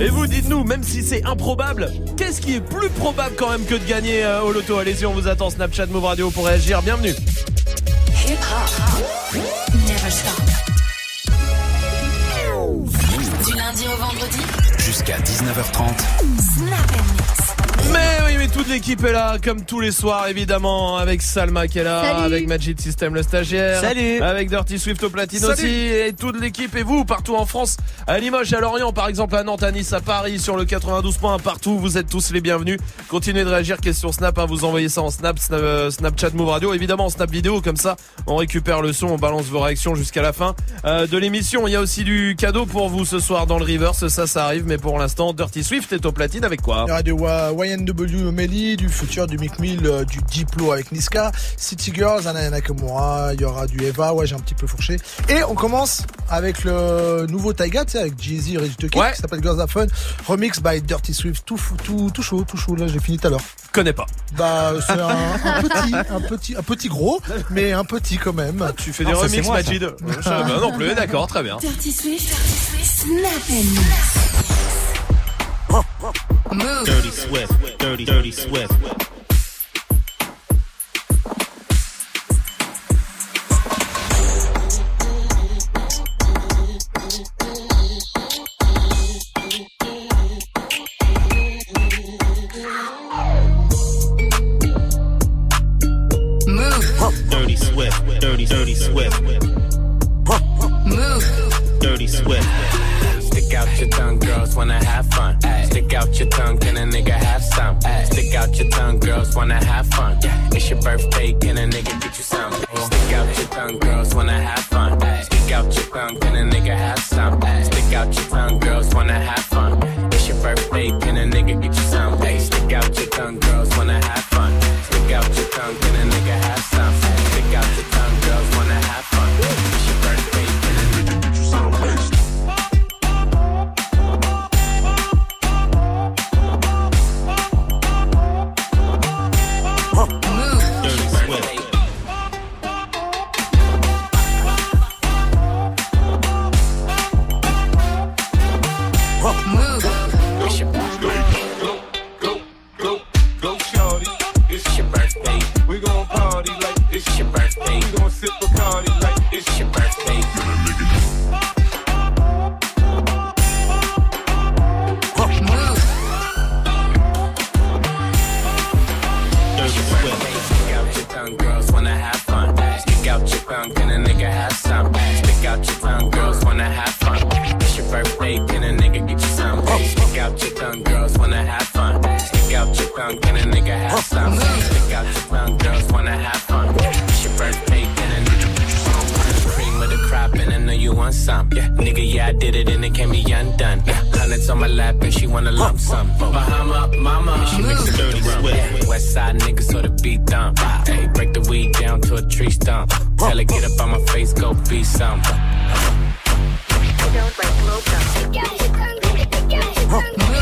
Et vous dites-nous, même si c'est improbable, qu'est-ce qui est plus probable quand même que de gagner euh, au loto? Allez-y, on vous attend Snapchat Move Radio pour réagir. Bienvenue. Du lundi au vendredi. Jusqu'à 19h30. Mais oui, mais toute l'équipe est là, comme tous les soirs, évidemment, avec Salma qui est là, Salut. avec Magic System le stagiaire, Salut. avec Dirty Swift au platine Salut. aussi, et toute l'équipe et vous, partout en France, à Limoges, à Lorient, par exemple, à Nantes, à Nice, à Paris, sur le 92.1, partout, vous êtes tous les bienvenus. Continuez de réagir, question Snap, hein, vous envoyez ça en Snap, Snap euh, Snapchat Move Radio, évidemment en Snap vidéo, comme ça, on récupère le son, on balance vos réactions jusqu'à la fin euh, de l'émission. Il y a aussi du cadeau pour vous ce soir dans le Reverse, ça, ça arrive, mais pour l'instant, Dirty Swift est au platine avec quoi? Il y aura du Y- YNW Melly, du futur, du Mick Mill, euh, du Diplo avec Niska, City Girls, Anna Nakamura, il y aura du Eva, ouais j'ai un petit peu fourché. Et on commence avec le nouveau Taiga, tu sais, avec Jay-Z et Reggie Tucker, Ouais. qui s'appelle Girls Have Fun, remix by Dirty Swift, tout, fou- tout, tout chaud, tout chaud, là j'ai fini tout à l'heure. Connais pas. Bah c'est un, un petit, un petit, un petit gros, mais un petit quand même. Tu fais des Non, remixes, moi. Majid pas non plus, d'accord, très bien. Dirty Swift. Dirty Swift. Snap Move. Dirty Swift. Dirty, dirty Swift. Move. Dirty Swift. Dirty, dirty Swift. Move. Dirty Swift. Stick out your tongue, girls wanna have fun. Stick out your tongue, can a nigga have some? Stick out your tongue, girls wanna have fun. It's your birthday, can a nigga get you some? Stick out your tongue, girls wanna have fun. Stick out your tongue, can a nigga have some? Stick out your tongue, girls wanna have fun. It's your birthday, can a nigga get you some? Stick out your tongue, girls wanna have fun. Stick out your tongue, can a nigga have some? Stick out your tongue, girls wanna have fun. It's some. Yeah, nigga, yeah, I did it, and it can't be undone. Yeah, hundreds on my lap, and she wanna lump sum. Bahama, mama, she makes it dirty rum. Yeah, West side niggas, so the beat dump. Hey, break the weed down to a tree stump. Tell her get up on my face, go be some. Tongue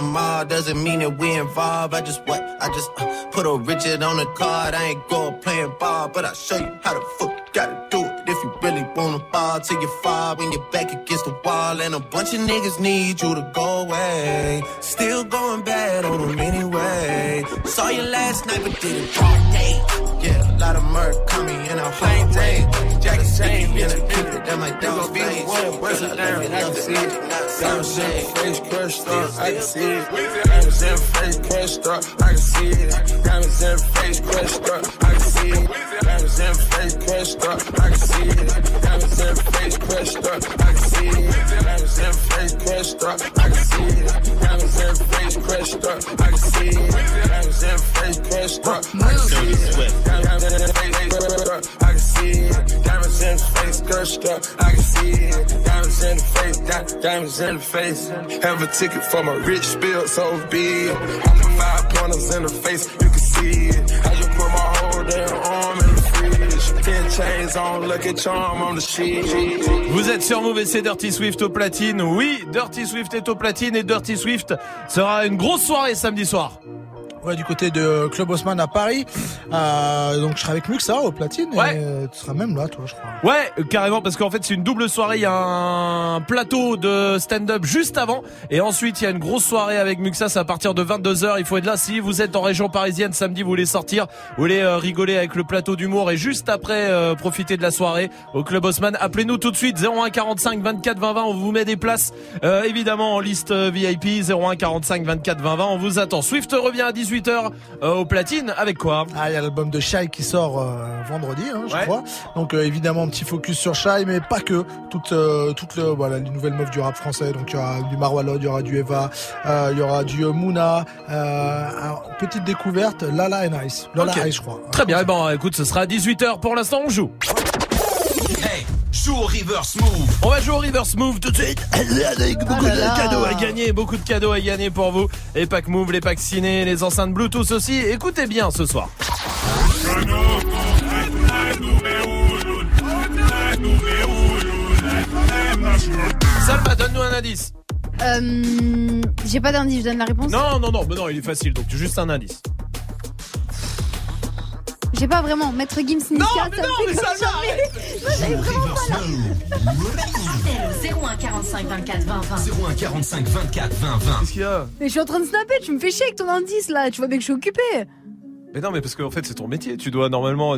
Doesn't mean that we involved. I just what? I just uh, put a Richard on the card. I ain't going playing ball, but I'll show you how to fall till you fall when you're back against the wall. And a bunch of niggas need you to go away. Still going bad on them anyway. Saw you last night, but didn't talk. day. Yeah, a lot of murk coming in a plain day. Jackie Jane, in the people that my dog face. Cause I love it, love it. Sam Shane, face crushed up, I can see it. Diamonds in face crushed up, I can see it. In face crushed up, I can see it. Diamonds in face, crushed up, I can see it. Diamonds in face, crushed up, I can see it. Diamonds in face, crushed up, I can see it. Diamonds in face, crushed up, I can see it. Diamonds in face, crushed up, I can see it. Diamonds in face, crushed up, I can see it. Diamonds in face, crushed up, I can see it. Diamonds in face, di- diamonds in face. Have a ticket for my rich spill, so be it. Five pointers in the face, you can see Vous êtes sur Move et c'est Dirty Swift au platine. Oui, Dirty Swift est au platine et Dirty Swift sera une grosse soirée samedi soir. Ouais, du côté de Club Haussmann à Paris. Euh, donc je serai avec Muxa au platine. Ouais. Et euh, tu seras même là, toi, je crois. Ouais, euh, carrément, parce qu'en fait c'est une double soirée. Il y a un plateau de stand-up juste avant, et ensuite il y a une grosse soirée avec Muxa. C'est à partir de 22 h Il faut être là. Si vous êtes en région parisienne samedi, vous voulez sortir, vous voulez euh, rigoler avec le plateau d'humour, et juste après euh, profiter de la soirée au Club Haussmann, appelez-nous tout de suite 01 45 24 20 20. On vous met des places, euh, évidemment en liste VIP 01 45 24 20 20. On vous attend. Swift revient à 18 h au platine avec quoi Ah, il y a l'album de Shai qui sort euh, vendredi, hein, je Ouais. crois. Donc euh, évidemment, un petit focus sur Shai, mais pas que. Euh, le, voilà, les nouvelles meufs du rap français. Donc il y aura du Marwalod, il y aura du Eva, euh, il y aura du euh, Mouna. Euh, petite découverte, Lala and Ice. Lala Ok. Ice, je crois. Très bien. Eh ben, écoute, ce sera à 18 h Pour l'instant, on joue. Joue au reverse move. On va jouer au reverse move tout de suite avec beaucoup là là. de cadeaux à gagner, beaucoup de cadeaux à gagner pour vous. Les packs move, les packs ciné, les enceintes Bluetooth aussi. Écoutez bien ce soir. Salma, donne-nous un indice. Euh, J'ai pas d'indice, je donne la réponse. Non, non, non, mais non, il est facile, donc juste un indice. J'ai pas vraiment. Maître Gims Niska, Non, ça mais me non, fait mais jamais. Non, j'avais vraiment pas là. Appel au 01 45 24 20 20. 01 45 24 20 20. Qu'est-ce qu'il y a Mais je suis en train de snapper, tu me fais chier avec ton indice là. Tu vois bien que je suis occupée. Mais non, mais parce qu'en fait, c'est ton métier. Tu dois normalement.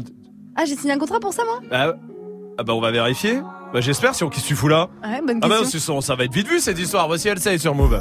Ah, j'ai signé un contrat pour ça, moi Bah, ah bah, on va vérifier. Bah, j'espère, si on qu'est-ce que tu fous là Ouais, bonne Ah bah, question. non, c'est- ça va être vite vu cette histoire. Voici elle sur Move.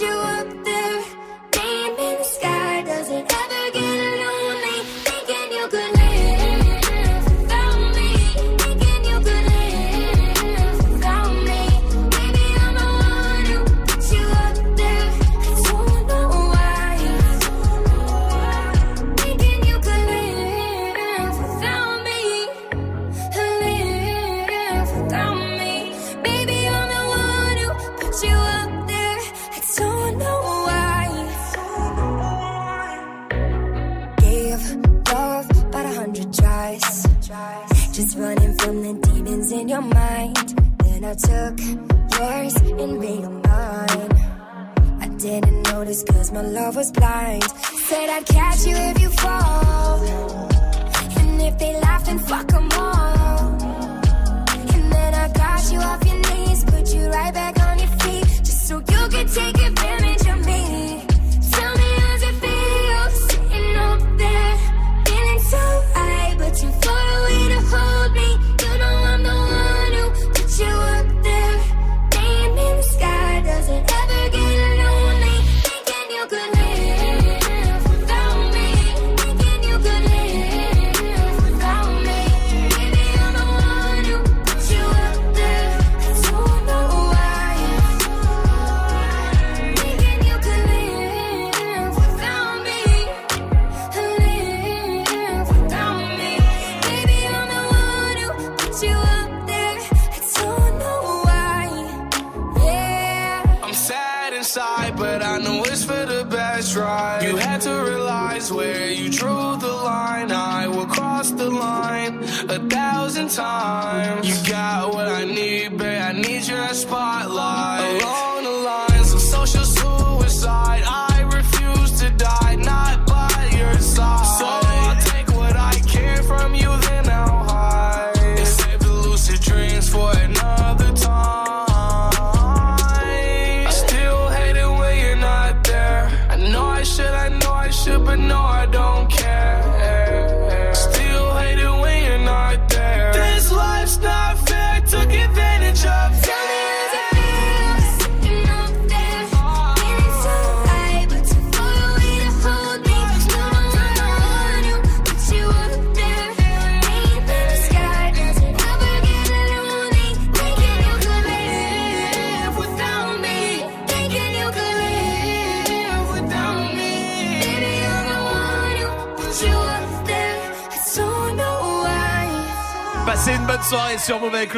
you up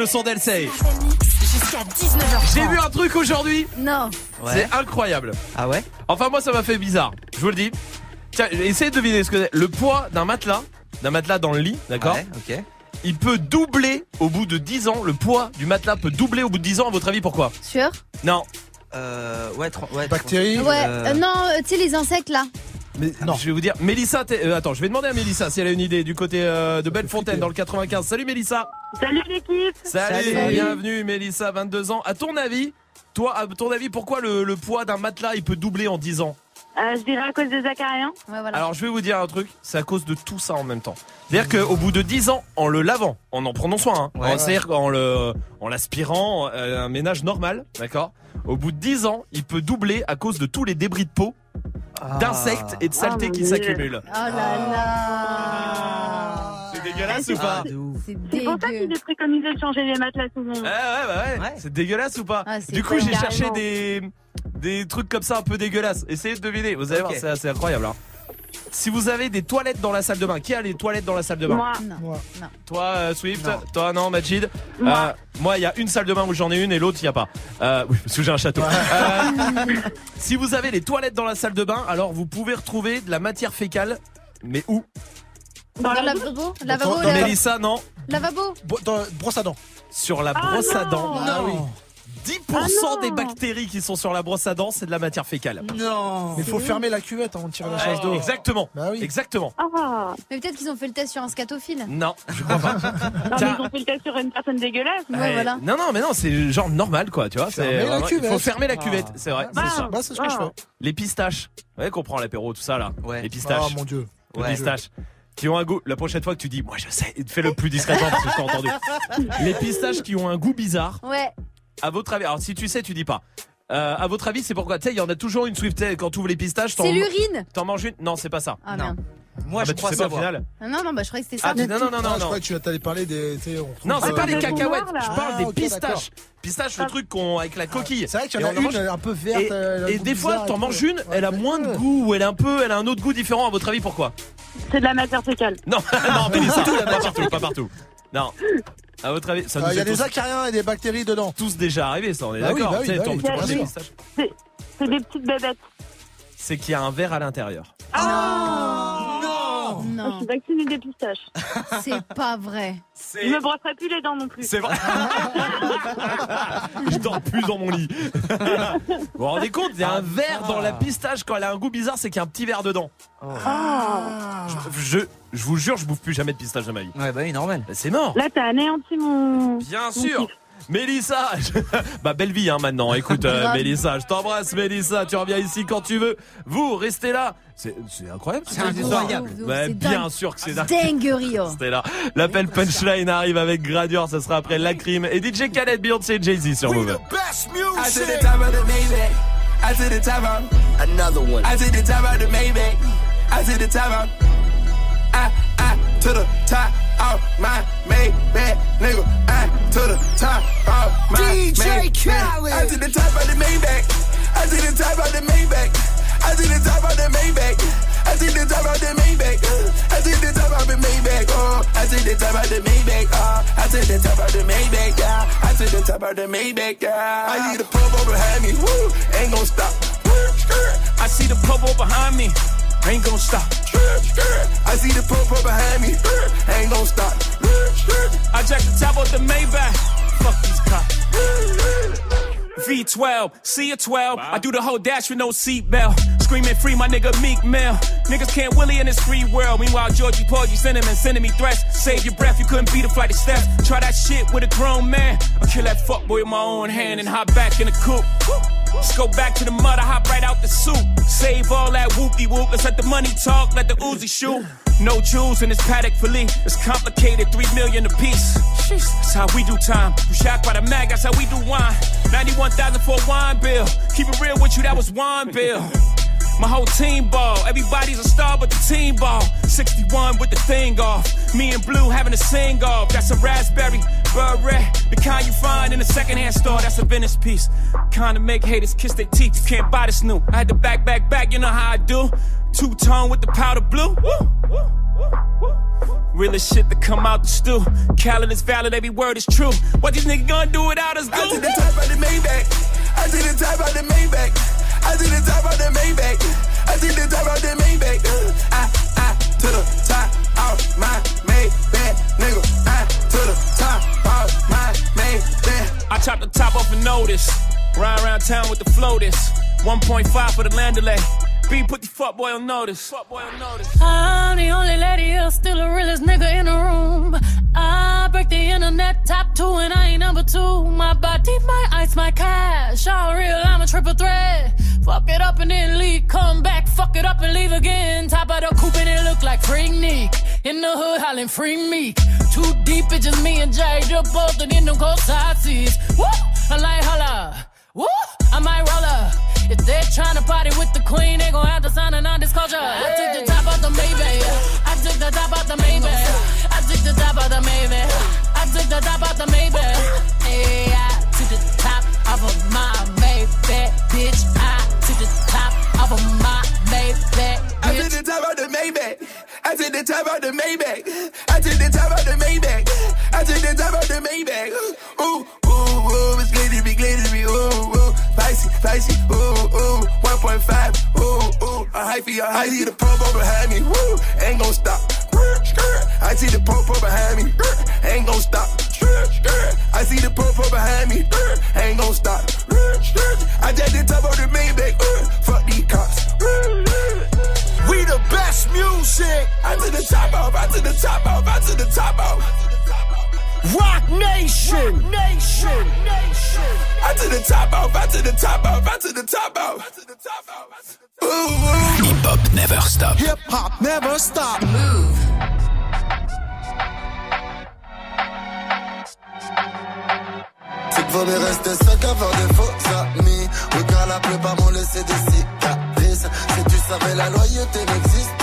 le son d'Elsey. Jusqu'à 19h. J'ai vu un truc aujourd'hui. Non. C'est incroyable. Ah ouais? Enfin moi ça m'a fait bizarre. Je vous le dis. Tiens, essayez de deviner ce que c'est. Le poids d'un matelas, d'un matelas dans le lit, d'accord? Ouais, ok. Il peut doubler au bout de 10 ans. Le poids du matelas peut doubler au bout de 10 ans. À votre avis, pourquoi? Sûr? Non. Euh, ouais, tro- ouais, Bactéries Ouais. Euh, euh, non, euh, tu sais, les insectes là. Mais je vais vous dire, Mélissa, euh, attends, je vais demander à Mélissa si elle a une idée du côté euh, de Bellefontaine dans le 95. Salut Mélissa. Salut l'équipe Salut, Salut. bienvenue Mélissa, 22 ans. À ton avis, toi, à ton avis, pourquoi le, le poids d'un matelas il peut doubler en 10 ans? Euh, Je dirais à cause des acariens. Ouais, voilà. Alors je vais vous dire un truc, c'est à cause de tout ça en même temps. C'est-à-dire qu'au bout de 10 ans, en le lavant, en en prenant soin, hein, Ouais. en- c'est-à-dire en le, en l'aspirant, euh, un ménage normal, d'accord? Au bout de 10 ans, il peut doubler à cause de tous les débris de peau. D'insectes et de saletés mon qui s'accumulent. Oh là là. C'est dégueulasse Ah, ou pas Ah. C'est pour ça dégueu. qu'il est préconisé de changer les matelas souvent. Ouais, ouais, bah ouais. Ouais. C'est dégueulasse ou pas Ah, Du coup, j'ai cherché des des trucs comme ça un peu dégueulasses. Essayez de deviner. Vous allez voir, c'est assez incroyable. hein. Si vous avez des toilettes dans la salle de bain, qui a les toilettes dans la salle de bain Moi, Non. Moi. Non. Toi, euh, Swift Non. Toi, non, Majid Moi. Euh, Moi, il y a une salle de bain où j'en ai une et l'autre, il n'y a pas. Euh, oui, parce que j'ai un château. Euh, si vous avez les toilettes dans la salle de bain, alors vous pouvez retrouver de la matière fécale. Mais où? Dans Dans lavabo Lavabo, Mélissa, non. lavabo. Dans- brosse à dents. Sur la Ah, brosse à non. dents. Ah oui. 10% Ah, des bactéries qui sont sur la brosse à dents, c'est de la matière fécale. Non. Mais faut fermer la cuvette avant de tirer la chasse d'eau. Exactement. Bah oui. Exactement. Ah, Mais peut-être qu'ils ont fait le test sur un scatophile. Non, je crois pas. non, mais ils ont fait le test sur une personne dégueulasse. Ouais, Ouais. voilà. Non, non, mais non, c'est genre normal, quoi, tu vois. c'est Fermer la vraiment- Il faut fermer la cuvette, c'est vrai. C'est Ah. ça. Bah, c'est ce que je Ah. fais. Les pistaches. Ouais, qu'on prend l'apéro, tout ça là. Ouais. Les pistaches. Oh mon dieu. Les Ouais. pistaches. Qui ont un goût. La prochaine fois que tu dis, moi je sais, fais-le plus discrètement parce que je t'ai entendu. Les pistaches qui ont un goût bizarre. Ouais. À votre avis, alors si tu sais, tu dis pas. Euh, à votre avis, c'est pourquoi? Tu sais, il y en a toujours une Swift quand tu ouvres les pistaches. C'est l'urine. T'en manges une? Non, c'est pas ça. Ah Non. merde. Moi, Ah je bah, tu crois pas savoir. final. Ah non, non, bah je croyais que c'était ça. Ah, tu- non, non, non, Ah, non, je crois que tu allais parler des. on Non, c'est euh, pas les des cacahuètes. là. Je parle Ah, des ok, pistaches. Pistache, le truc qu'on avec la coquille. C'est vrai qu'il y en a on en mange- une un peu verte. Et, euh, des fois, bizarre t'en manges une, elle a moins de goût, ou elle a un peu, elle a un autre goût différent. À votre avis, pourquoi? C'est de la matière fécale. Non, non, Mélissa, pas partout, pas partout. Non. À votre avis, ça nous Ah, Il y a est des tous, acariens et des bactéries dedans. tous déjà arrivé, ça, on est Bah oui, d'accord. bah oui, Tu sais, bah t'en- oui. tu manges des Oui. pistaches. C'est des petites bébêtes. C'est qu'il y a un verre à l'intérieur. Ah Non. Je Non. suis vaccinée des pistaches. C'est pas vrai. Je me brosserai plus les dents non plus. C'est vrai. Je dors plus dans mon lit. vous vous rendez compte, il y a un verre dans la pistache quand elle a un goût bizarre, c'est qu'il y a un petit verre dedans. Ah. Je, je vous jure, je bouffe plus jamais de pistache de ma vie. Ouais, bah oui, normal. Bah, C'est mort. Là, t'as anéanti mon. Bien mon sûr. kiff. Mélissa, je- bah belle vie hein, maintenant. Écoute euh. Mélissa, je t'embrasse Mélissa, tu reviens ici quand tu veux. Vous restez là. C'est incroyable. C'est incroyable. C'est bien dingue. sûr que c'est dingue. C'était là. L'appel punchline arrive avec Gradure, ça sera après la crime et DJ Khaled, Beyoncé et Jay-Z sur Move. I the top. Another one. I the top the Maybach. I the top. I, I to the top of my Maybach, nigga. I to the top of my DJ Maybach. Khaled. I to the top of the Maybach. I to the top of the Maybach. I to the top of the Maybach. I to the top of the Maybach. uh, I to the top of the Maybach. Oh, I to the top of the Maybach. Oh, I to the top of the Maybach. Yeah, I to the top of the Maybach. Yeah, I need a purple behind me. Woo, ain't gon' stop. I see the purple behind me. Ain't gon' stop. I see the popo behind me, ain't gon' stop. I jack the top off the Maybach. Fuck these cops. V12, C a 12. I do the whole dash with no seatbelt. Screaming free, my nigga Meek Mill. Niggas can't willy in this free world. Meanwhile, Georgie Porgy and sending me threats. Save your breath, you couldn't beat a flight of steps. Try that shit with a grown man. I'll kill that fuckboy with my own hand and hop back in the coupe. Let's go back to the mud, I hop right out the soup. Save all that whoopty whoop. Let's let the money talk, let the Uzi shoot. No jewels in this paddock fillet. It's complicated, three million a piece. That's how we do time. You shocked by the mag, that's how we do wine. 91,000 for a wine bill. Keep it real with you, that was wine bill. My whole team ball. Everybody's a star but the team ball. 61 with the thing off. Me and Blue having a sing off. That's a raspberry beret. The kind you find in a secondhand store. That's a Venice piece. Kinda make haters kiss their teeth. You can't buy this new. I had to back, back, back. You know how I do. Two tone with the powder blue. Woo. Realest shit to come out the stew. Khaled is valid, every word is true. What these niggas gonna do without us? I took the top out the Maybach. I took the top out the Maybach. I took the top out the Maybach. I took the top out the Maybach. Uh, I, I, to the top out my Maybach, nigga. I, to the top out my Maybach. I chopped the top off a notice. Ride around town with the floaters. 1.5 for the land delay. B put the fuck boy on notice. Fuck boy on notice. I'm the only lady here, still the realest nigga in the room. I break the internet top two and I ain't number two. My body, my ice, my cash. All real, I'm a triple threat. Fuck it up and then leave, come back, fuck it up and leave again. Top of the coupe and it look like Freak Nick. In the hood, hollering free meek. Too deep, it's just me and Jay. Just both in them cold side seats. Woo! I like holla. Woo! I might roll her. If they're trying to party with the queen, they gon' have to sign a non-disclosure. I took the top off the Maybach. I took the top off the Maybach. I took the top off the Maybach. I took the top off the Maybach. Hey, I took the top off of my Maybach, bitch. I took the top off of my Maybach, I took the top out the Maybach. I took the top out the Maybach. I took the top out the Maybach. I took the top out the Maybach. Ooh, ooh, ooh, it's glittery, glittery, ooh, spicy, ooh, ooh, 1.5, ooh, ooh, a hyphy, a hyphy, the popo behind me, woo, ain't gon' stop. I see the popo behind me, ain't gon' stop. I see the popo behind me, ain't gon' stop. I just the top of the Maybach, fuck these cops. We the best music. I to the top off, I to the top off, I to the top off. Rock Nation, Nation, Nation. I to the top off, I to the top off, I to the top off. Hip hop never stop. Hip hop never stop. C'est qu'il vaut mieux rester seul qu'avoir des faux amis. Car la plupart m'ont laissé des cicatrices. Si tu savais, la loyauté n'existe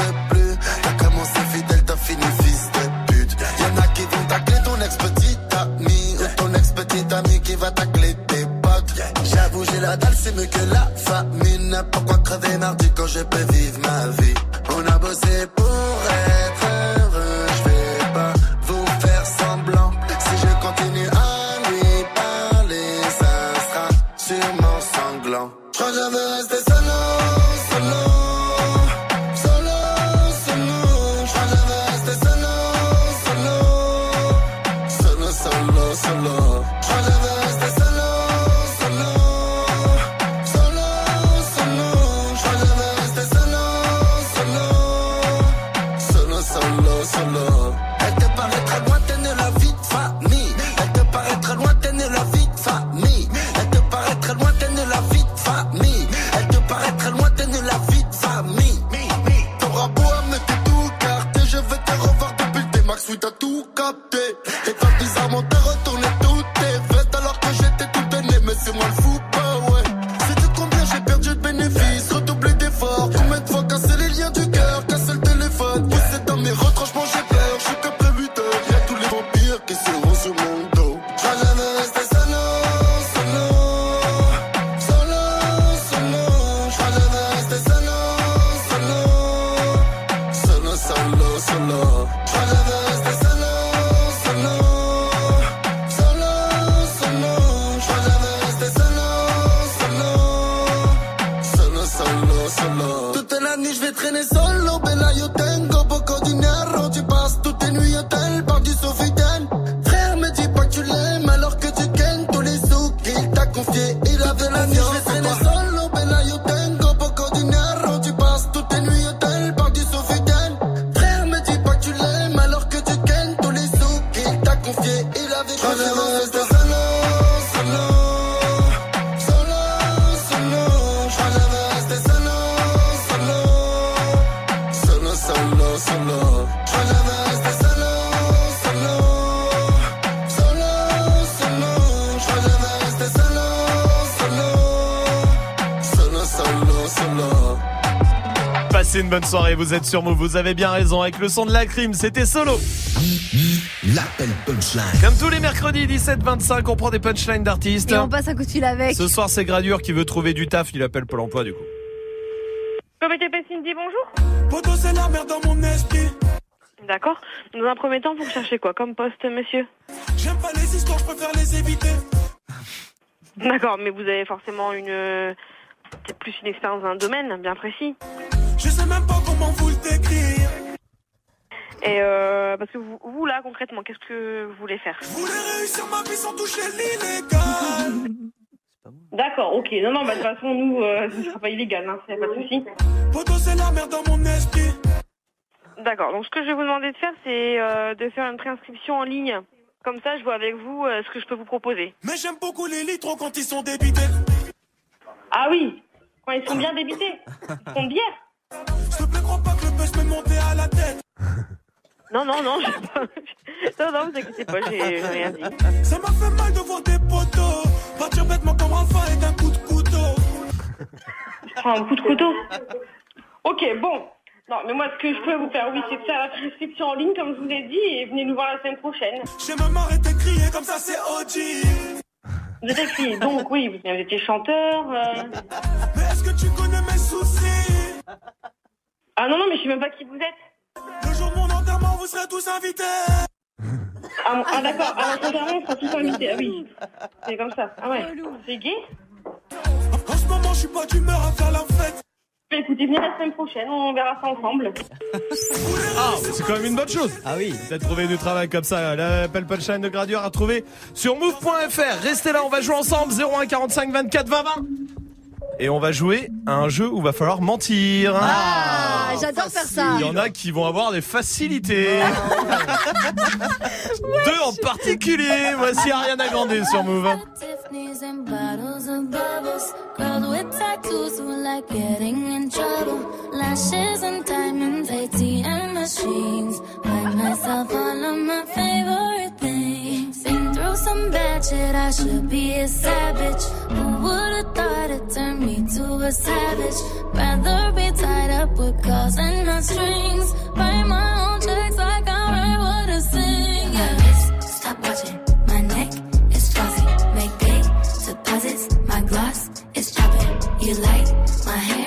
va tacler tes potes. J'avoue, j'ai la dalle, c'est mieux que la famine. Pourquoi crever mardi quand je peux vivre ma vie? On a bossé pour être bonne soirée, vous êtes sur Move, vous avez bien raison. Avec le son de la crime, c'était solo. L'appel punchline. Comme tous les mercredis 17-25, on prend des punchlines d'artistes. Et on passe un coup de fil avec. Ce soir, c'est Gradure qui veut trouver du taf. Il appelle Pôle emploi du coup. Comité Cindy, bonjour. Poto, c'est la merde dans mon esprit. D'accord. Dans un premier temps, vous cherchez quoi comme poste, monsieur? J'aime pas les histoires, je préfère les éviter. D'accord, mais vous avez forcément une. euh, Peut-être plus une expérience dans un domaine bien précis. Je sais même pas comment vous le décrire. Et euh, parce que vous, vous, là, concrètement, qu'est-ce que vous voulez faire? Je voulais réussir ma vie sans toucher l'illégal. D'accord, ok. Non, non, bah, de toute façon, nous, euh, ce ne sera pas illégal, hein, c'est pas de souci. C'est la merde dans mon esprit. D'accord, donc ce que je vais vous demander de faire, c'est euh, de faire une préinscription en ligne. Comme ça, je vois avec vous euh, ce que je peux vous proposer. Mais j'aime beaucoup les litres quand ils sont débités. Ah oui, quand ils sont bien débités. Ils sont bière. S'il te plaît, crois pas que le buzz m'est monté à la tête. Non, non, non, j'ai pas... non, non, vous inquiétez pas, j'ai rien dit. Ça m'a fait mal de voir des potos partir bêtement comme un et d'un coup de couteau. Je prends un coup de couteau. Ok, bon. Non, mais moi, ce que je peux vous faire, oui, c'est de faire la prescription en ligne, comme je vous l'ai dit, et venez nous voir la semaine prochaine. J'ai même arrêté de crier comme ça, c'est OG. Vous êtes écrit, donc oui, vous vous étiez chanteur. euh. Mais est-ce que tu connais mes soucis? Ah non, non, mais je sais même pas qui vous êtes. Le jour de mon enterrement, vous serez tous invités. Ah, mon- ah, d'accord, à l'enterrement, on sera tous invités. Ah oui, c'est comme ça. Ah ouais, c'est gay En ce moment, je suis pas d'humeur à faire la fête. Bah, Écoutez, venez la semaine prochaine, on verra ça ensemble. Ah, c'est quand même une bonne chose. Ah oui. Peut-être trouver du travail comme ça. L'appel punchline de Gradure à trouver sur move.fr. Restez là, on va jouer ensemble. 01 45 24 20 20. Et on va jouer à un jeu où va falloir mentir. Ah, j'adore faire ça. Il y en a qui vont avoir des facilités. Deux en particulier. Voici Ariana Grande sur Move. Some bad shit, I should be a savage. Who would've thought it turned me to a savage? Rather be tied up with calls and not strings. Write my own checks like I write what I sing. Yeah. Wrist, Stop watching. My neck is flossy. Make big deposits. My gloss is dropping. You like my hair?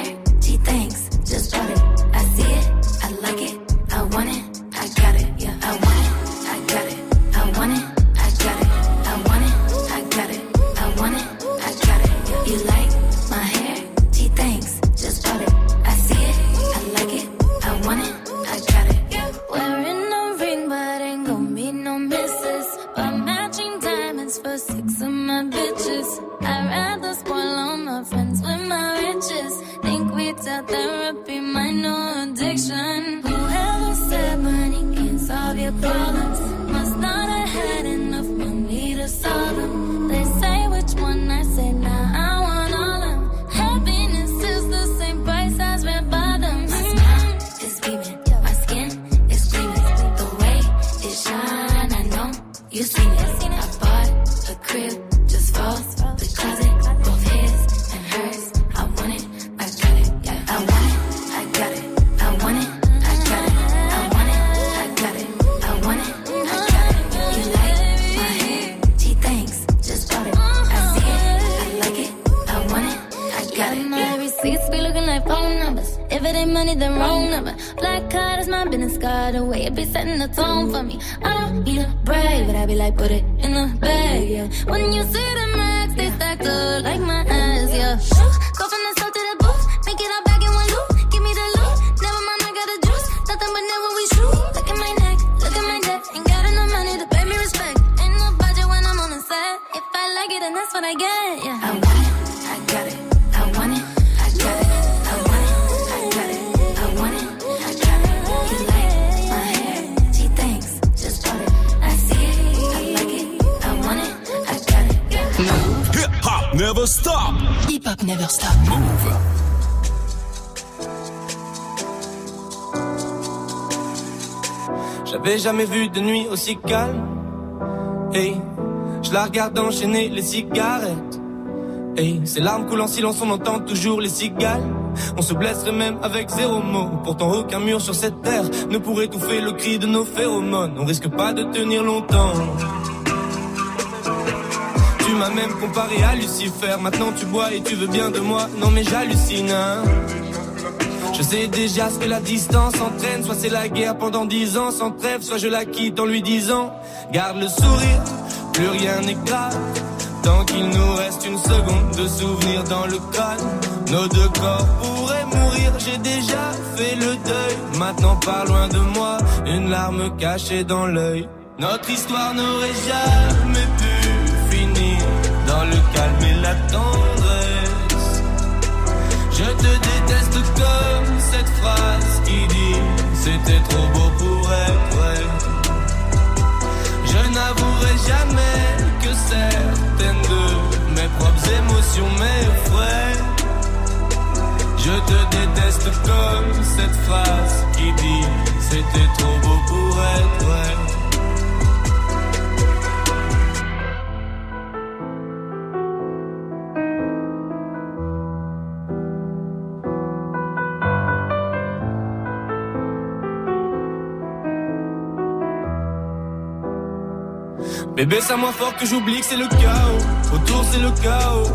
Money, the wrong number. Black card is my business card. The way it be setting the tone for me. I don't need a brag, but I be like, put it in the bag, yeah. When you see the max, they stacked up like my ass, yeah. Go from the south to the booth, make it all back in one loop. Give me the loot, never mind, I got the juice. nothing but never we shoot. Look at my neck, look at my neck. Ain't got enough money to pay me respect. Ain't no budget when I'm on the set. If I like it, then that's what I get. Yeah. I never stop. Hip hop never stop. Move. J'avais jamais vu de nuit aussi calme. Hey, je la regarde enchaîner les cigarettes. Hey, ces larmes coulent en silence, on entend toujours les cigales. On se blesserait même avec zéro mot. Pourtant, aucun mur sur cette terre ne pourrait étouffer le cri de nos phéromones. On risque pas de tenir longtemps. Tu m'as même comparé à Lucifer. Maintenant, tu bois et tu veux bien de moi. Non, mais j'hallucine. hein. Je sais déjà ce que la distance entraîne. Soit c'est la guerre pendant dix ans sans trêve, soit je la quitte en lui disant Garde le sourire, plus rien n'est grave. Tant qu'il nous reste une seconde de souvenir dans le crâne, nos deux corps pourraient mourir. J'ai déjà fait le deuil. Maintenant, pas loin de moi, une larme cachée dans l'œil. Notre histoire n'aurait jamais pu dans le calme et la tendresse. Je te déteste comme cette phrase qui dit C'était trop beau pour être vrai. Je n'avouerai jamais que certaines de mes propres émotions m'effraient. Je te déteste comme cette phrase qui dit C'était trop beau pour être vrai. Bébé, ça moins fort que j'oublie que c'est le chaos. Autour, c'est le chaos.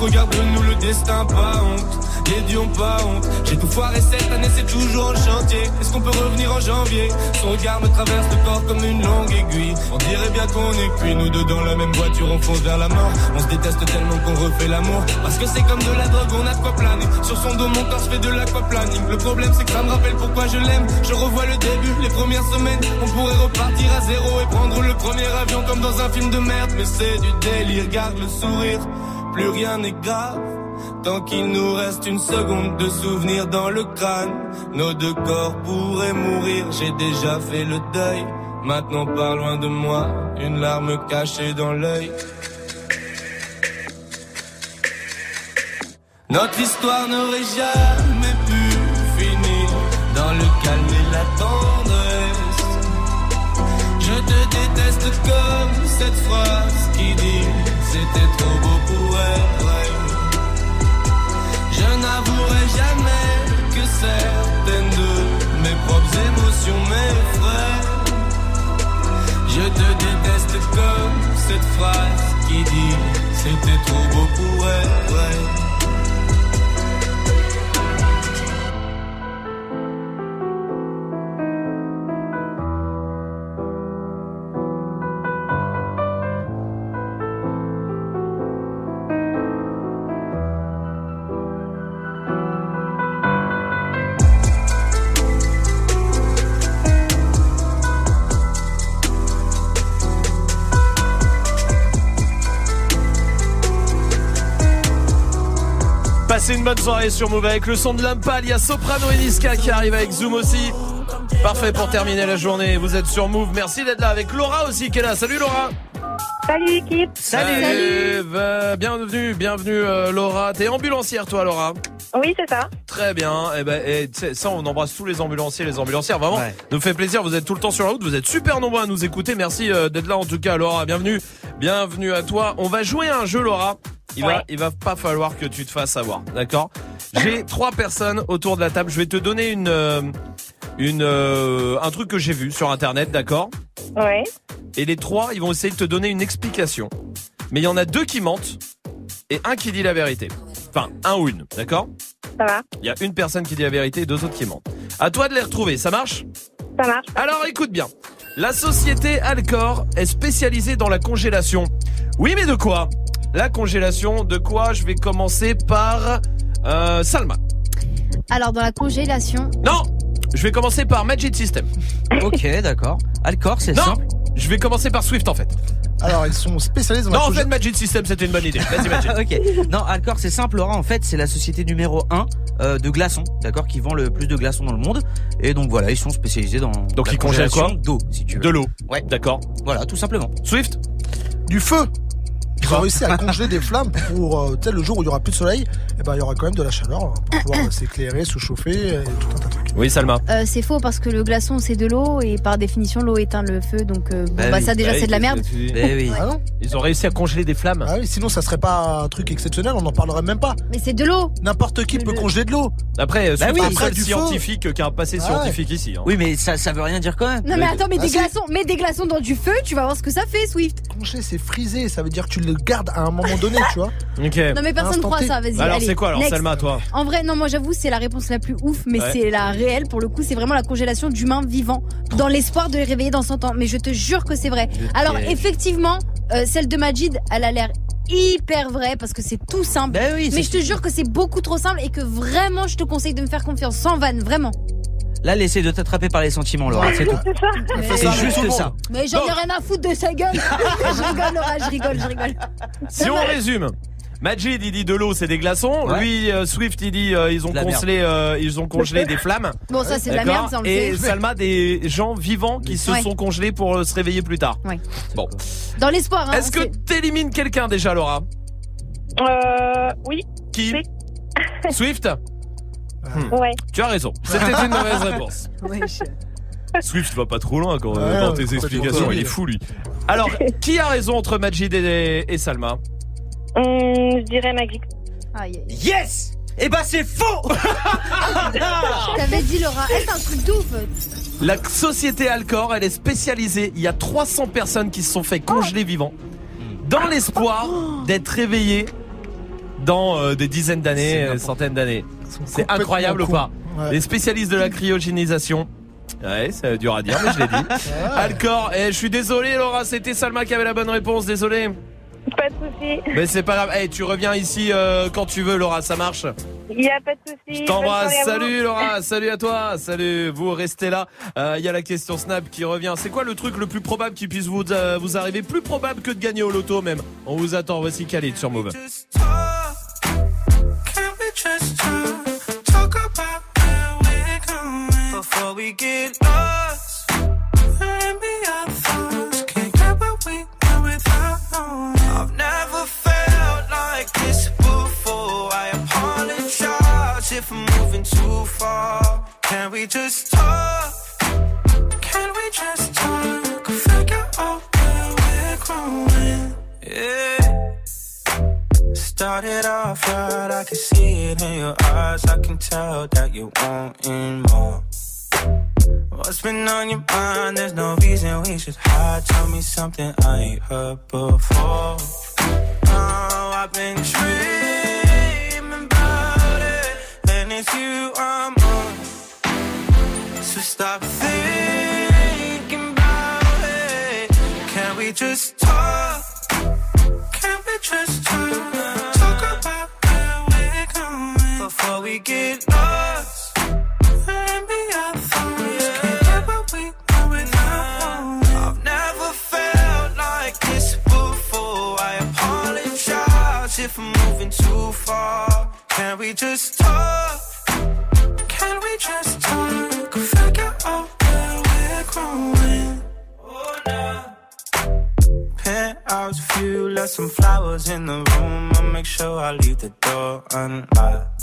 Regarde-nous le destin, pas honte. Les pas honte. J'ai tout foiré cette année, c'est toujours en chantier. Est-ce qu'on peut revenir en janvier? Son regard me traverse le corps comme une longue aiguille. On dirait bien qu'on est cuit, nous deux dans la même voiture, on fonce vers la mort. On se déteste tellement qu'on refait l'amour. Parce que c'est comme de la drogue, on a de quoi planer. Sur son dos, mon corps se fait de l'aquaplaning. Le problème, c'est que ça me rappelle pourquoi je l'aime. Je revois le début, les premières semaines. On pourrait repartir à zéro et prendre le premier avion comme dans un film de merde. Mais c'est du délire, garde le sourire. Plus rien n'est grave. Tant qu'il nous reste une seconde de souvenir dans le crâne, nos deux corps pourraient mourir. J'ai déjà fait le deuil. Maintenant, pas loin de moi, une larme cachée dans l'œil. Notre histoire n'aurait jamais pu finir dans le calme et la tendresse. Je te déteste comme cette phrase qui dit c'était trop beau pour vrai. Je n'avouerai jamais que certaines de mes propres émotions m'effraient. Je te déteste comme cette phrase qui dit c'était trop beau pour être bonne soirée sur Move avec le son de Lampal. Il y a Soprano et Niska qui arrivent avec Zoom aussi. Parfait pour terminer la journée. Vous êtes sur Move. Merci d'être là avec Laura aussi qui est là. Salut Laura. Salut l'équipe. Salut. Euh, bienvenue, bienvenue euh, Laura. T'es ambulancière toi Laura Oui, c'est ça. Très bien. Et ben, et, tu sais, ça, on embrasse tous les ambulanciers, les ambulancières. Vraiment, nous fait plaisir. Vous êtes tout le temps sur la route. Vous êtes super nombreux à nous écouter. Merci euh, d'être là en tout cas, Laura. Bienvenue, bienvenue à toi. On va jouer à un jeu, Laura. Il va, il va pas falloir que tu te fasses avoir, d'accord? J'ai trois personnes autour de la table. Je vais te donner une, euh, une, euh, un truc que j'ai vu sur internet, d'accord? Ouais. Et les trois, ils vont essayer de te donner une explication. Mais il y en a deux qui mentent et un qui dit la vérité. Enfin, un ou une, d'accord? Ça va. Il y a une personne qui dit la vérité et deux autres qui mentent. À toi de les retrouver, ça marche? Ça marche. Alors écoute bien. La société Alcor est spécialisée dans la congélation. Oui, mais de quoi? La congélation, de quoi Je vais commencer par euh, Salma. Alors, dans la congélation. Non Je vais commencer par Magic System. Ok, d'accord. Alcor, c'est Non, simple. je vais commencer par Swift en fait. Alors, ils sont spécialisés dans Non, la en congé- fait, Magic System, c'était une bonne idée. Vas-y, Magic. ok. Non, Alcor, c'est simple, Laura. En fait, c'est la société numéro 1 euh, de glaçons, d'accord, qui vend le plus de glaçons dans le monde. Et donc voilà, ils sont spécialisés dans Donc la ils congèlent quoi congélation d'eau, si tu veux. De l'eau. Ouais. D'accord. Voilà, tout simplement. Swift Du feu Ils ont réussi à congeler des flammes pour euh, le jour où il y aura plus de soleil, et ben il y aura quand même de la chaleur hein, pour pouvoir euh, s'éclairer, se chauffer et tout un tas de trucs. Oui, Salma. Euh, c'est faux parce que le glaçon c'est de l'eau et par définition l'eau éteint le feu donc euh, bon, Bah bah, oui. ça déjà Bah c'est de la merde. oui. Ah non Ils ont réussi à congeler des flammes. Ah oui, sinon ça serait pas un truc exceptionnel, on n'en parlerait même pas. Mais c'est de l'eau. N'importe qui peut congeler de l'eau. Après, Bah Swift oui, après du scientifique qui a un passé scientifique ici. hein. Oui, mais ça, ça veut rien dire quand même. Non mais attends mais Ah, des si. glaçons, mets des glaçons dans du feu, tu vas voir ce que ça fait Swift. Congeler, c'est frisé, ça veut dire que tu le gardes à un moment donné, tu vois. Ok. Non mais personne Instant croit ça, vas-y. Alors, allez, c'est quoi alors, next. Salma, toi En vrai, non, moi j'avoue, c'est la réponse la plus ouf, mais Ouais. c'est la réelle pour le coup. C'est vraiment la congélation d'humains vivants dans l'espoir de les réveiller dans 100 ans. Mais je te jure que c'est vrai. Alors, effectivement, euh, celle de Majid, elle a l'air hyper vraie parce que c'est tout simple. Ben oui, mais je te jure que c'est beaucoup trop simple et que vraiment, je te conseille de me faire confiance sans vanne, vraiment. Là, elle essaie de t'attraper par les sentiments, Laura. C'est tout. Mais, C'est juste ça. mais j'en ai rien à foutre de sa gueule. je rigole, Laura, je rigole, je rigole. Si on résume. Majid il dit de l'eau c'est des glaçons, Ouais. lui euh, Swift il dit euh, ils ont congelé euh, ils ont congelé des flammes. Bon, ça, c'est de la merde, ça, on le Et. Salma des gens vivants qui se Ouais. sont congelés pour se réveiller plus tard. Ouais. Bon. Dans l'espoir, hein. Est-ce que t'élimines quelqu'un déjà Laura? Euh, oui, Qui? Oui. Swift? Hmm. ouais. Tu as raison. C'était une mauvaise réponse. Wesh. Swift va pas trop loin quand, euh, Ouais, dans tes explications, il est fou lui. Alors, qui a raison entre Majid et, et Salma Hum, je dirais Magic. Aïe. Yes Eh ben, c'est faux T'avais dit, Laura, Eh, c'est un truc d'ouf. La société Alcor, elle est spécialisée. Il y a 300 personnes qui se sont fait congeler vivants dans l'espoir d'être réveillés dans euh, des dizaines d'années, euh, centaines d'années. C'est incroyable ou pas Ouais. Les spécialistes de la cryogénisation. Ouais, c'est dur à dire, mais je l'ai dit. Alcor, et je suis désolé Laura, c'était Salma qui avait la bonne réponse, désolé. Pas de souci. Mais c'est pas grave, hey, tu reviens ici euh, quand tu veux Laura, ça marche. Il n'y a pas de souci. Je t'embrasse, salut Laura, salut à toi, salut, vous restez là. Euh, Il y a la question Snap qui revient. C'est quoi le truc le plus probable qui puisse vous, euh, vous arriver Plus probable que de gagner au loto même? On vous attend, voici Khalid sur Move. We get lost? Maybe our thoughts can't get where we went without knowing. I've never felt like this before. I apologize if I'm moving too far. Can we just talk? Can we just talk? Figure out where we're growing. Yeah. Started off right, I can see it in your eyes. I can tell that you're wanting more. What's been on your mind? There's no reason we should hide. Tell me something I ain't heard before. Oh, I've been dreaming about it, and it's you I'm on. So stop thinking about it. Can we just talk? Can we just talk? Talk about where we're going before we get lost. Far. Can we just talk? Can we just talk? Figure out where we're growing. Oh, nah. Penthouse view, left some flowers in the room. I'll make sure I leave the door unlocked.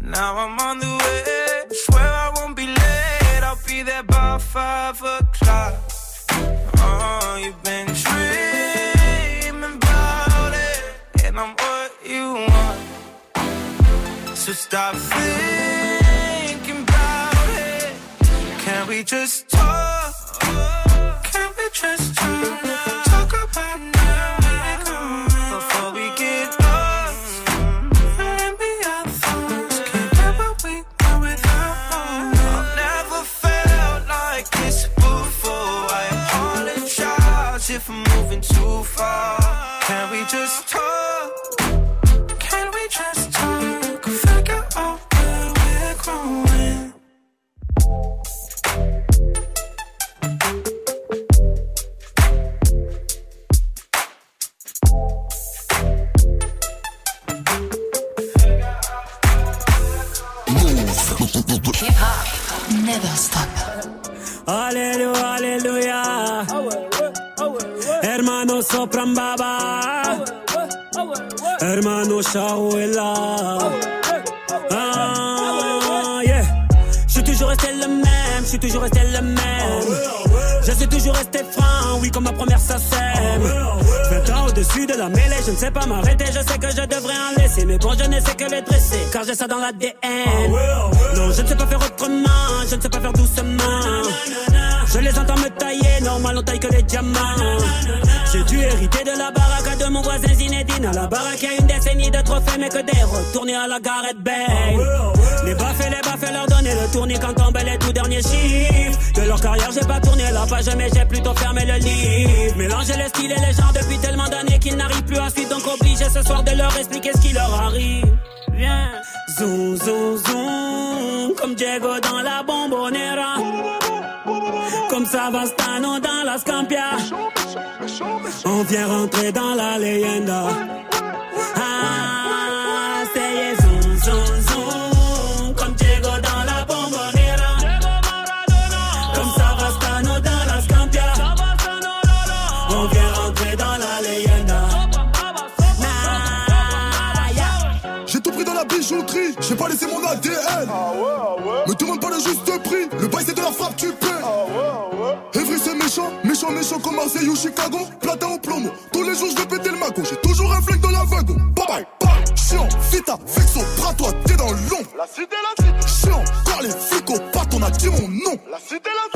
Now I'm on the way. Swear I won't be late. I'll be there by five o'clock. So stop thinking about it. Can we just talk? Can we just talk? Alléluia, Alléluia. Hermano sopran baba. Hermano Shawela. Ah. Je suis toujours resté le même, je suis toujours resté le même. Je suis toujours resté franc, oui, comme ma première sème. 20 ans au-dessus de la mêlée, je ne sais pas m'arrêter, je sais que je devrais en laisser. Mais bon, je ne sais que les dresser, car j'ai ça dans l'ADN. Non, je ne sais pas faire autrement, je ne sais pas faire doucement. Je les entends me tailler, normal on taille que les diamants. J'ai dû hériter de la baraque de mon voisin Zinedine. À la baraque, y a une décennie de trophées, mais que des retournés à la Gareth Bale. Les baffes les baffes, leur donner le tournis quand tombent les tout derniers chiffres. De leur carrière, j'ai pas tourné la page, mais j'ai plutôt fermé le livre. Mélanger les styles et les genres depuis tellement d'années qu'ils n'arrivent plus à suivre, donc obligé ce soir de leur expliquer ce qui leur arrive. Viens, zoom, zoom, zoom, comme Diego dans la bombonera. Comme Savastano dans la Scampia. On vient rentrer dans la leyenda. Pas laissé mon ADN. Me demande pas le juste prix, le bail c'est de la frappe, tu paies. Evry c'est méchant, méchant, méchant comme Marseille ou Chicago. Platin au plomo, tous les jours je vais péter le mago. J'ai toujours un flingue dans la wagon. Bye bye, bye. Chiant, vita, vexo, bras toi, t'es dans l'ombre. La cité, la cité. Chiant, quand les flics au pattes, on a dit mon nom. La cité, la cité.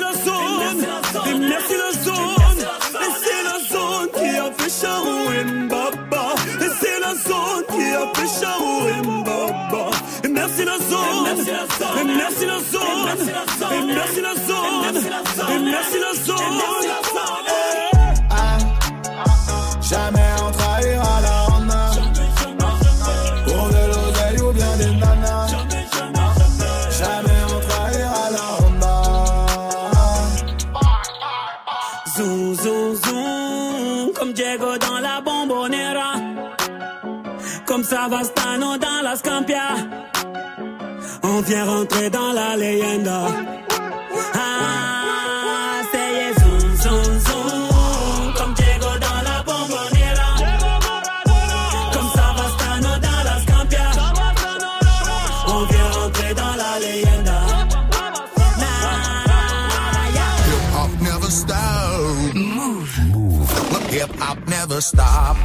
Merci la zone. Et merci la zone. Et c'est la zone qui a fait Charou et Mbaba. Et c'est la zone qui a fait Charou et Mbaba. Et merci la zone. Et merci la zone. Et merci la zone. Et vient rentrer dans la leyenda. Ah, c'est zoom, zoom, zoom, comme Diego dans la bombonera. Comme Savastano dans la Scampia. On vient rentrer dans la leyenda. Hip hop never stop. Move. Hip hop never stop.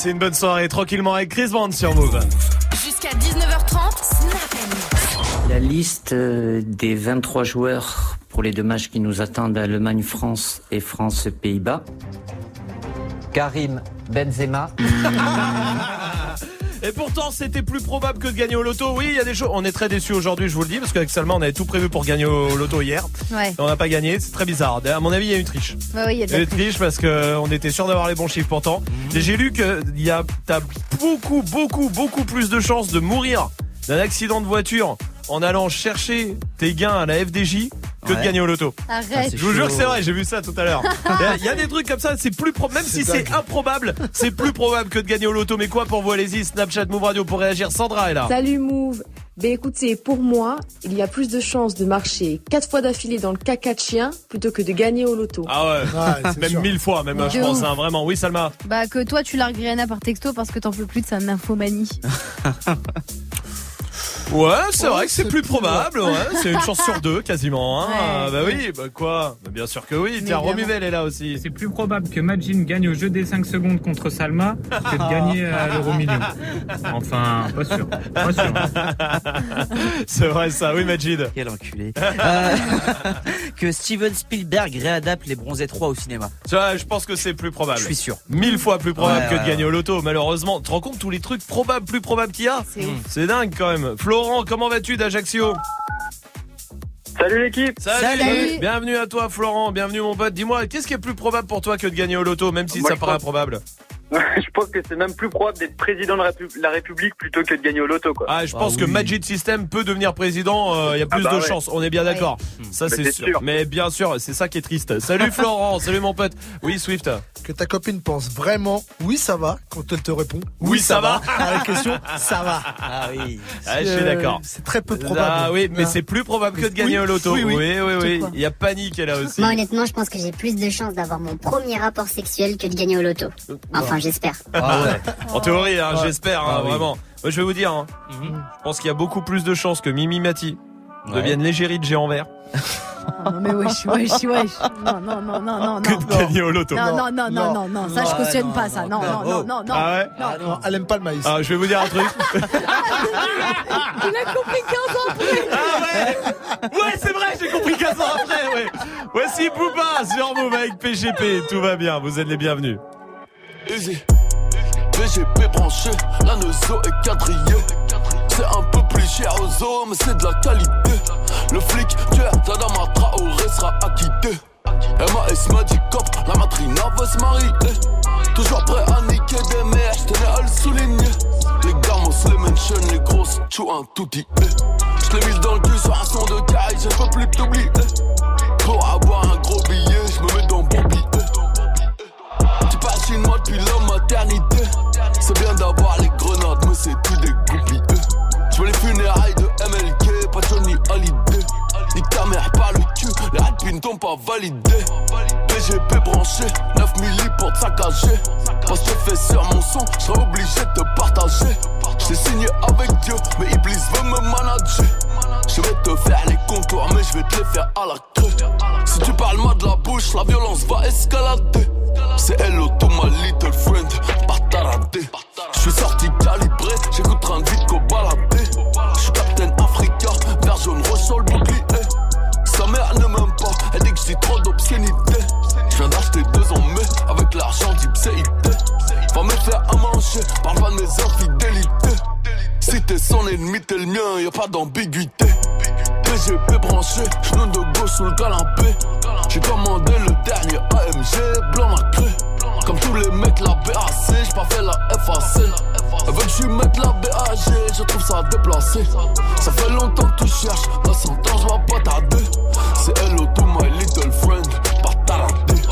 Passez une bonne soirée tranquillement avec Chris Band sur Move. Jusqu'à 19h30, Snap. La liste euh, des 23 joueurs pour les deux matchs qui nous attendent, Allemagne-France et France-Pays-Bas. Karim Benzema. Et pourtant, c'était plus probable que de gagner au loto. Oui, il y a des choses. On est très déçus aujourd'hui, je vous le dis, parce qu'avec Salma, on avait tout prévu pour gagner au loto hier. Ouais. Et on n'a pas gagné. C'est très bizarre. À mon avis, il y a une triche. Ouais, oui, il y a de Il y a la une triche parce que on était sûr d'avoir les bons chiffres pourtant. Et j'ai lu que y a, t'as beaucoup, beaucoup, beaucoup plus de chances de mourir d'un accident de voiture en allant chercher tes gains à la FDJ que de gagner au loto. Arrête. Je vous jure que c'est vrai, j'ai vu ça tout à l'heure. Il y a- des trucs comme ça, c'est plus pro- même si c'est improbable, c'est plus probable que de gagner au loto. Mais quoi pour vous, allez-y, Snapchat Move Radio pour réagir. Sandra est là. Salut Move. Ben écoutez, pour moi, il y a plus de chances de marcher quatre fois d'affilée dans le caca de chien plutôt que de gagner au loto. Ah ouais, même mille fois, même, je De pense, hein, vraiment. Oui, Salma. Bah que toi tu largues Rihanna par texto parce que t'en peux plus de sa nymphomanie. Ouais, c'est vrai que c'est plus probable, ouais. C'est une chance sur deux, quasiment, hein. Ouais. Ah, bah oui, bah quoi Bah Bien sûr que oui. Tiens, Romuvel est là aussi. C'est plus probable que Majin gagne au jeu des 5 secondes contre Salma que de gagner à l'euro million. Enfin, pas sûr. Pas sûr. C'est vrai ça, oui, Majid. Quel enculé. Euh, que Steven Spielberg réadapte les Bronzés 3 au cinéma. Je pense que c'est plus probable. Je suis sûr. Mille fois plus probable Ouais, que de gagner ouais. au loto, malheureusement. Tu te rends compte tous les trucs probables, plus probables qu'il y a? C'est dingue quand même. Florent, comment vas-tu d'Ajaccio Salut l'équipe Salut. Salut. Bienvenue à toi Florent, bienvenue mon pote. Dis-moi, qu'est-ce qui est plus probable pour toi que de gagner au loto, même si Moi, ça paraît pense- improbable Je pense que c'est même plus probable d'être président de la, Répu- la République plutôt que de gagner au loto, quoi. Ah, je pense que Magic System peut devenir président. Il y a plus Ah bah de ouais. chances. On est bien d'accord. Ça, Mais c'est sûr. sûr. Mais bien sûr, c'est ça qui est triste. Salut Florent. Salut mon pote. Oui, Swift. Que ta copine pense vraiment oui ça va quand elle te répond Oui, ça va. à la question ça va. Ah oui. Ah, je suis Euh, d'accord. C'est très peu probable. Ah oui, mais Ah. c'est plus probable que de gagner Oui, au loto. oui, Oui, oui. oui, Il y a panique là aussi. Moi, honnêtement, je pense que j'ai plus de chances d'avoir mon premier rapport sexuel que de gagner au loto. Enfin, j'espère. Ah ouais. En théorie, hein, Ouais. j'espère, hein, Ah oui. vraiment. Moi, je vais vous dire, hein, je pense qu'il y a beaucoup plus de chances que Mimi Mati Ouais. devienne l'égérie de géant vert non mais wesh, wesh, wesh. Non, non, non, non, non, que non. de gagner au loto. Non, non, non, non, non, non, ça je cautionne pas ça. Non, non, non, non, non. Ah ouais? Ah non, elle aime pas le maïs. Ah, je vais vous dire un truc. Il a compris 15 ans après. Ah ouais? Ouais, c'est vrai, j'ai compris 15 ans après, ouais. Voici Poupa sur Move avec PGP. Tout va bien, vous êtes les bienvenus. Easy. VGP branché, la nozo est quadrillée. C'est un peu plus cher aux mais c'est de la qualité. Le flic, tueur, Tadama Traoré sera acquitté. MAS m'a dit cop, la matrina veut se marier. Toujours prêt à niquer des mères, j'tenais à le souligner. Les gamos, les mentions, les grosses, tchou un tout dit. J'l'ai mis dans le cul sur un son de caille, je peux plus t'oublier. Pour avoir un gros billet, C'est bien d'avoir les grenades, mais c'est tout des goupilleux. Je les funérailles de MLK, pas Johnny Hallyday. Nique ta mère, pas le cul, les radpins t'ont pas validé. BGP branché, 9 milli pour te saccager. Parce que fais sur mon son, je obligé de te partager. J'ai signé avec Dieu, mais Iblis veut me manager. Je vais te faire les contours, mais je vais te les faire à la crue. Si tu parles mal de la bouche, la violence va escalader. C'est hello to my little friend, pas taradé. Je suis sorti calibré, j'écoute qu'au baladé. Je suis Captain Africa, vert jaune rouge sur bouclier. Sa mère ne m'aime pas, elle dit que j'ai trop d'obscénité. Je viens d'acheter deux en mai, avec l'argent d'Ipséité. Va me faire à manger, parle pas de mes infidélités. Si t'es son ennemi, t'es le mien, y a pas d'ambiguïté. PGP branché, genou de gauche sous le. J'ai commandé le dernier AMG, blanc la clé. Comme tous les mecs, la BAC, j'ai pas fait la FAC. Elle veut que je mette la BAG, je trouve ça déplacé. Ça fait longtemps que tu cherches, dans 100 ans, je vais pas tarder. C'est hello to my little friend, pas taradé.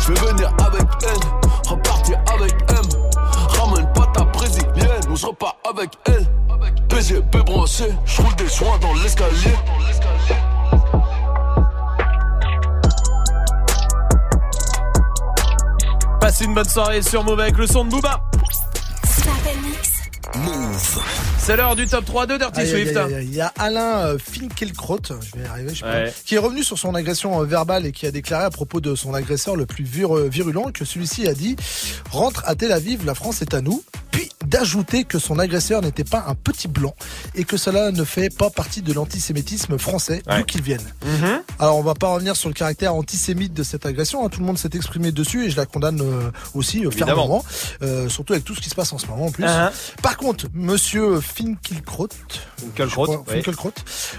Je vais venir avec N, repartir avec M. Ramène pas ta brésilienne, ou je repars avec elle. Roule des joints dans l'escalier. Passez une bonne soirée sur Move avec le son de Booba. Move. C'est l'heure du top 3 de Dirty Aïe, Swift. aïe, aïe. Il y a Alain euh, Finkielkraut, je vais y arriver, je sais Ouais. pas, qui est revenu sur son agression euh, verbale et qui a déclaré à propos de son agresseur le plus vir- euh, virulent que celui-ci a dit rentre à Tel Aviv, la France est à nous. Puis d'ajouter que son agresseur n'était pas un petit blanc et que cela ne fait pas partie de l'antisémitisme français d'où qu'il vienne. Alors on va pas revenir sur le caractère antisémite de cette agression, hein. tout le monde s'est exprimé dessus et je la condamne euh, aussi euh, fermement, euh, surtout avec tout ce qui se passe en ce moment en plus. Uh-huh. Par contre, monsieur Finkielkraut, Finkielkraut, oui.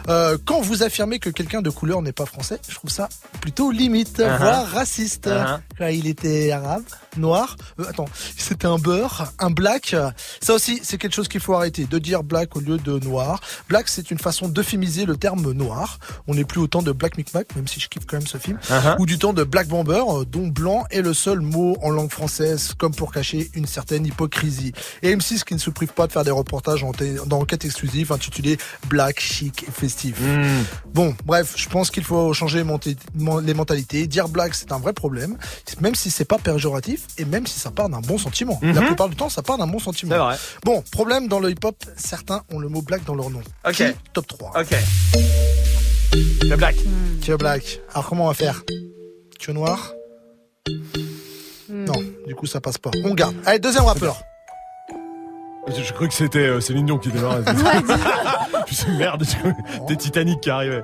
Euh, quand vous affirmez que quelqu'un de couleur n'est pas français, je trouve ça plutôt limite, Uh-huh. voire raciste. Uh-huh. Il était arabe, noir, euh, attends, c'était un beurre, un black. Ça aussi, c'est quelque chose qu'il faut arrêter, de dire black au lieu de noir. Black, c'est une façon d'euphémiser le terme noir. On n'est plus au temps de Black Micmac, même si je kiffe quand même ce film, Uh-huh. ou du temps de Black Bomber, euh, dont blanc est le seul mot en langue française, comme pour cacher une certaine hypocrisie. Et M6 qui ne se prive pas de faire des reportages en té- dans enquête exclusive intitulé Black, chic et festif. Hmm. Bon, bref, je pense qu'il faut changer les mentalités. Dire black, c'est un vrai problème, même si c'est pas péjoratif et même si ça part d'un bon sentiment. La Mhm. plupart du temps, ça part d'un bon sentiment. Vrai. Bon, problème dans le hip-hop, certains ont le mot black dans leur nom. Ok. Qui top 3. Ok. Le black. Es black. Alors comment on va faire? Tu es noir? Non, du coup ça passe pas. On garde. Allez, deuxième rappeur. Je, je croyais que c'était euh, Céline Dion qui démarrait. Putain, merde, t'es Titanic qui arrivait.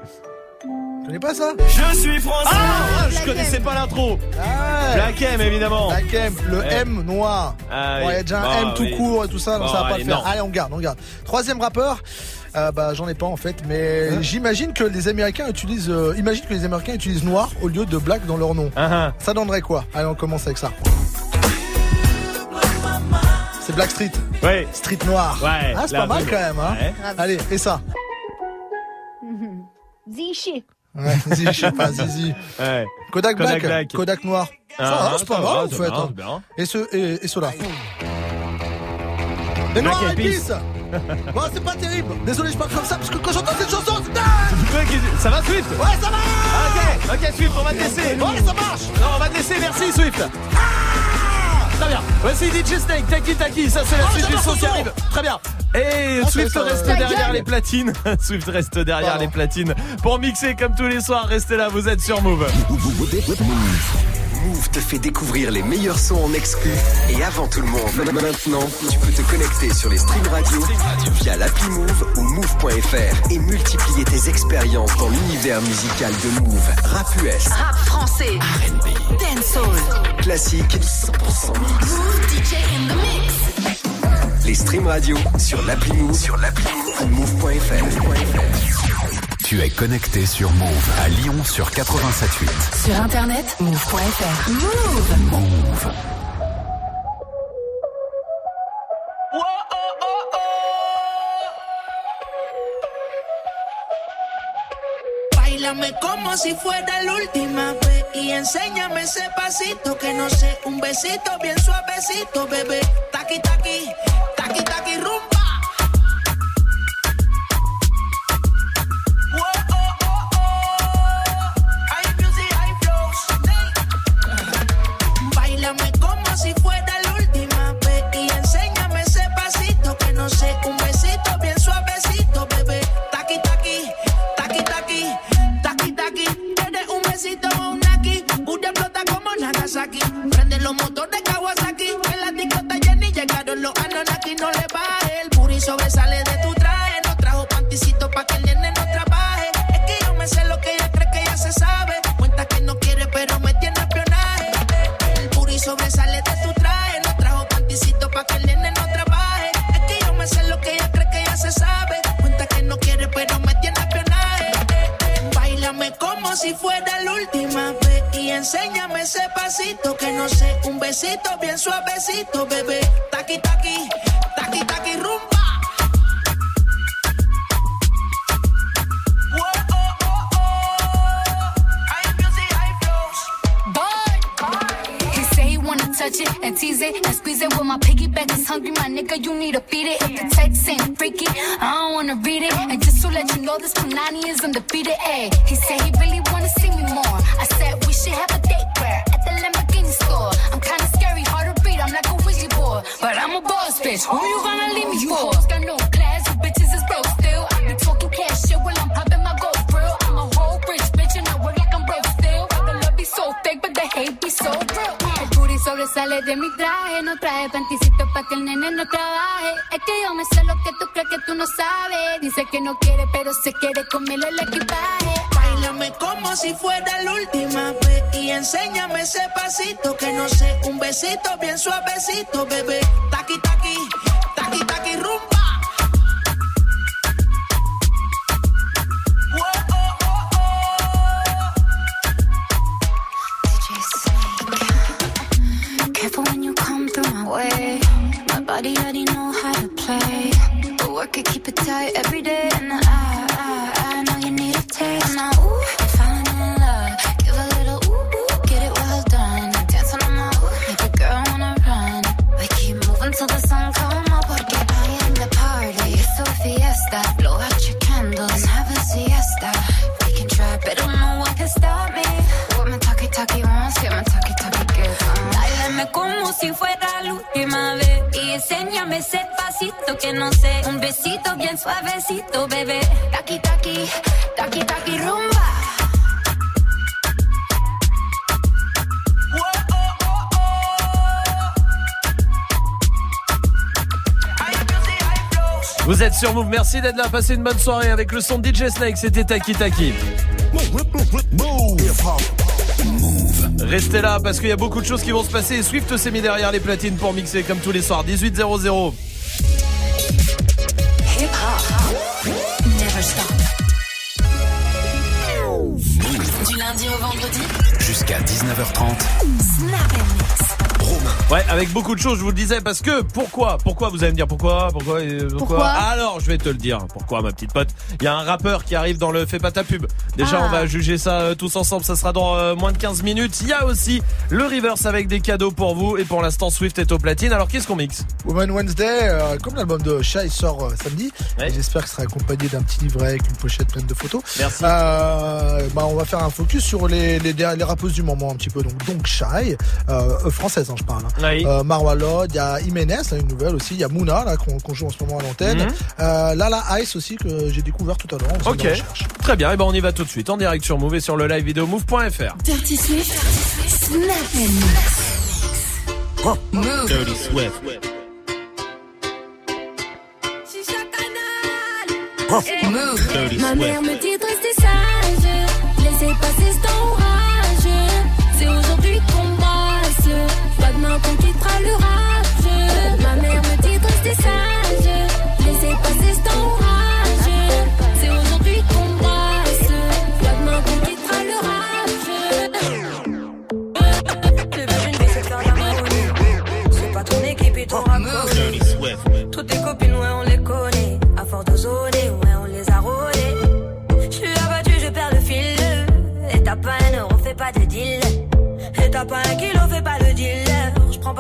Tu connais pas ça Je suis français. Ah, je connaissais pas l'intro. Black M, évidemment. Black M, le Ouais. M noir. Ah, Bon, il y a déjà un Ah, M tout oui. court et tout ça, donc Bon, ça va pas allez, le faire. non. Allez, on garde, on garde. Troisième rappeur. euh, bah j'en ai pas en fait, mais Hein j'imagine que les Américains utilisent, euh, imagine que les Américains utilisent noir au lieu de black dans leur nom. Ah, Ça donnerait quoi? Allez, on commence avec ça. C'est Black Street. Ouais. Street noir. Ouais, Ah, c'est pas mal c'est quand même. Hein Ouais. Allez, et ça Zichi. Ouais, Zizi, je sais pas, Zizi. Ouais. Kodak, Kodak Black. Kodak noir. Ah, ça va, c'est pas mal en fait. hein. Et ce et, et ceux-là. Les noirs Eyed Peas. Bon, c'est pas terrible. Désolé, je parle comme ça parce que quand j'entends cette chanson, c'est Ça va, Swift Ouais, ça va Ok, ok, Swift, on va te laisser. Bon, ça marche Non, on va te laisser, merci, Swift. Très bien. Voici DJ Snake, Taki Taki, ça c'est la Oh, suite du son qui arrive. Très bien. Et Oh, Swift reste derrière les platines. Swift reste derrière les platines. Pour mixer comme tous les soirs, restez là, vous êtes sur Move. Move te fait découvrir les meilleurs sons en exclu et avant tout le monde. Maintenant, tu peux te connecter sur les streams radio via l'appli Move ou move.fr et multiplier tes expériences dans l'univers musical de Move. Rap US, Rap français. Dancehall. classique, 100% mix. Move DJ in the mix. Les streams radio sur l'appli Move, sur l'appli Move ou move.fr. Tu es connecté sur Move à Lyon sur 87.8. Sur internet, move.fr. Move. Move. Bailame como si fuera la última vez y enséñame ese pasito que no sé, un besito bien suavecito, bebé. Taqui taqui, taqui taqui rumba. que no sé, un besito bien suavecito, bebé. Merci d'être là. Passez une bonne soirée avec le son de DJ Snake. C'était Taki Taki. Restez là parce qu'il y a beaucoup de choses qui vont se passer. Swift s'est mis derrière les platines pour mixer comme tous les soirs. 18 00. Avec beaucoup de choses, je vous le disais, parce que pourquoi Pourquoi vous allez me dire pourquoi Pourquoi euh, Pourquoi, Alors, je vais te le dire. Pourquoi, ma petite pote Il y a un rappeur qui arrive dans le Fais pas ta pub. Déjà, on ah. va juger ça euh, tous ensemble. Ça sera dans euh, moins de 15 minutes. Il y a aussi le reverse avec des cadeaux pour vous. Et pour l'instant, Swift est au platine. Alors, qu'est-ce qu'on mixe Woman Wednesday, euh, comme l'album de Shy sort samedi. J'espère que ce sera accompagné d'un petit livret avec une pochette pleine de photos. Merci. Bah, on va faire un focus sur les, les, rappeuses du moment un petit peu. Donc, donc Shy, française, hein, je parle. Hein. Marwa Lod, il y a Jiménez, une nouvelle aussi. Il y a Mouna, là, qu'on joue en ce moment à l'antenne. Mm -hmm. Lala Ice aussi, que j'ai découvert tout à l'heure. Ok. Très bien. Et ben, on y va tout tout de suite en direct sur Move et sur le live vidéo move.fr. Dirty Swift, snap and Dirty Swift. Ma mère me dit de rester sage, laissez passer cet orage. C'est aujourd'hui qu'on brasse, pas demain qu'on quittera le rage.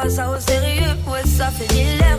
ça au sérieux, ouais, ça fait l'air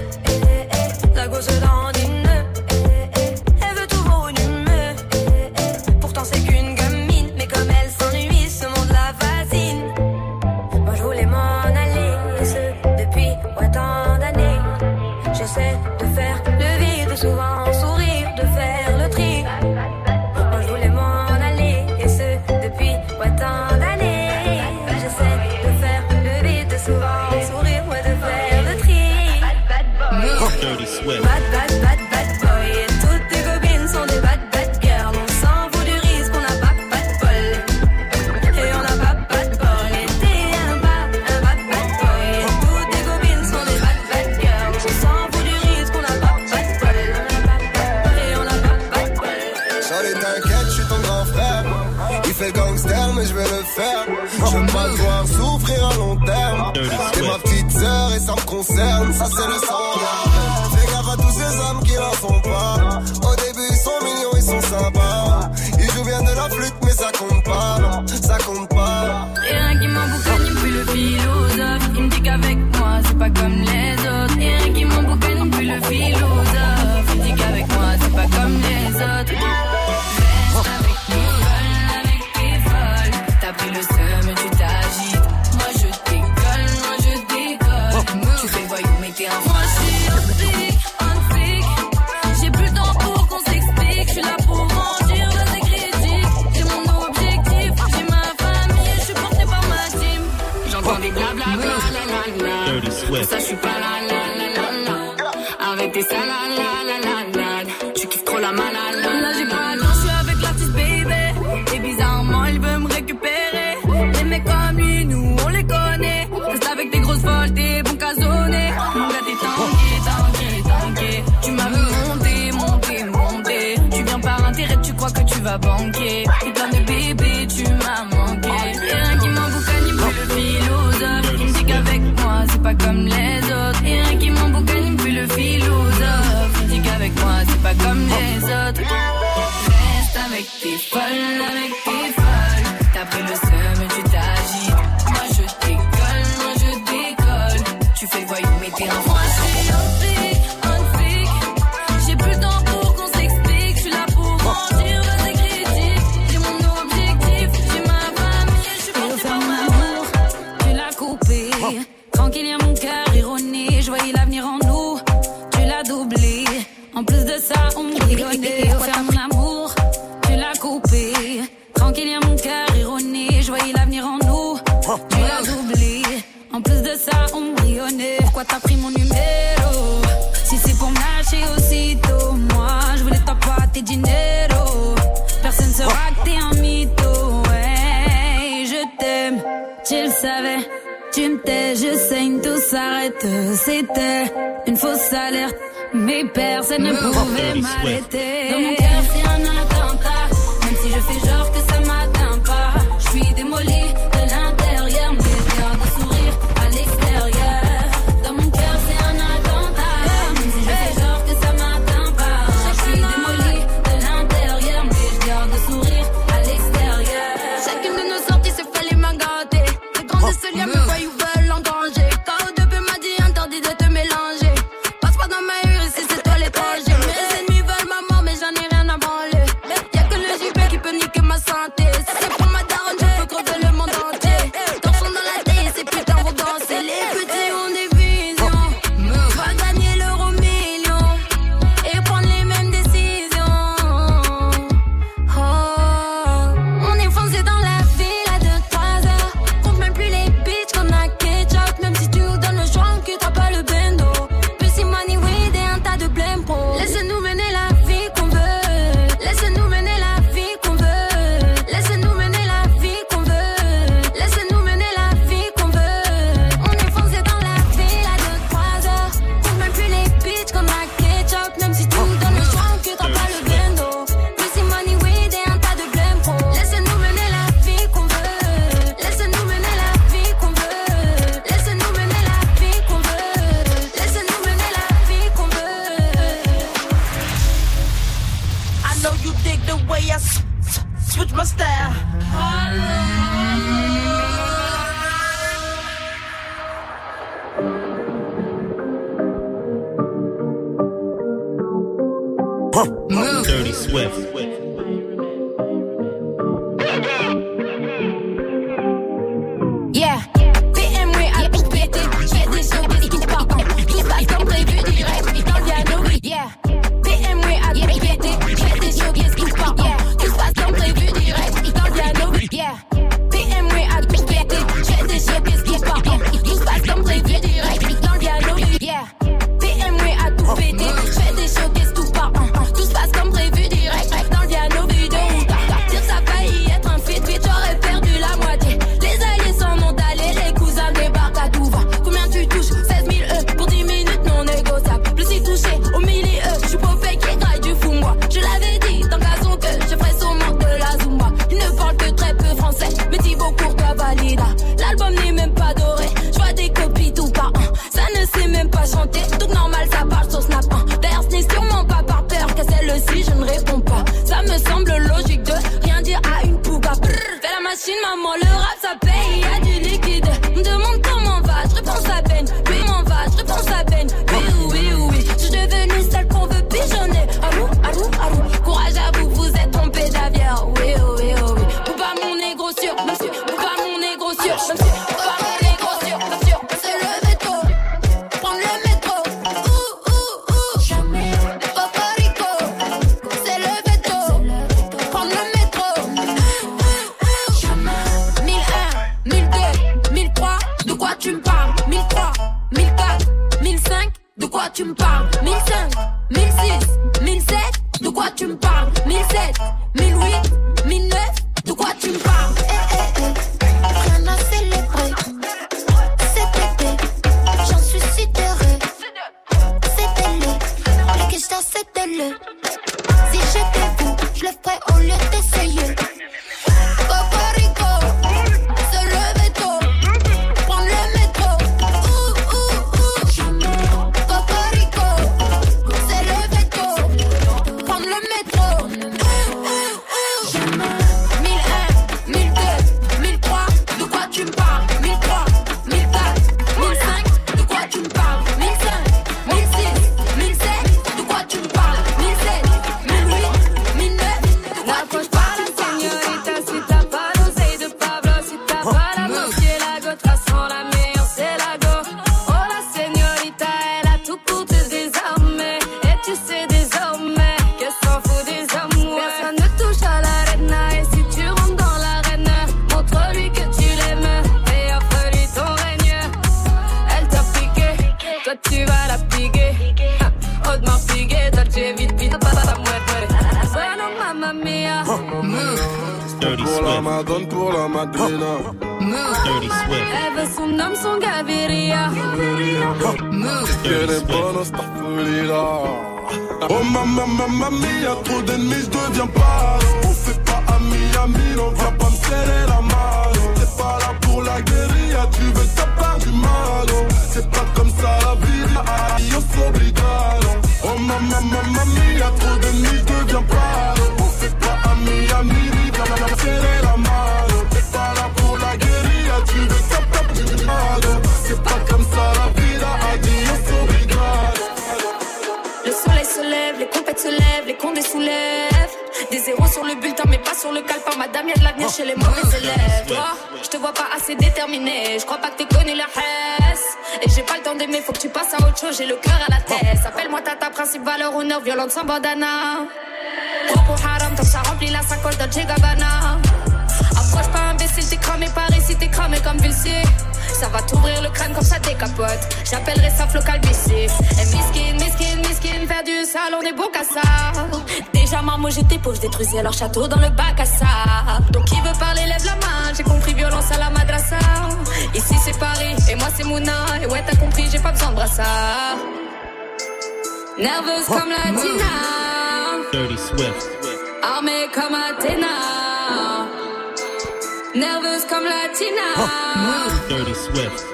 je te vois pas assez déterminé. Je crois pas que t'aies connu la hesse. Et j'ai pas le temps d'aimer, faut que tu passes à autre chose. J'ai le cœur à la tête. Appelle-moi tata, principe, valeur, honneur, violente sans bandana. Propos haram, tant que ça la sacoche Dolce Gabbana. Approche pas imbécile, t'es cramé par ici, t'es cramé comme Vilsier. Ça va t'ouvrir le crâne comme ça décapote. J'appellerai ça flocal BC. Et miskin, miskin, miskin, faire du sale, on est bon qu'à ça. Déjà marmot, j'étais pauvre, je détruisais leur château dans le bac à sable. Donc qui veut parler, lève la main. J'ai compris violence à la madrasa. Ici c'est Paris, et moi c'est Mouna. Et ouais, t'as compris, j'ai pas besoin de brassard. Nerveuse comme la Tina. Dirty Swift. Armée comme Athéna. Nerveuse comme la Tina. Dirty Swift.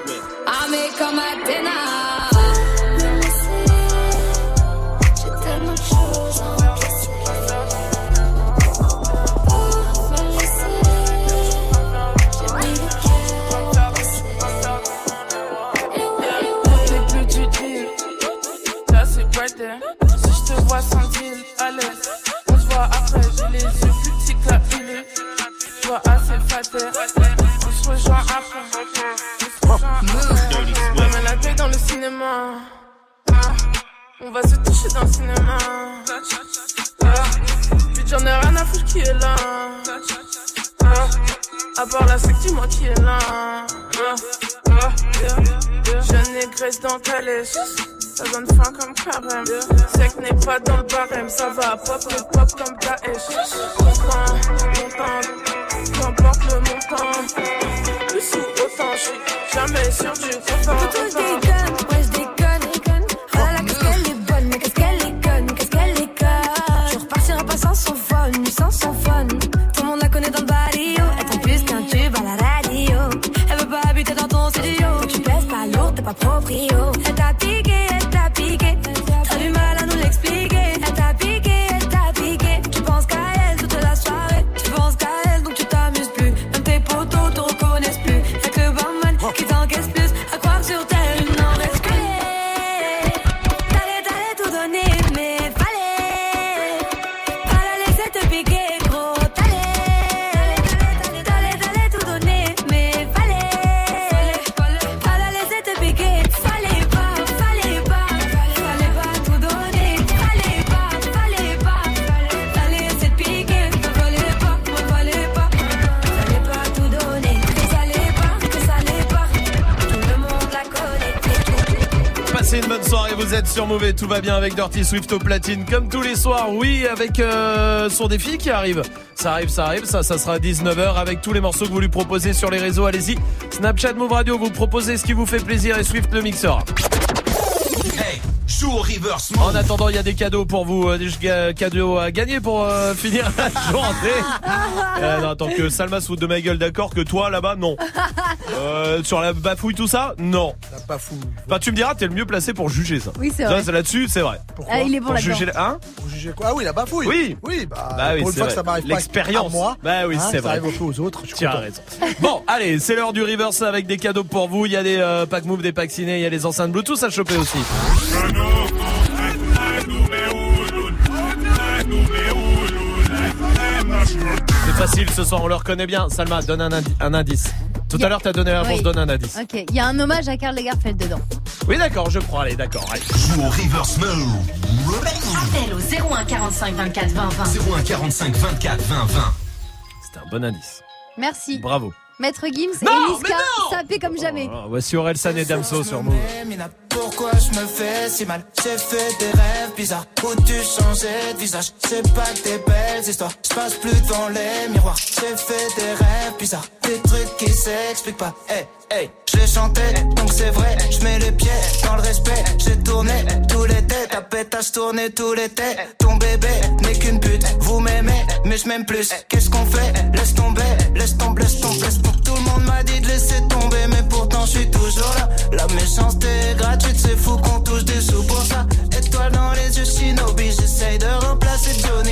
Armée comme Athéna. Si je te vois sans deal, à l'aise. On se voit après, j'ai les yeux On se rejoint après. Même la tête dans le cinéma. Ah, On va se toucher dans le cinéma. Ah, Puis j'en ai rien à foutre qui est là. Ah, À part la sec, dis-moi qui est là. Ah, ah, yeah, yeah. Je négresse dans calèche. Ça donne faim comme carême. Sec n'est pas dans le barème. Ça va pop, mais pop comme Daesh. Content, content, peu importe le montant. Plus ou autant, je suis jamais sûr du content. Toi, je déconne, ouais, je déconne? Voilà, qu'est-ce qu'elle est bonne, mais qu'est-ce qu'elle est conne, qu'est-ce qu'elle est conne? Je repartirai pas sans son phone, sans son phone. Tout le monde la connaît dans le barrio. Elle prend plus qu'un tube à la radio. Elle veut pas habiter dans ton studio. Tu pèses pas lourd, t'es pas proprio. Elle vous êtes sur Mauvais, tout va bien avec Dirty Swift au platine comme tous les soirs. Oui, avec euh, son défi qui arrive. Ça arrive, ça arrive, ça ça sera à 19h avec tous les morceaux que vous lui proposez sur les réseaux. Allez-y. Snapchat Move Radio, vous proposez ce qui vous fait plaisir et Swift le mixera. Hey, joue au reverse En attendant, il y a des cadeaux pour vous, euh, des cadeaux à gagner pour euh, finir la journée. Euh, non, tant que Salma se fout de ma gueule, d'accord? Que toi là-bas, non. Euh, sur la bafouille, tout ça, non. La bafouille. Bah, tu me diras, t'es le mieux placé pour juger ça. Oui, c'est vrai. Ça, Là-dessus, c'est vrai. Ah, il est bon Pour juger, hein Vous jugez quoi? Ah oui, la bafouille. Oui. Oui, bah, Bah oui, pour une fois que ça m'arrive pas L'expérience. à moi. Bah oui, hein, c'est ça vrai. arrive un peu aux autres. Tu as raison. Bon, allez, c'est l'heure du reverse avec des cadeaux pour vous. Il y a des euh, packs move, des packs ciné, il y a les enceintes Bluetooth à choper aussi. Facile ce soir, on le reconnaît bien. Salma, donne un, indi- un indice. Tout à l'heure, t'as donné la réponse, Oui. donne un indice. Ok, il y a un hommage à Karl Lagerfeld dedans. Oui, d'accord, je prends, allez, d'accord. allez. Joue au reverse mode. Appel au 01 45 24 20 20. 01 45 24 20 20. C'était un bon indice. Merci. Bravo. Maître Gims Non, et Niska, mais non sapé comme jamais. Ah, voici Orelsan et Damso sur Move. Pourquoi je me fais si mal? J'ai fait des rêves bizarres. Où tu changeais de visage? C'est pas que des belles histoires. Je passe plus devant les miroirs. J'ai fait des rêves bizarres. Des trucs qui s'expliquent pas. Hey, hey, les chantais donc c'est vrai Je mets les pieds dans le respect. J'ai tourné tout l'été Ta pétasse tournée tout l'été Ton bébé n'est qu'une pute Vous m'aimez mais je m'aime plus. Qu'est-ce qu'on fait? Laisse tomber Laisse tomber, laisse tomber, laisse. Tout le monde m'a dit de laisser tomber Mais pourtant je suis toujours là. La méchanceté est gratuite C'est fou qu'on touche des sous pour ça. Étoile dans les yeux shinobi J'essaye de remplacer Johnny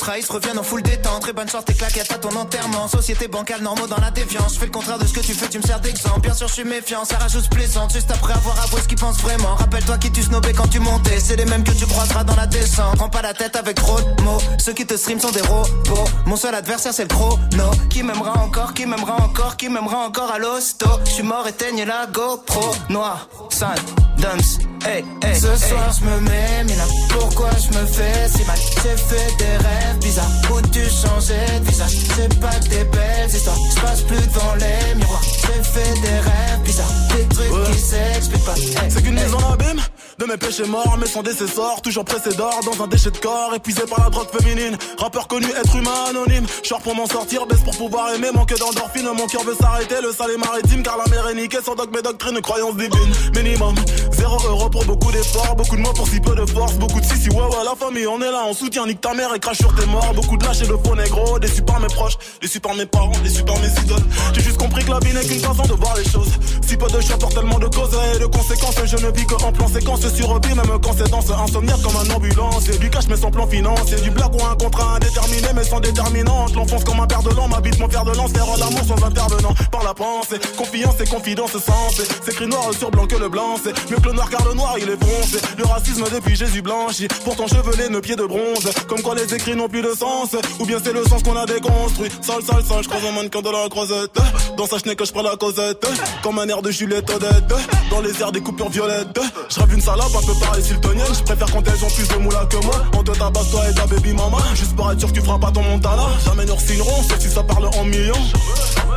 trahissent, reviennent en full détente. Très bonne chance, tes claquettes à ton enterrement. Société bancale, normaux dans la défiance. Je fais le contraire de ce que tu fais, tu me sers d'exemple. Bien sûr, je suis méfiant, ça rajoute plaisante. Juste après avoir avoué ce qu'ils pensent vraiment. Rappelle-toi qui tu snobais quand tu montais. C'est les mêmes que tu croiseras dans la descente. Prends pas la tête avec trop de mots. Ceux qui te stream sont des robots. Mon seul adversaire, c'est le chrono. Qui m'aimera encore, qui m'aimera encore, qui m'aimera encore à l'hosto. Je suis mort, éteigne la GoPro. Noir, sale, dance. Hey, hey, Ce soir je me mets, mais là pourquoi je me fais si mal? J'ai fait des rêves bizarres où tu changeais de visage? C'est pas que des belles histoires, je passe plus devant les miroirs. J'ai fait des rêves bizarres, des trucs qui s'expliquent pas. Hey, C'est qu'une hey. mise en abîme de mes péchés morts, mais sans décessor, toujours pressé d'or dans un déchet de corps, épuisé par la drogue féminine. Rappeur connu, être humain anonyme. Short pour m'en sortir, baisse pour pouvoir aimer, manque d'endorphine. Mon cœur veut s'arrêter, le sale est maritime, car la mer est niquée. Sans dogme et doctrine, croyance divine. Minimum, zéro euro pour beaucoup d'efforts, beaucoup de mots pour si peu de force, beaucoup de si si ouais ouais la famille, on est là, on soutient, nique ta mère et crache sur beaucoup de lâches et de faux négro, déçus par mes proches, déçus par mes parents, déçus par mes idoles. J'ai juste compris que la vie n'est qu'une façon de voir les choses. Si peu de choix pour tellement de causes et de conséquences, je ne vis que en plan séquence sur repas, même quand c'est dans ce insomniaque comme un ambulance. Et du cash mais sans plan financier, du blague ou un contrat indéterminé mais sans déterminante. L'enfonce comme un père de l'an, m'habite mon fer de lance, faire l'amour sans intervenant. Par la pensée, confiance et confidence sensée. C'est écrit noir sur blanc que le blanc, c'est mieux que le noir car le noir il est foncé. Le racisme depuis Jésus blanchi, pourtant chevelé, nos pieds de bronze. Comme quoi les écrits n'ont plus sens, ou bien c'est le sens qu'on a déconstruit. Sale, sale, sale, je croise un mannequin de la croisette. Dans sa chenille que je prends la causette, comme un air de Juliette Odette. Dans les airs des coupures violettes, je rêve une salope un peu pareille siltonienne. Je préfère quand elles ont plus de moula que moi. On te tabasse toi et ta baby mama. Juste pour être sûr que tu feras pas ton montana. Jamais nous signerons, sauf si ça parle en millions.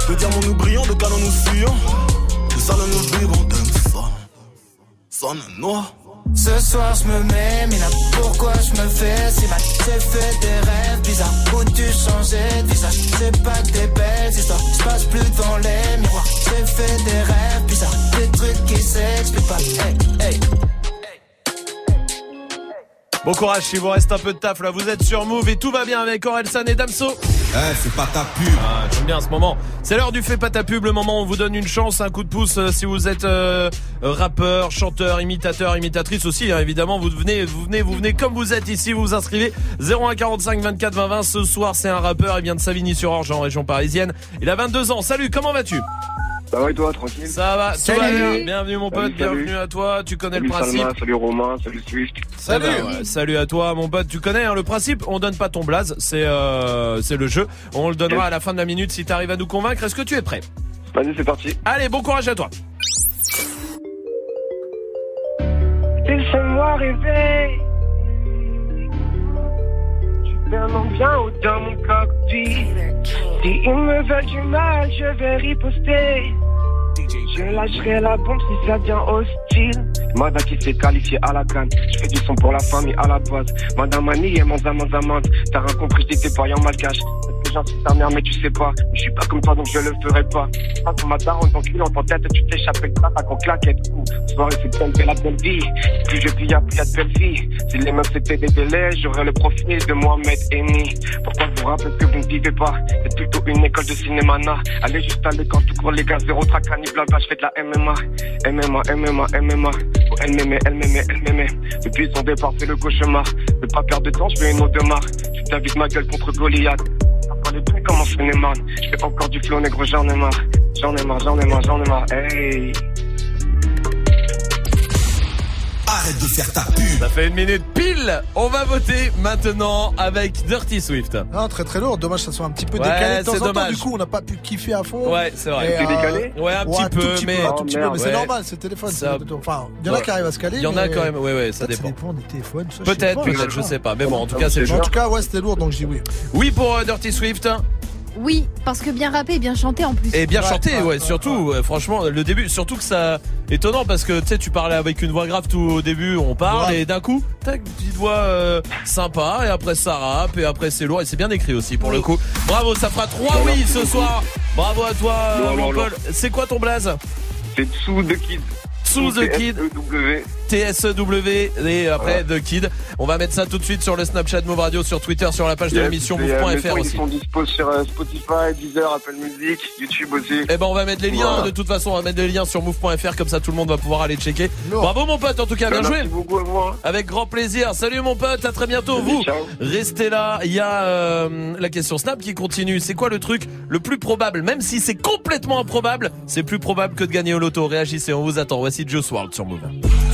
De diamants nous brillons, de canons nous fuyons. De salles nous vivons, d'un son. Sonne noir. Ce soir je me mets, là pourquoi je me fais si mal? J'ai fait des rêves bizarres. Où tu changeais de visage? C'est pas que des belles histoires, je passe plus devant les miroirs. J'ai fait des rêves bizarres, des trucs qui s'expliquent pas. Hey, hey Bon courage, il vous reste un peu de taf là. Vous êtes sur Move et tout va bien avec Orelsan et Damso. Eh, c'est pas ta pub. Ah, j'aime bien ce moment. C'est l'heure du fait pas ta pub, le moment où on vous donne une chance, un coup de pouce euh, si vous êtes euh, rappeur, chanteur, imitateur, imitatrice aussi. hein, évidemment, vous venez, vous venez, vous venez comme vous êtes ici, vous vous inscrivez 01 45 24 20 20. Ce soir, c'est un rappeur, il vient de Savigny-sur-Orge en région parisienne. Il a 22 ans. Salut, comment vas-tu? Ça va et toi, tranquille Ça va, tout Salut. va bien. Bienvenue mon pote, Salut, bienvenue à toi. Tu connais Salut le principe. Salma, salut Romain, salut Swift. Salut. salut à toi mon pote. Tu connais hein, le principe, on donne pas ton blaze, c'est euh, c'est le jeu. On le donnera à la fin de la minute si tu arrives à nous convaincre. Est-ce que tu es prêt? Vas-y, c'est parti. Allez, bon courage à toi. Laissez-moi rêver. Tu vraiment bien haut dans mon cockpit. Si ils me veulent du mal, je vais riposter. Je lâcherai la bombe si ça devient hostile. Mada qui s'est qualifié à la canne. Je fais du son pour la famille à la base. Madame Mani et Manza Manza. T'as rien compris, t'es pas en malgache. Gentil ta mère, mais tu sais pas. Je suis pas comme toi donc je le ferai pas. Pas comme ma daronne, ton cul dans ton tête, tu t'échappes claque à qu'on claquette. Soirée, c'est belle, belle, la belle vie. Plus je vis, plus y'a de belles filles. Si les meufs c'était des délais, j'aurais le profil de Mohamed Eni. Pourquoi vous rappelez que vous ne vivez pas? C'est plutôt une école de cinéma, na. Allez juste à l'école, tout court, les gars, zéro trac, ni blabla, je fais de la MMA. MMA, MMA, MMA. Oh, elle m'aimait, elle m'aimait, elle m'aimait. Depuis son départ, c'est le cauchemar. Ne pas perdre de temps, je fais une autre marre. Je David ma gueule contre Goliath. Pas les je fais man. Je fais encore du flow, négro, j'en ai marre. J'en ai marre, j'en ai marre, j'en ai marre. Hey. Arrête de faire ta pub. Ça fait une minute pile. On va voter maintenant avec Dirty Swift. Non, très très lourd. Dommage que ça soit un petit peu Ouais, décalé de temps c'est en temps. dommage. Du coup, on n'a pas pu kiffer à fond. Ouais, c'est vrai. Et, Un peu euh, décalé Ouais, un petit tout peu, petit mais- un tout petit peu, mais c'est normal, c'est téléphone. Ça- Enfin, il y en a qui arrivent à se caler. Il y en a quand même, ouais, ouais, ça dépend. dépend des téléphones. ça, Peut-être, peut-être, je sais pas. Mais bon, en tout cas, c'est En tout cas, ouais, c'était lourd, donc je dis oui. Oui pour euh, Dirty Swift. Oui, parce que bien rappé et bien chanté en plus. Et bien chanté, ouais, surtout, ouais, franchement, le début, surtout que ça étonnant parce que tu sais, tu parlais avec une voix grave tout au début, on parle Ouais. et d'un coup, tac, une petite voix euh, sympa et après ça rappe et après c'est lourd et c'est bien écrit aussi pour le coup. Bravo, ça fera 3 oui ce soir. Bravo à toi, euh, Non, non. Paul. C'est quoi ton blaze? C'est Sous the Kid. Sous the Kid. W. TSEW et après The Kid. On va mettre ça tout de suite sur le Snapchat Move Radio, sur Twitter, sur la page de l'émission move.fr Ils aussi. sont dispo sur euh, Spotify, Deezer, Apple Music, YouTube aussi. Eh ben on va mettre les liens Voilà. de toute façon on va mettre les liens sur move.fr comme ça tout le monde va pouvoir aller checker. Bravo mon pote en tout cas bien Merci joué. beaucoup à vous. Avec grand plaisir. Salut mon pote, à très bientôt. Salut, Vous ciao. restez là. Il y a euh, la question Snap qui continue. C'est quoi le truc le plus probable, même si c'est complètement improbable, c'est plus probable que de gagner au loto. Réagissez, on vous attend. Voici Joe World sur Move.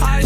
I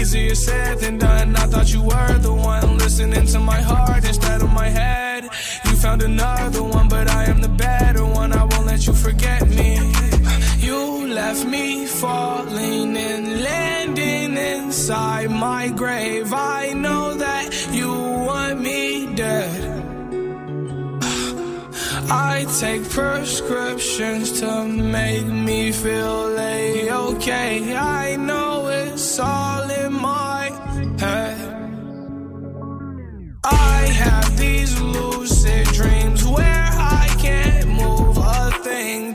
easier said than done. I thought you were the one listening to my heart instead of my head. You found another one, but I am the better one. I won't let you forget me. You left me falling and landing inside my grave. I know that you want me dead. I take prescriptions to make me feel a-okay. I know it's all in my head. I have these lucid dreams where I can't move a thing,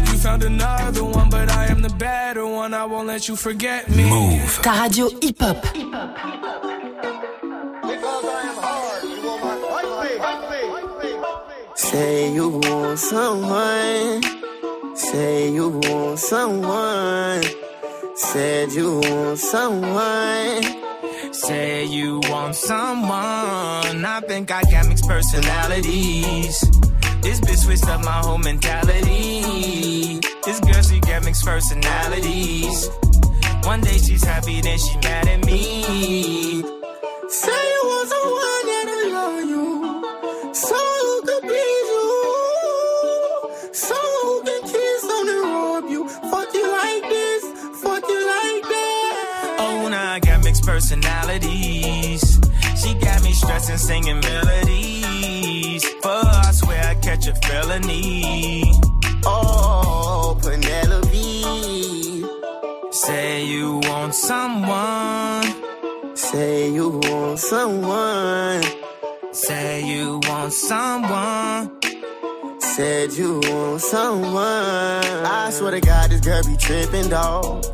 You found another one, but I am the better one. I won't let you forget me. Move. Ta radio hip-hop. Say you want someone. Say you want someone. Said you want someone. Say you want someone. I think I got mixed personalities. This bitch switched up my whole mentality. This girl, she got mixed personalities. One day she's happy, then she mad at me. Say you want someone that'll love you. Someone who could please you. Who can kiss on and rob you. Fuck you like this. Fuck you like that. Oh, now I got mixed personalities. She got me stressing, singing melodies. But I swear I catch a felony. Oh, Penelope. Say you want someone. Say you want someone. Say you want someone. Said you want someone. I swear to God, this girl be tripping, dog.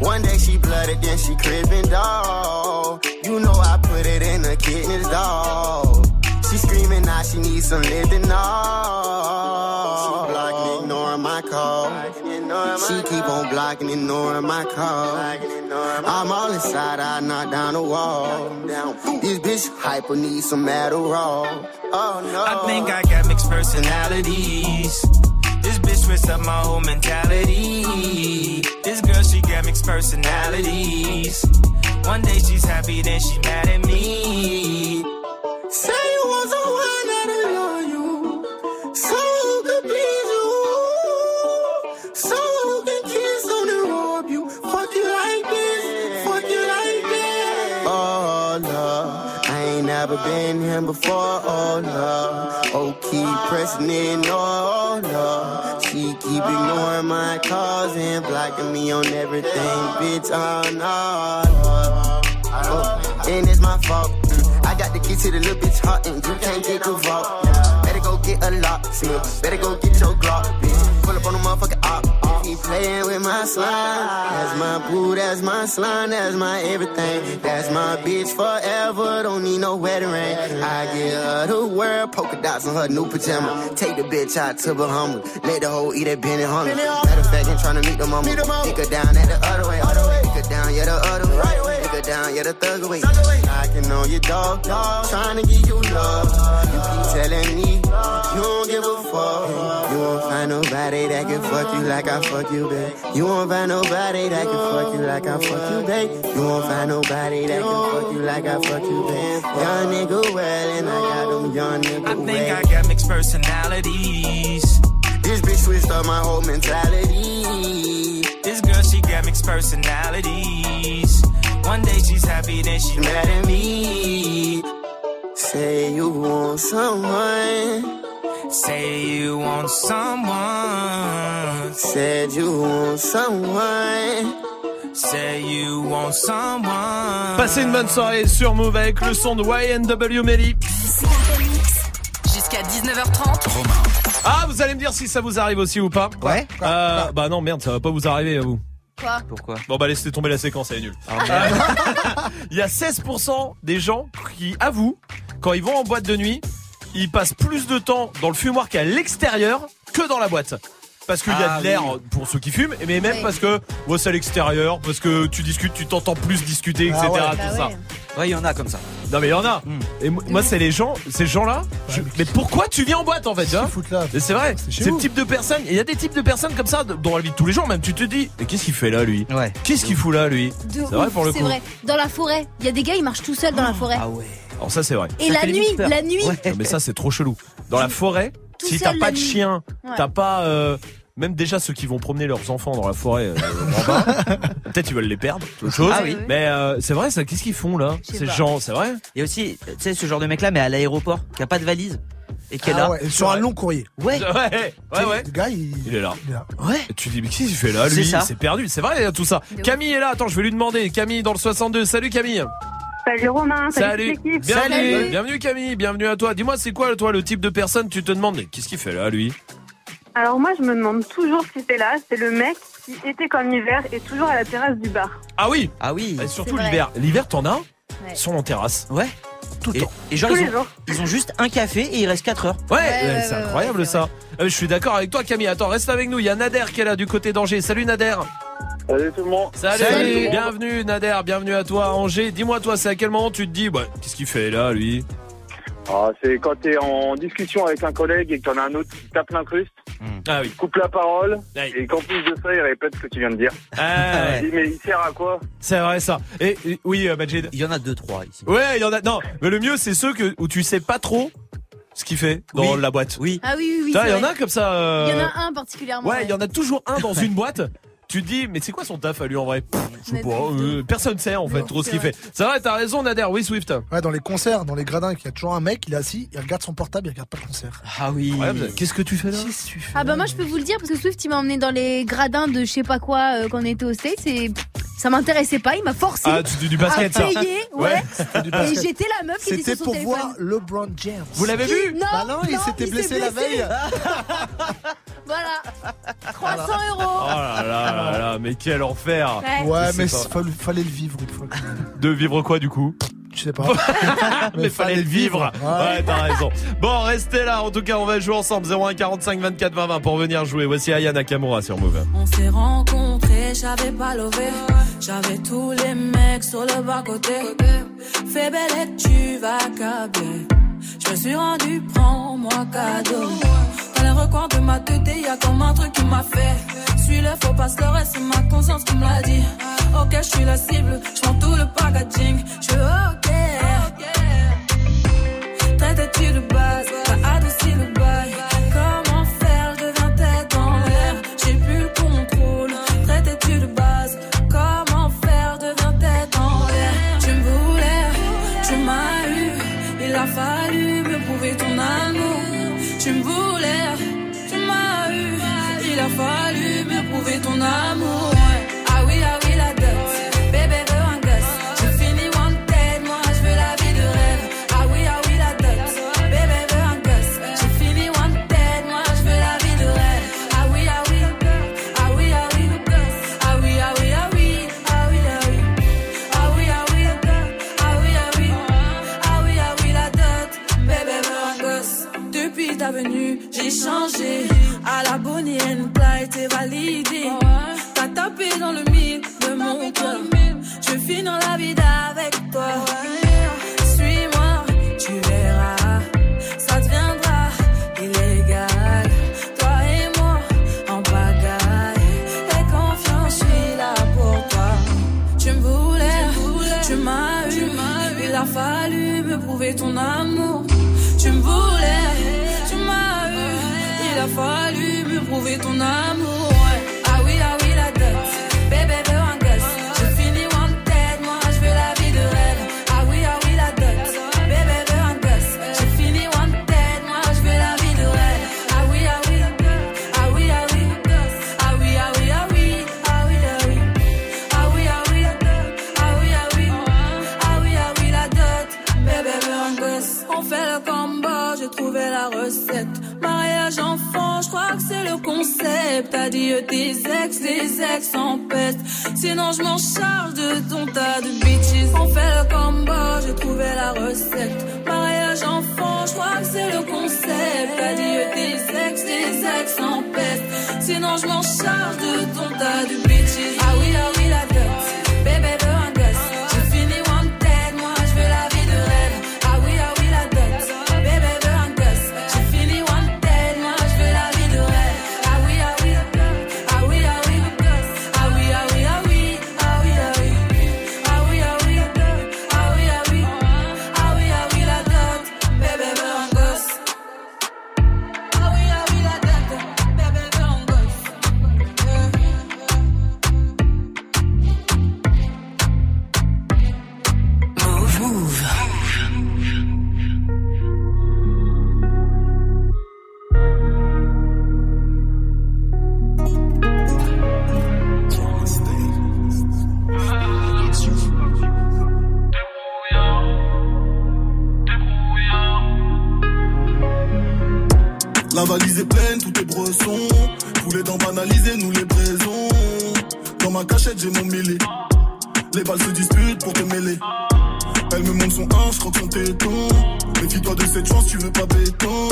One day she blooded, then she crippin', dog. You know I put it in the kidneys, dog. Screaming now she needs some dog. She blocking, ignoring my call. She keep on blocking, ignoring my call. I'm all inside, I knock down the wall. This bitch hyper needs some Adderall. Oh no. I think I got mixed personalities. This bitch switched up my whole mentality. This girl, she got mixed personalities. One day she's happy, then she mad at me. Never been here before. Oh. Oh, keep pressing in. Oh. She keep ignoring my calls and blocking me on everything. Bitch, oh, no. Oh, and it's my fault. I got the key to the little bitch heart, and you can't get the vault. Better go get a see Better go get your Glock, bitch. Pull up on the motherfucking op. If he playing with my slime, that's my boo, that's my slime, that's my everything. That's my bitch forever, don't need no wedding ring. I get her the world, polka dots on her new pajama. Take the bitch out to Bahamas, let the hoe eat that Benny Hunter. Matter of fact, ain't tryna meet the mama. Take her down at the other way, Take her down, yeah, the other way. Take her down, yeah, the thug away. Knocking on your dog, dog, trying to give you love. You keep telling me you don't give a fuck. You won't find nobody that can fuck you like I fuck you, babe. You won't find nobody that can fuck you like I fuck you, babe. You won't find nobody that can fuck you like I fuck you, babe. Young nigga well, and I got them young nigga I think I got mixed personalities. This bitch switched up my whole mentality. This girl, she got mixed personalities. One day she's happy, then she mad at me. Say you want someone. Say you want someone. Said you want someone. Say you want someone. Passez une bonne soirée sur Move avec le son de YNW Melly. Jusqu'à 19h30. Ah, vous allez me dire si ça vous arrive aussi ou pas. Ouais. Euh, bah non, merde, ça va pas vous arriver à vous. Quoi Pourquoi Bon bah laissez tomber la séquence, elle est nulle. Il y a 16% des gens qui avouent quand ils vont en boîte de nuit, ils passent plus de temps dans le fumoir qu'à l'extérieur que dans la boîte. Parce qu'il y a Ah de l'air oui. pour ceux qui fument, mais même Oui. parce que ouais, c'est à l'extérieur, parce que tu discutes, tu t'entends plus discuter, etc. Ah ouais. tout Bah ça. ouais. Il y en a comme ça. Non mais il y en a. Et mo- moi c'est les gens, ces gens-là. je- Mais pourquoi tu viens en boîte en fait Et C'est vrai. C'est le type de personne. et Il y a des types de personnes comme ça dans la vie de tous les jours. Même tu te dis, mais qu'est-ce qu'il fait là lui Ouais. Qu'est-ce qu'il fout là lui De C'est vrai pour le C'est coup. vrai. Dans la forêt, il y a des gars, ils marchent tout seuls dans la forêt. Ah ouais. Alors ça c'est vrai. Et Ça la nuit, la nuit, Ouais. Non, mais ça c'est trop chelou. Dans la forêt, Tout si t'as pas de chien, Ouais. t'as pas. euh, même déjà ceux qui vont promener leurs enfants dans la forêt, euh, en bas, peut-être ils veulent les perdre, autre chose. Ah oui. Mais euh, c'est vrai, ça, qu'est-ce qu'ils font là Ces pas. gens, c'est vrai? Il y a aussi, tu sais, ce genre de mec-là, mais à l'aéroport, qui a pas de valise et qui est Ah là. ouais, sur un long courrier. Ouais. Ouais, ouais, ouais. Le gars, il, Il est là. il est là. Ouais. Et tu dis, mais qu'est-ce qu'il fait là, lui? C'est perdu, c'est vrai tout ça. Camille est là, attends, je vais lui demander. Camille dans le 62, salut Camille. Salut Romain, salut, Salut, toute l'équipe. bienvenue, bienvenue Camille, bienvenue à toi. Dis-moi, c'est quoi toi le type de personne tu te demandes mais qu'est-ce qu'il fait là lui Alors moi, je me demande toujours si c'est là. C'est le mec qui, été comme hiver, est toujours à la terrasse du bar. Ah oui, Ah oui. Et surtout l'hiver. L'hiver t'en as Ouais. Sur en terrasse. Ouais. Tout le Et, temps. et genre, Tous ils les ont, jours. ils ont juste un café et il reste 4 heures. Ouais, c'est incroyable ça. Euh, je suis d'accord avec toi Camille. Attends, reste avec nous. Il y a Nader qui est là du côté d'Angers. Salut Nader. Salut tout le monde. Salut. Salut. Bienvenue Nader, bienvenue à toi à Angers. Dis-moi toi, c'est à quel moment tu te dis, bah, qu'est-ce qu'il fait là lui? Ah, c'est quand t'es en discussion avec un collègue et que t'en as un autre qui tape l'incruste, Ah oui. coupe la parole, et qu'en plus de ça, il répète ce que tu viens de dire. Ah, Il dit, mais il sert à quoi? C'est vrai ça. Et, et- oui, euh, Majid. Il y en a deux trois ici. Ouais, il y en a. Non, mais le mieux c'est ceux que où tu sais pas trop ce qu'il fait dans Oui. la boîte. Oui. Ah oui, oui, il y en a comme ça. euh, Il y en a un particulièrement. Ouais, il y en a toujours un dans une boîte. Tu te dis, mais c'est quoi son taf à lui en vrai Pff, Je sais pas. euh, personne sait en fait trop ce qu'il fait. C'est vrai, t'as raison, Nader. Oui, Swift. Ouais, dans les concerts, dans les gradins, il y a toujours un mec, il est assis, il regarde son portable, il regarde pas le concert. Ah oui. Qu'est-ce que tu fais là Ah bah moi je peux vous le dire parce que Swift il m'a emmené dans les gradins de je sais pas quoi euh, quand on était au States et ça m'intéressait pas, il m'a forcé Ah, du, du basket, à ça. payer, ouais. C'était du Et j'étais la meuf qui était C'était sur son pour téléphone. voir LeBron James. Vous l'avez vu Non, Bah non, il s'était blessé la veille. Voilà, 300 Oh euros. là là là là, mais quel enfer Ouais. Ouais, mais fallait, fallait le vivre une fois. quand même. De vivre quoi du coup? Je sais pas. mais fallait le vivre. Ouais. Ouais, t'as raison. Bon, restez là. En tout cas, on va jouer ensemble. 01 45 24 20 20 pour venir jouer. Voici Aya Nakamura sur Move. On s'est rencontrés, j'avais pas levé. J'avais tous les mecs sur le bas-côté. Fais belle et tu vas câbler. Je me suis rendu, prends-moi cadeau. Les de ma tête, y a comme un truc qui m'a fait. Suis-le, faut pas se leurrer, c'est ma conscience qui me l'a dit. Ok, je suis la cible, je tout le packaging. Je suis ok. Traite-tu de base, j'ai changé. À la Bonnie and Clyde, t'es validé. T'as tapé dans le mille de mon cœur. Je finir la vie avec toi. Suis-moi, tu verras. Ça deviendra illégal. Toi et moi, en bagaille. Et confiance, je suis là pour toi. Tu me voulais, tu m'as eu. Il a fallu me prouver ton amour. ton âme. Que c'est le concept. Adieu tes ex, tes ex en peste. Sinon, je m'en charge de ton tas de bitches. On fait le combo, j'ai trouvé la recette. Mariage enfant, je crois que c'est le concept. Adieu tes ex, tes ex en peste. Sinon, je m'en charge de ton tas de bitches. Ah oui, ah oui, la bresson. Poulet d'en banaliser, nous les braisons. Dans ma cachette, j'ai mon mêlé. Les balles se disputent pour te mêler. Elle me montre son 1, je croque son téton. Méfie-toi de cette chance, tu veux pas béton.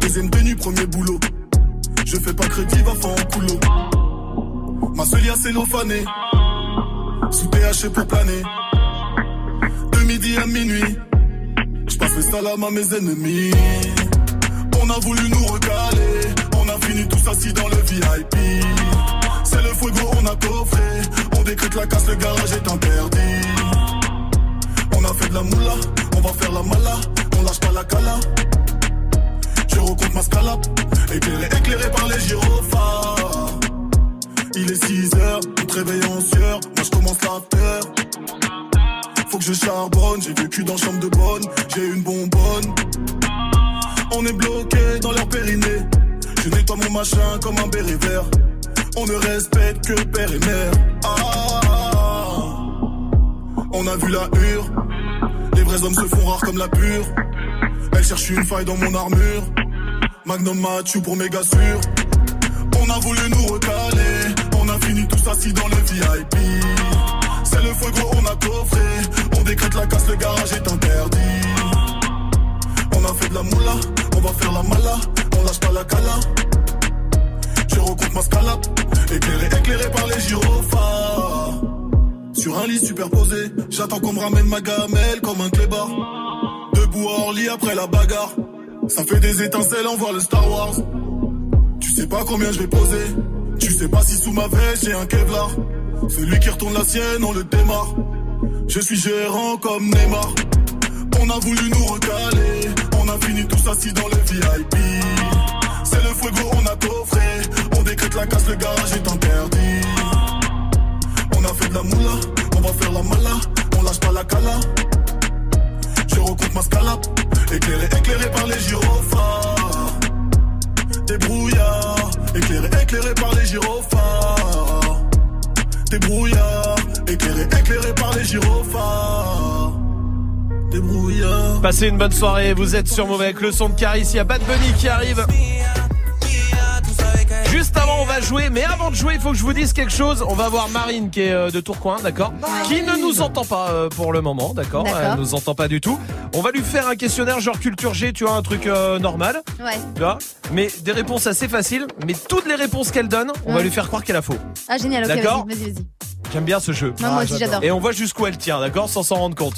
Deuxième tenue, premier boulot. Je fais pas crédit, va faire en coulo. Ma seule c'est cellophane. Sous THC pour planer. De midi à minuit. Je passe le salam à mes ennemis. On a voulu nous recaler. A fini tous assis dans le VIP. C'est le feu on a coffré. On décrète la casse, le garage est interdit. On a fait de la moula, on va faire la mala. On lâche pas la cala. Je recompte ma scalap. Éclairé, éclairé par les gyrophares. Il est 6 heures, on te. Moi je commence l'after. Faut que je charbonne, j'ai vécu dans chambre de bonne, j'ai une bonbonne. On est bloqué dans leur périnée. Je nettoie mon machin comme un béret vert. On ne respecte que père et mère. Ah, on a vu la hure. Les vrais hommes se font rares comme la pure. Elle cherche une faille dans mon armure. Magnum Mathieu pour méga sûr. On a voulu nous recaler. On a fini tous assis dans le VIP. C'est le feu gros, on a coffré. On décrète la casse, le garage est interdit. On a fait de la moula, on va faire la mala. On lâche pas la cala. Je recompte ma scalap. Éclairé, éclairé par les gyrophares. Sur un lit superposé, j'attends qu'on me ramène ma gamelle comme un clébard. Debout à Orly après la bagarre. Ça fait des étincelles, on voit le Star Wars. Tu sais pas combien je vais poser. Tu sais pas si sous ma veste j'ai un Kevlar. Celui qui retourne la sienne, on le démarre. Je suis gérant comme Neymar. On a voulu nous recaler. On a fini tous assis dans le VIP. C'est le feu gros, on a coffré. On décrète la casse, le garage est interdit. On a fait de la moula, on va faire la mala. On lâche pas la cala. Je recompte ma scalap. Éclairé, éclairé par les gyrophares. Des brouillards. Éclairé, éclairé par les gyrophares. Des brouillards. Éclairé, éclairé par les gyrophares. Passez une bonne soirée, vous êtes sur Mauvais avec le son de Caris, il y a Bad Bunny qui arrive. Juste avant, on va jouer, mais avant de jouer, il faut que je vous dise quelque chose. On va voir Marine qui est euh, de Tourcoing, d'accord Qui ne nous entend pas euh, pour le moment, d'accord. Elle nous entend pas du tout. On va lui faire un questionnaire genre culture G, tu vois, un truc euh, normal, Ouais. tu vois Mais des réponses assez faciles, mais toutes les réponses qu'elle donne, on va lui faire croire qu'elle a faux. Ah, génial, ok, D'accord vas-y, vas-y, vas-y. J'aime bien ce jeu. Non, moi aussi, j'adore. Et on voit jusqu'où elle tient, d'accord Sans s'en rendre compte.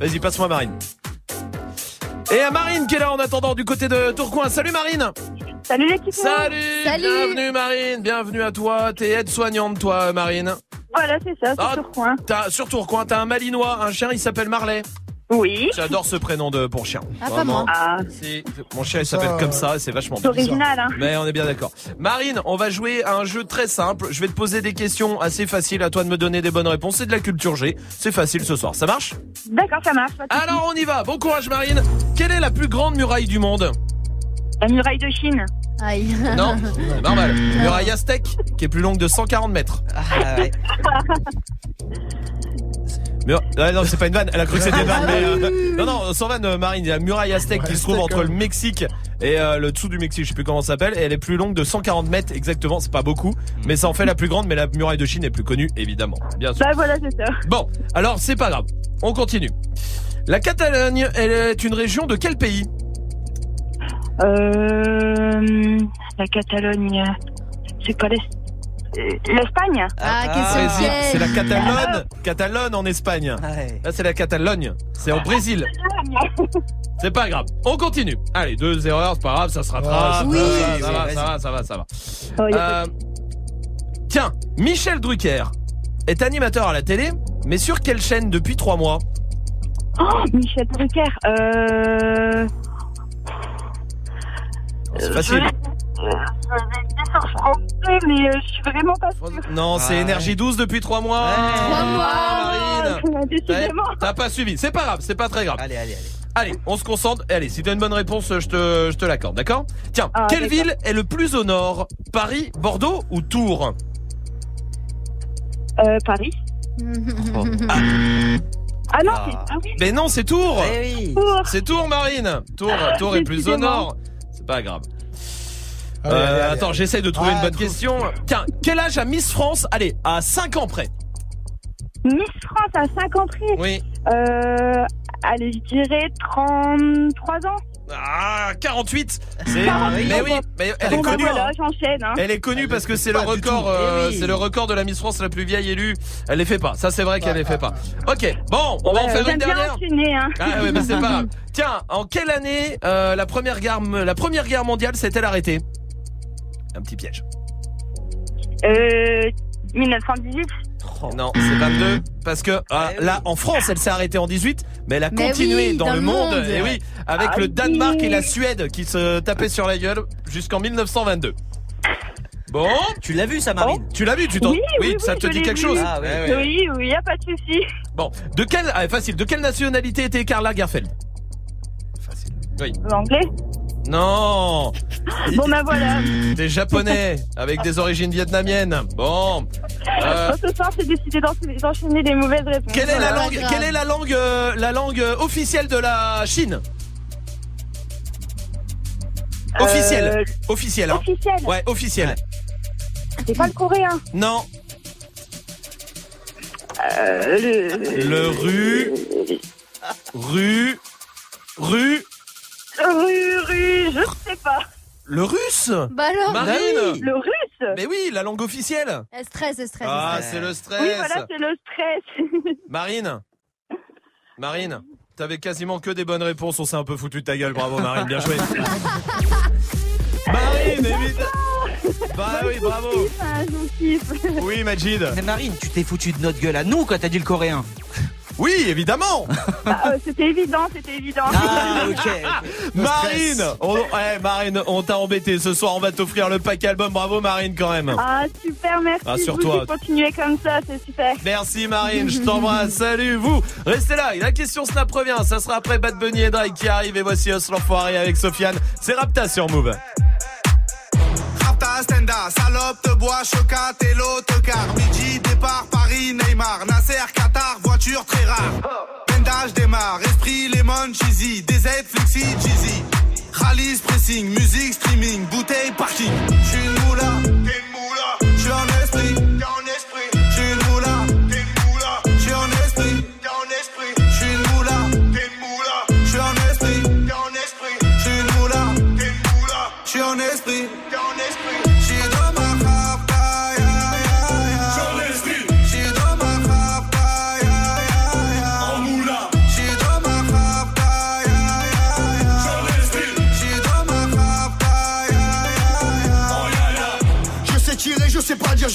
Vas-y, passe-moi Marine. Et à Marine qui est là en attendant du côté de Tourcoing. Salut Marine Salut l'équipe Salut, Salut. Bienvenue Marine, bienvenue à toi. T'es aide-soignante toi Marine. Voilà, c'est ça, c'est Ah, sur coin. T'as sur Tourcoing, t'as un malinois, un chien, il s'appelle Marley. Oui. J'adore ce prénom de pour chien. Ah, pas moi. Ah. Si, mon chien il s'appelle comme ça, et c'est vachement C'est original, hein. Mais on est bien d'accord. Marine, on va jouer à un jeu très simple. Je vais te poser des questions assez faciles. À toi de me donner des bonnes réponses. C'est de la culture G. C'est facile ce soir. Ça marche? D'accord, ça marche. Alors on y va. Bon courage Marine. Quelle est la plus grande muraille du monde? La muraille de Chine. Aïe. Non, c'est normal. Muraille aztèque, qui est plus longue de 140 mètres. Ah, ouais, non, c'est pas une vanne, elle a cru que c'était une vanne, mais, euh, non, non, sans vanne, euh, Marine, il y a la muraille aztèque qui se trouve entre le Mexique et euh, le dessous du Mexique, je sais plus comment ça s'appelle, et elle est plus longue de 140 mètres exactement, c'est pas beaucoup, mais ça en fait la plus grande, mais la muraille de Chine est plus connue, évidemment, bien sûr. Bah voilà, c'est ça. Bon, alors c'est pas grave, on continue. La Catalogne, elle est une région de quel pays? Euh, la Catalogne. C'est pas l'Es- l'Espagne? Ah, Ah, question Brésil, piège. c'est la Catalogne, Catalogne en Espagne. Là, c'est la Catalogne, c'est au Brésil. C'est pas grave. On continue. Allez, deux erreurs, c'est pas grave, ça se rattrape. Oui. ça, va, ça, va, ça va, ça va, ça. Oh, Euh, tiens, Michel Drucker est animateur à la télé, mais sur quelle chaîne depuis trois mois? Oh, Michel Drucker. Euh. C'est facile. Je vais dire sur France 2, mais euh, je suis vraiment pas sûre. Non, c'est. Énergie 12 depuis trois mois. Trois mois. Ah. Ah. T'as pas suivi. C'est pas grave, c'est pas très grave. Allez, allez, allez. Allez, on se concentre. Allez, si t'as une bonne réponse, je te, je te l'accorde, d'accord? Tiens, Ah, quelle ville est le plus au nord? Paris, Bordeaux ou Tours? Euh, Paris. Oh. Ah non, Ah. c'est. Ah oui. Mais non, c'est Tours Eh oui. Tours. C'est Tours, Marine Tours, Tours est plus au nord. C'est pas grave. Allez, Euh, allez, allez, attends, allez. j'essaye de trouver Ah, une bonne trouve. question. Tiens, quel âge a Miss France? Allez, à 5 ans près. Miss France à 5 ans près. Oui. Euh, allez, je dirais 33 ans. Ah, 48. C'est 48, mais oui, mais elle est bah, connue. voilà, j'enchaîne. Hein. Elle est connue parce que c'est le record, euh, Eh oui. c'est le record de la Miss France la plus vieille élue. Elle les fait pas. Ça c'est vrai qu'elle les fait pas. Ok, bon, on va en faire une dernière. enchaîner. Hein. Ah ouais, mais c'est pas grave. Tiens, en quelle année euh, la première guerre, la première guerre mondiale s'est-elle arrêtée? Un petit piège. Euh, 1918. Non, c'est 22 parce que ah, là en France elle s'est arrêtée en 18 mais elle a Mais continué oui, dans, le monde, monde. et oui avec Ah le Danemark oui. et la Suède qui se tapaient sur la gueule jusqu'en 1922. Bon, Tu l'as vu ça, Marine tu l'as vu, tu t'en Oui, oui, ça oui, te dit quelque vu. chose Ah, ouais. Ouais. Oui, oui, y a pas de souci. Bon, de quelle ah, facile, de quelle nationalité était Karl Lagerfeld Facile. Oui. L'anglais? Non, Bon, ben voilà. des japonais avec des origines vietnamiennes. Bon. Euh, Bon, ce soir, j'ai décidé d'en- d'enchaîner les mauvaises réponses. quelle est la langue quelle est la langue euh, la langue euh, officielle de la Chine? Officielle. Euh, Officielle. hein. Officielle. Ouais, officielle. C'est pas le coréen. Non, Euh, le... le ru ru ru Rue, rue, je sais pas. le russe. Bah alors Marine. Le russe Mais oui, la langue officielle. Elle stresse, elle stresse. Ah, c'est le stress. Oui, voilà, c'est le stress. Marine. Marine. T'avais quasiment que des bonnes réponses, on s'est un peu foutu de ta gueule, bravo Marine, bien joué. Marine, évidemment. Bah oui, bravo. Kiffe. Oui, Majid. Mais Marine, tu t'es foutu de notre gueule à nous quand t'as dit le coréen. Oui, évidemment. Ah, euh, c'était évident, c'était évident. Ah, ok. Marine, on, ouais, Marine, on t'a embêté. Ce soir, on va t'offrir le pack album. Bravo, Marine, quand même. Ah, super, merci. Ah, sur vous toi. qui continuez comme ça, c'est super. Merci Marine, je t'embrasse. Salut vous. Restez là. La question Snap revient. Ça sera après Bad Bunny et Drake qui arrive. Et voici Os l'enfoiré avec Sofiane. C'est Rapta sur Move. Rapta, Stenda, salope, te bois, chocat et l'autocar. Midi, départ, Paris, Neymar, Nasser, Qatar, très rare. Pendage démarre, esprit, lemon, cheesy, DZ, flexi, cheesy. Rallye, pressing, musique, streaming, bouteille, parking. J'suis une moula.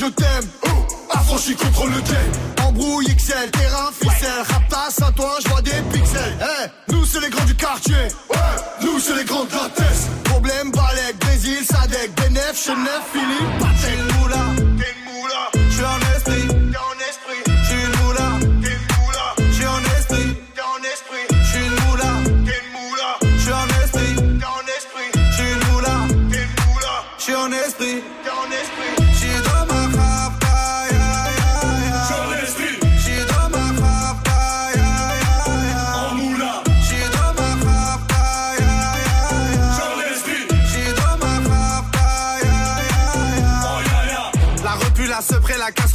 Je t'aime. Oh, affranchi contre le game. Embrouille XL, terrain, ficelle. Raptas à toi, je vois des pixels. Eh, nous c'est les grands du quartier. Ouais, nous c'est les grands de la. Problème, Balek, Brésil, Sadek, Benef, Chenef, Philippe, J'suis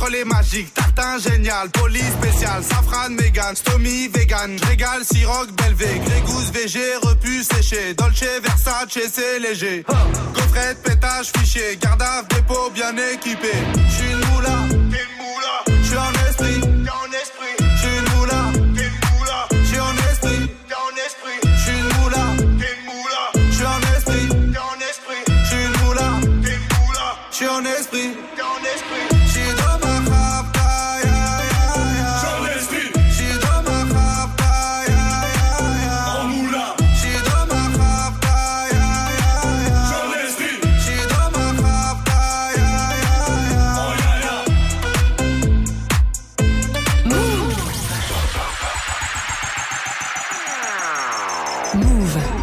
sepré, la casserole est magique. Tartin génial, police spécial, safran, mégan, stomy, vegan. J'régale, siroc, belvé, grégousse, VG, repu, séché. Dolce, Versace, c'est léger. Gaufrette, pétage, fichier, garde dépôt bien équipé. J'suis une moula. J'suis en esprit, Move.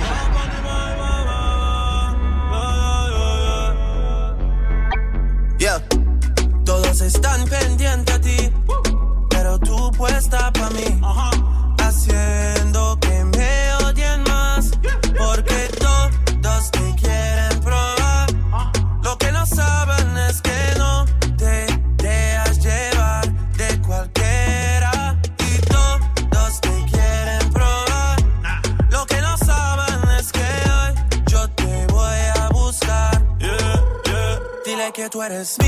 what a sweet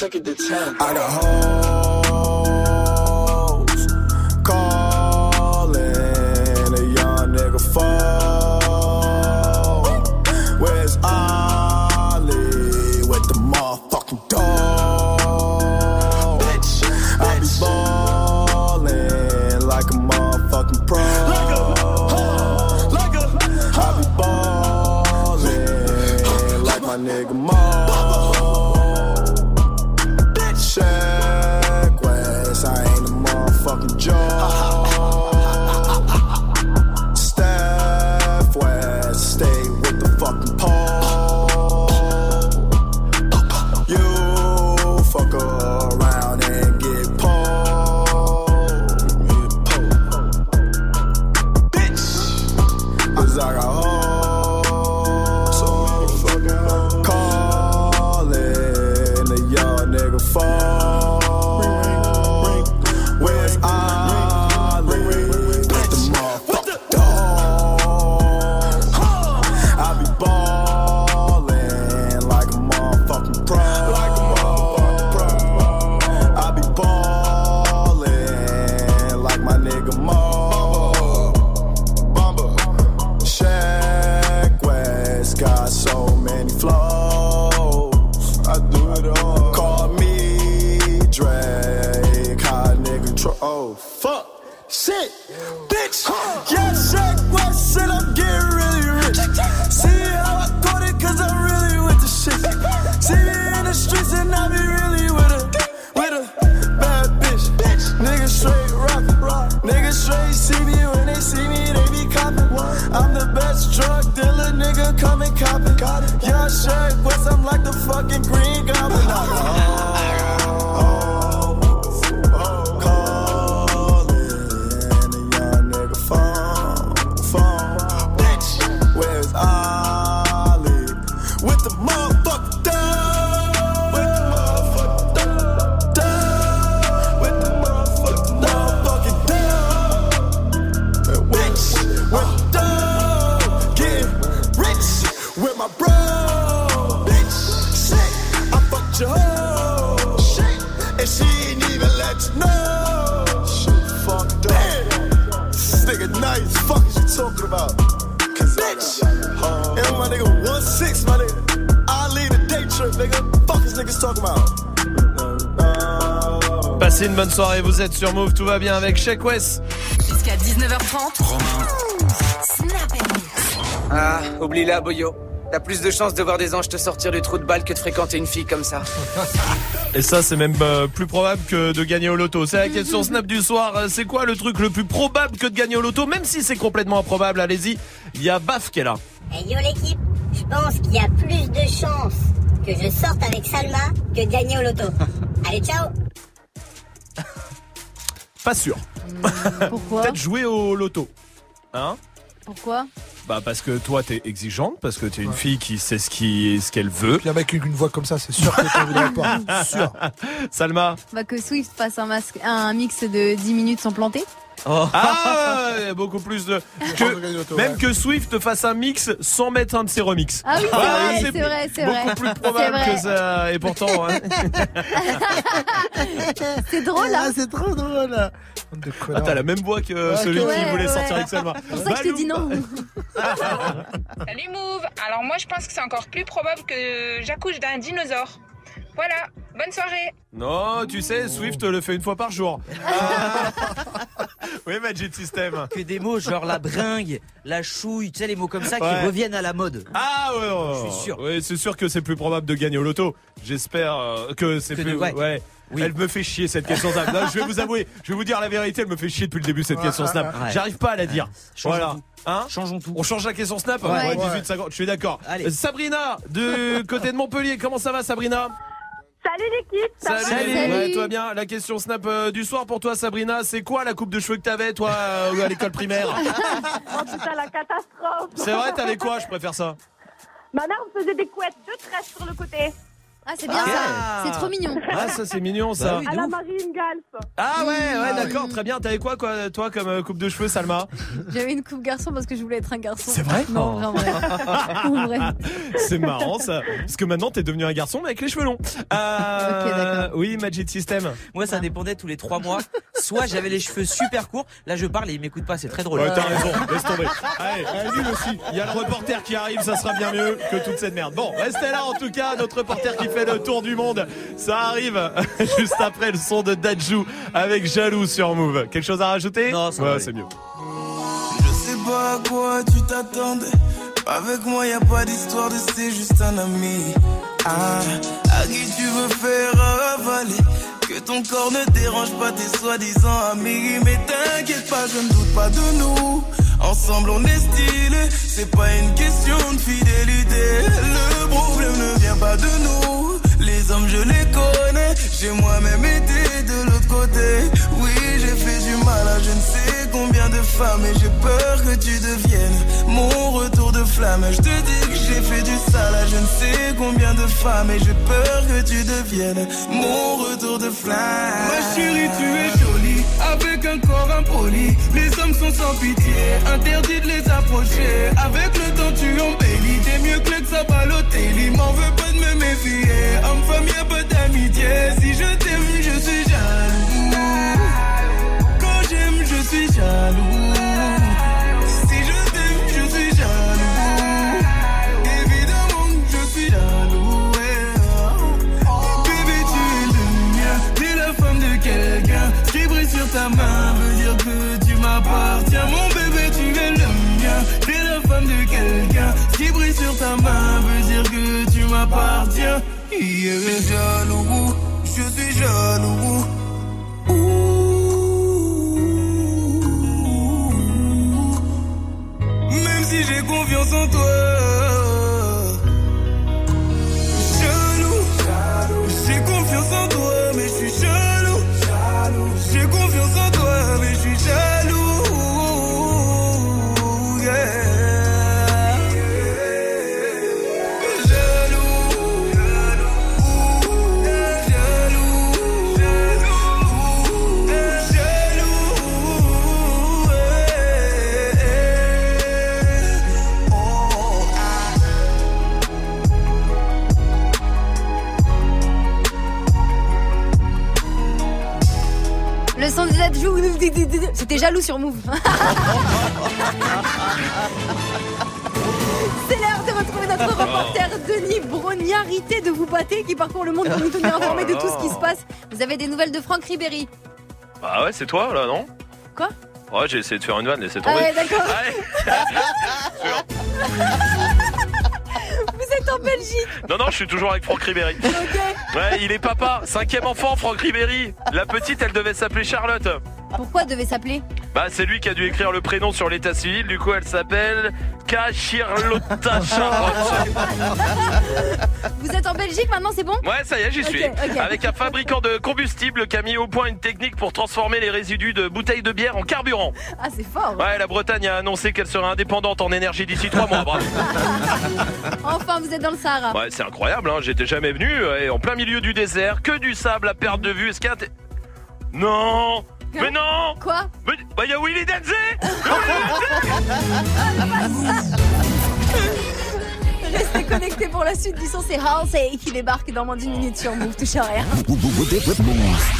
they, they should take it to 10. I got bonne soirée, vous êtes sur Move, tout va bien avec Shake West. Jusqu'à 19h30. Ah, oublie-la, Boyo. T'as plus de chances de voir des anges te sortir du trou de balle que de fréquenter une fille comme ça. Et ça, c'est même euh, plus probable que de gagner au loto. C'est la question Snap du soir. Euh, C'est quoi le truc le plus probable que de gagner au loto? Même si c'est complètement improbable, allez-y. Il y a Baf qui est là. Hey yo l'équipe, je pense qu'il y a plus de chances que je sorte avec Salma que de gagner au loto. Allez, ciao Pas sûr. Pourquoi Peut-être jouer au loto. Hein? Pourquoi? Bah parce que toi t'es exigeante, parce que t'es une fille qui sait ce qui ce qu'elle veut. Puis avec une voix comme ça, c'est sûr que t'en voudrais pas. Sûr. Salma. Bah que Swift fasse un, masque, un mix de 10 minutes sans planter. Ah, ouais, beaucoup plus de que, même que Swift fasse un mix sans mettre un de ses remixes. Ah oui, c'est Voilà, vrai, c'est vrai, c'est vrai. Beaucoup plus probable que ça. Et pourtant, hein. C'est drôle hein Ah, c'est trop drôle. Ah, t'as la même voix que Ouais, celui ouais, qui voulait ouais. sortir avec Salma. C'est pour ça que je te dis non. Salut Move Alors moi je pense que c'est encore plus probable que j'accouche d'un dinosaure. Voilà, bonne soirée Non, tu sais, Swift le fait une fois par jour. Ah. oui, Magic System. Que des mots genre la bringue, la chouille, tu sais, les mots comme ça Ouais. qui reviennent à la mode. Ah ouais, ouais, Je suis sûr. Oui, c'est sûr que c'est plus probable de gagner au loto. J'espère euh, que c'est plus. de- ouais. ouais. Oui. Elle me fait chier cette question Snap. Non, je vais vous avouer, je vais vous dire la vérité, elle me fait chier depuis le début cette question Snap. Ouais. J'arrive pas à la dire. Changeons voilà. tout. Hein Changeons tout. On change la question Snap Ouais. Ouais, Ouais. 18 50, je suis d'accord. Allez. Sabrina, de côté de Montpellier, comment ça va Sabrina? Salut l'équipe Salut. Salut. Ouais, toi bien. La question Snap euh, du soir pour toi Sabrina, c'est quoi la coupe de cheveux que t'avais toi euh, à l'école primaire Oh putain, la catastrophe C'est vrai, t'avais quoi? Je préfère ça. Ma mère me faisait des couettes de tresses sur le côté. Ah c'est bien Ah. ça. C'est trop mignon. Ah ça c'est mignon ça. Bah oui, À la. Marine Galf. Ah ouais, ouais, Ah d'accord, très bien. T'avais quoi, quoi, toi, comme euh, coupe de cheveux, Salma? J'avais une coupe garçon parce que je voulais être un garçon. C'est vrai? Non, Oh. en vrai. En vrai. C'est marrant ça, parce que maintenant t'es devenu un garçon mais avec les cheveux longs. Euh, Ok, d'accord. Oui, Magic System. Moi, ça dépendait tous les trois mois. Soit j'avais les cheveux super courts. Là, je parle et ils m'écoutent pas. C'est très drôle. Ouais, t'as raison, laisse tomber. Allez, nul aussi. Il y a le reporter qui arrive, ça sera bien mieux que toute cette merde. Bon, restez là en tout cas, notre reporter qui fait le tour du monde. Ça arrive juste après le son de Dajou avec Jaloux sur Move. Quelque chose à rajouter? Non, ouais, c'est mieux. Je sais pas à quoi tu t'attendais. Avec moi, y a pas d'histoire de c'est juste un ami. Ah, à qui tu veux faire avaler? Que ton corps ne dérange pas tes soi-disant amis. Mais t'inquiète pas, je ne doute pas de nous. Ensemble, on est stylé. C'est pas une question de fidélité. Le problème ne vient pas de nous. Les hommes, je les connais. J'ai moi-même été de l'autre côté. Oui, j'ai fait du mal à je ne sais femmes. Et j'ai peur que tu deviennes mon retour de flamme. Je te dis que j'ai fait du sale à je ne sais combien de femmes. Et j'ai peur que tu deviennes mon retour de flamme. Ma chérie, tu es jolie. Avec un corps impoli. Les hommes sont sans pitié. Interdit de les approcher. Avec le temps, tu embellis. T'es mieux que ça Balotelli. M'en veux pas de me méfier. Homme-femme, y'a pas d'amitié. Si je t'aime, je suis jaloux. Si je t'aime, je suis jaloux. Évidemment, je suis jaloux. Bébé, tu es le mien. T'es la femme de quelqu'un. Brille sur ta main veut dire que tu m'appartiens. Mon bébé, tu es le mien. T'es la femme de quelqu'un. Brille sur ta main veut dire que tu m'appartiens. Je suis jaloux. Je suis jaloux. J'ai confiance en toi. T'es jaloux sur Move. C'est l'heure de retrouver notre reporter Denis Brognarité de vous pâter qui parcourt le monde pour nous tenir informés de tout ce qui se passe. Vous avez des nouvelles de Franck Ribéry? Bah ouais, c'est toi là, non? Quoi? Ouais, j'ai essayé de faire une vanne, laissez Ah tomber. ouais, d'accord. Vous êtes en Belgique. Non, non, je suis toujours avec Franck Ribéry. Ouais, il est papa, cinquième enfant, Franck Ribéry. La petite, elle devait s'appeler Charlotte. Pourquoi devait s'appeler Bah, c'est lui qui a dû écrire le prénom sur l'état civil. Du coup, elle s'appelle Kachirlotta Charlotte. Vous êtes en Belgique maintenant, c'est bon Ouais, ça y est, j'y suis. Avec un fabricant de combustible qui a mis au point une technique pour transformer les résidus de bouteilles de bière en carburant. Ah, c'est fort. Ouais, la Bretagne a annoncé qu'elle serait indépendante en énergie d'ici trois mois. Bravo. Enfin, vous êtes dans le Sahara. Ouais, c'est incroyable, hein. j'étais jamais venu. Et en plein milieu du désert, que du sable à perte de vue. Est-ce qu'il y a un t- Non Mais non Quoi Mais bah, y a Willy Denzé Restez connectés pour la suite du son, c'est Halsey qui débarque dans moins d'une minute sur Move, touche à rien.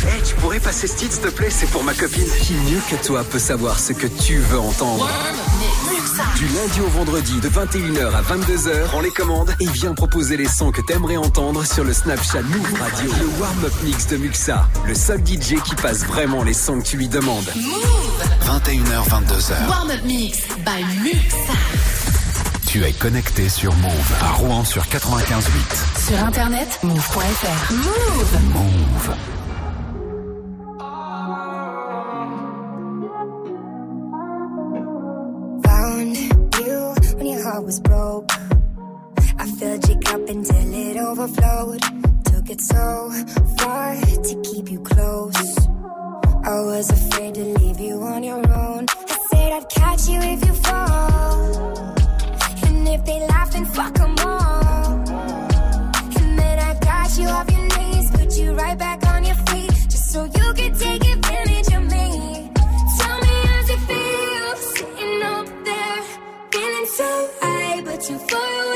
Hey, tu pourrais passer ce titre, s'il te plaît C'est pour ma copine. Qui mieux que toi peut savoir ce que tu veux entendre Du lundi au vendredi, de 21h à 22h, prends les commandes et viens proposer les sons que t'aimerais entendre sur le Snapchat Move Radio. Le warm-up mix de Muxa, le seul DJ qui passe vraiment les sons que tu lui demandes. 21h, 22h. Warm-up mix by Muxa. Tu es connecté sur Move à Rouen sur 95.8. Sur internet, move.fr. Move. Move. Found you when your heart was broke. I filled your cup until it overflowed. Took it so far to keep you close. I was afraid to leave you on your own. I said I'd catch you if you fall. If they laugh, then fuck 'em all. And then I got you off your knees, put you right back on your feet, just so you could take advantage of me. Tell me how's it feel sitting up there, feeling so high, but far away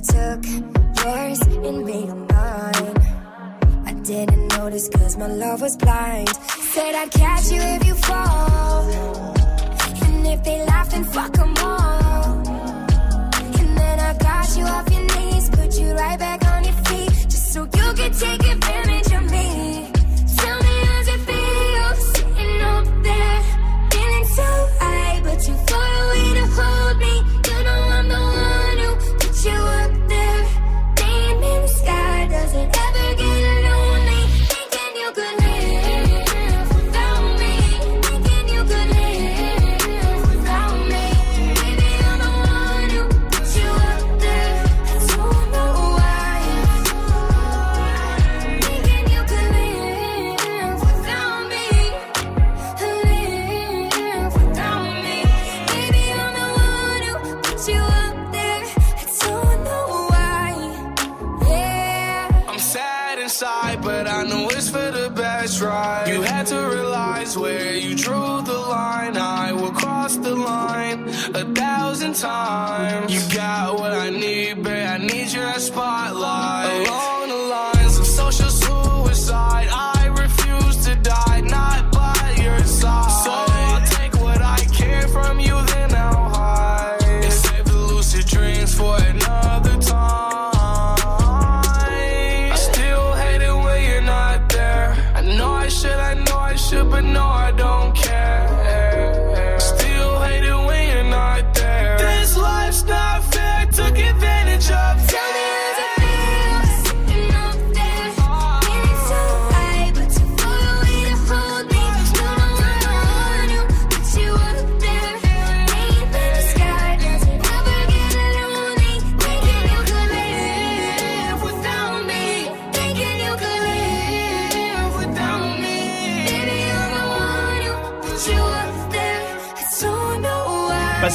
took yours and made mine. I didn't notice cause my love was blind. Said I'd catch you if you fall. And if they laugh, then fuck 'em all. And then I got you off your knees, put you right back on your feet, just so you could take advantage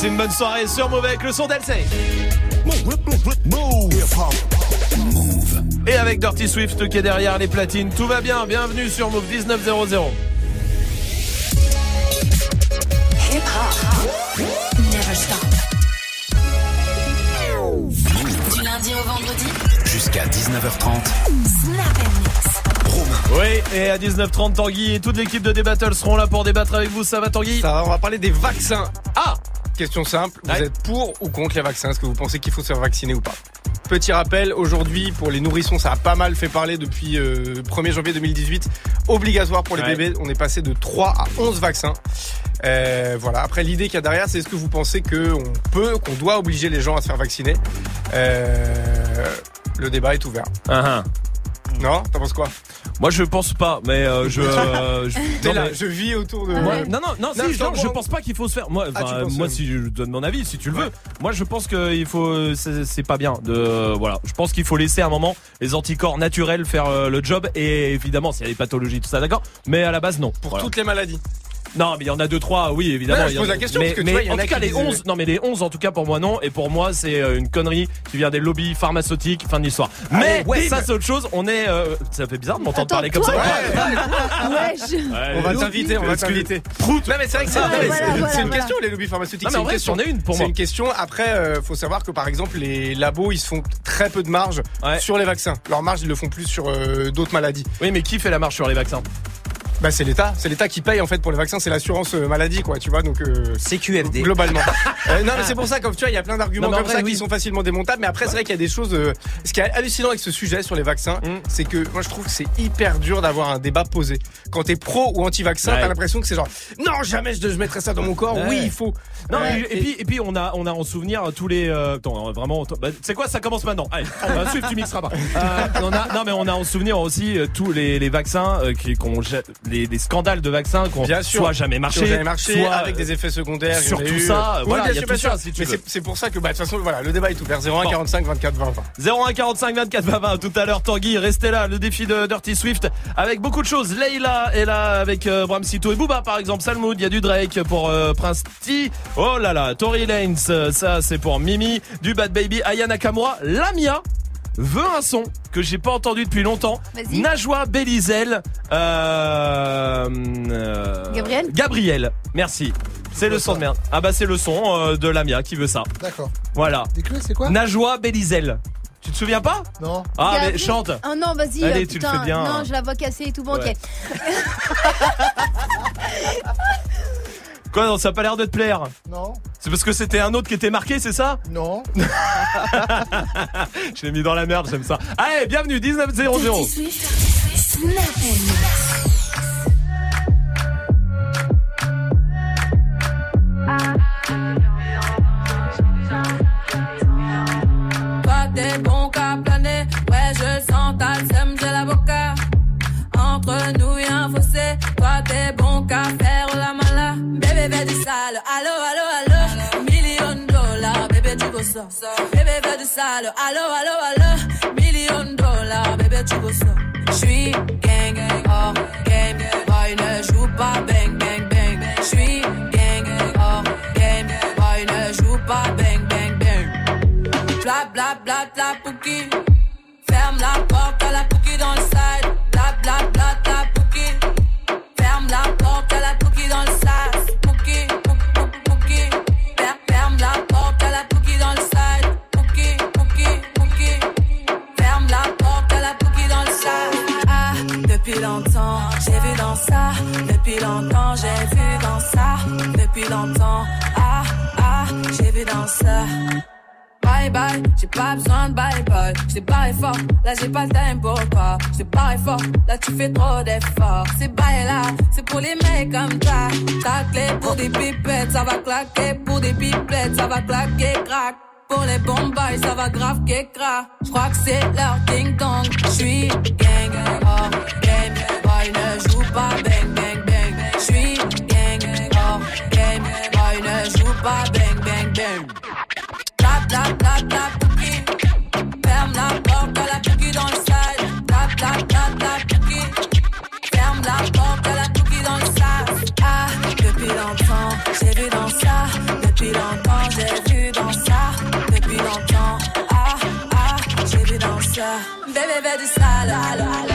Passez une bonne soirée sur Move avec le son d'Elsey. Et avec Dirty Swift qui est derrière les platines, tout va bien. Bienvenue sur Move 1900. Hip hop. Never stop. Du lundi au vendredi. Jusqu'à 19h30. Snap and mix. Oui, et à 19h30, Tanguy et toute l'équipe de Débattle seront là pour débattre avec vous. Ça va, Tanguy? Ça va, on va parler des vaccins. Ah Question simple, vous êtes pour ou contre les vaccins? Est-ce que vous pensez qu'il faut se faire vacciner ou pas? Petit rappel, aujourd'hui pour les nourrissons, ça a pas mal fait parler depuis euh, 1er janvier 2018. Obligatoire pour les Ouais. bébés, on est passé de 3 à 11 vaccins. Euh, voilà. Après, l'idée qu'il y a derrière, c'est est-ce que vous pensez qu'on peut, qu'on doit obliger les gens à se faire vacciner? Euh, Le débat est ouvert. Ah, Non T'en penses quoi Moi, je pense pas, mais euh, je. euh, je- T'es non, là, mais- je vis autour de. Moi- non, non, non, si, je genre, t'en- je pense pas qu'il faut se faire. Moi, Ah, enfin, tu penses, moi, euh, si je donne mon avis, si tu le veux, moi, je pense qu'il faut, c'est c'est pas bien de, voilà. Je pense qu'il faut laisser un moment les anticorps naturels faire euh, le job et évidemment, s'il y a des pathologies, tout ça, d'accord. Mais à la base, non. Pour Voilà. toutes les maladies. Non, mais il y en a deux, trois, oui, évidemment. Ouais, je pose la question, mais, parce que tu vois, y en tout cas, les disent- 11, non, mais les 11, en tout cas, pour moi, non. Et pour moi, c'est euh, une connerie qui vient des lobbies pharmaceutiques, fin de l'histoire. Mais, Allez, ouais, ça, c'est autre chose. On est, euh, ça fait bizarre de m'entendre parler comme toi, ça. ou ouais. Ouais, On va t'inviter, on va lobbies, t'inviter. Prout. Non mais c'est vrai que c'est Ah, c'est- c'est une voilà. question les lobbies pharmaceutiques. Non, mais c'est en une vrai, question. c'en est une pour C'est moi. une question. Après, euh, faut savoir que par exemple les labos ils se font très peu de marge Ouais. sur les vaccins. Leur marge ils le font plus sur euh, d'autres maladies. Oui, mais qui fait la marche sur les vaccins? Bah c'est l'État, c'est l'État qui paye en fait pour les vaccins, c'est l'assurance euh, maladie quoi, tu vois donc. Euh, CQFD. Globalement. Euh, non mais c'est pour ça comme tu vois il y a plein d'arguments comme vrai, ça oui. qui sont facilement démontables. Mais après c'est vrai qu'il y a des choses. euh, ce qui est hallucinant avec ce sujet sur les vaccins, Mm. c'est que moi je trouve que c'est hyper dur d'avoir un débat posé. Quand t'es pro ou anti-vaccin, Ouais. t'as l'impression que c'est genre non jamais je, je mettrais ça dans mon corps. Ouais. Oui il faut. Non, Euh, et, et puis et puis on a on a en souvenir tous les euh, attends vraiment bah, c'est quoi ça commence maintenant allez euh, Swift, tu mixeras pas Euh, on a non mais on a en souvenir aussi euh, tous les, les vaccins euh, qui qu'on jette- les, les scandales de vaccins qui ont Bien sûr. soit jamais marché, jamais marché, soit avec des effets secondaires. surtout eu. ça, Oui, voilà, bien il y a sûr, tout ça, si Mais c'est- pour ça que, bah, de toute façon, voilà, le débat est ouvert. 01 Bon. 45 24 20. 01 45 24 20 20 tout à l'heure Tanguy restez là le défi de Dirty Swift avec beaucoup de choses Leila est là avec euh, Bram Sito et Booba par exemple Salmoud il y a du Drake pour euh, Prince T oh là là Tory Lanez euh, ça c'est pour Mimi du Bad Baby Aya Nakamura Lamia veut un son que j'ai pas entendu depuis longtemps Vas-y. Najwa Belizel euh, euh, Gabriel Gabriel merci c'est le son de merde ah bah c'est le son euh, de Lamia qui veut ça D'accord. voilà Déclé, c'est quoi? Najwa Belizel. Tu te souviens pas? Non. Ah mais chante. Oh non, vas-y. Allez, euh, tu le putain, fais bien. Non, je la vois casser et tout. Bon, Ouais. ok. Quoi, ça n'a pas l'air de te plaire Non. C'est parce que c'était un autre qui était marqué, c'est ça Non. Je l'ai mis dans la merde, j'aime ça. Allez, bienvenue, 19 00. Sale, allo allo allo. Million dollars, bébé tu veux ça. Bébé fais du sale, allo allo allo. Million dollars, bébé tu veux ça. J'suis gang, hors game, boy ne joue pas bang bang bang. J'suis gang, hors game, boy ne joue pas bang bang bang. Bla bla bla bla pouki. Ferme la porte à la pouki dans le side. Longtemps, j'ai vu dans ça. Depuis longtemps, ah, ah, j'ai vu dans ça. Bye bye, j'ai pas besoin de bye bye. J't'ai barré fort, là j'ai pas le time pour toi. J't'ai barré fort, là tu fais trop d'efforts. C'est bye là, c'est pour les mecs comme ça. Ta clé pour des pipettes, ça va claquer. Pour des pipettes, ça va claquer, crack. Pour les bombes, ça va grave qu'écra. J'crois que c'est leur ding dong. J'suis gang, hors game. Boy ne joue pas bang. joue pas bang bang bang. Tap tap tap tap. Ferme la porte à la dans le sale. Tap tap tap tap. Ferme la porte à la dans le sale. Ah, depuis longtemps, j'ai vu dans ça. Depuis longtemps, j'ai vu dans ça. Depuis longtemps, ah ah, j'ai vu dans ça. Bébé, bébé du sale, allo allo.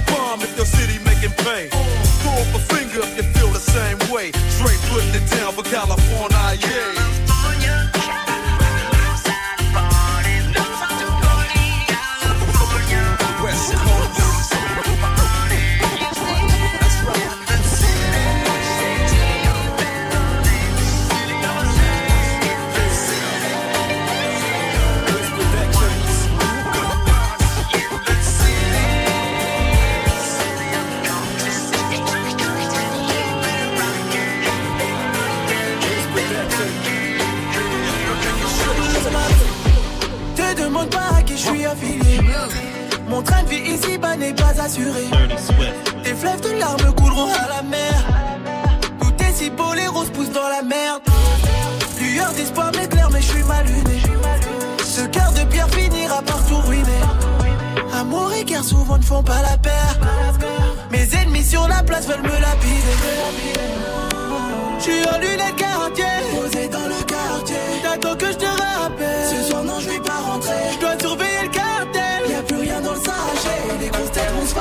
city. Throw up a finger if you feel the same way. Straight putting it down for California, assuré. Tes fleuves de larmes couleront à la mer. Tout est si beau, les roses poussent dans la merde. Lueur d'espoir m'éclaire, mais je suis mal luné. Ce cœur de pierre finira par tout ruiner. Amour et guerre souvent ne font pas la paire. Mes ennemis sur la place veulent me lapider. Je suis en lunettes quartier, posé dans le quartier. T'attends que je te rappelle. Ce soir, non, je vais pas rentrer. Je dois surveiller se.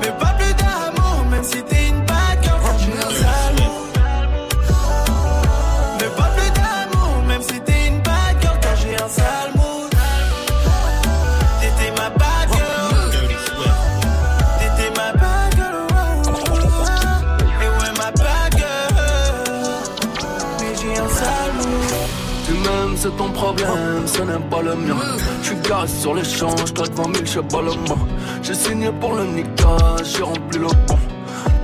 Mais pas plus d'amour, même si t'es une bad girl. J'ai un. Mais pas plus d'amour, même si t'es une bad girl. Car j'ai un sale mood. T'étais ma bad girl. T'étais ma bad girl. Et ouais, ma bad girl. Mais j'ai un sale mood. Tu m'aimes, c'est ton problème, ce n'est pas le mien. Garé sur l'échange, claque 20 000, j'sais pas le mot. J'ai signé pour le Nika, j'ai rempli le pont.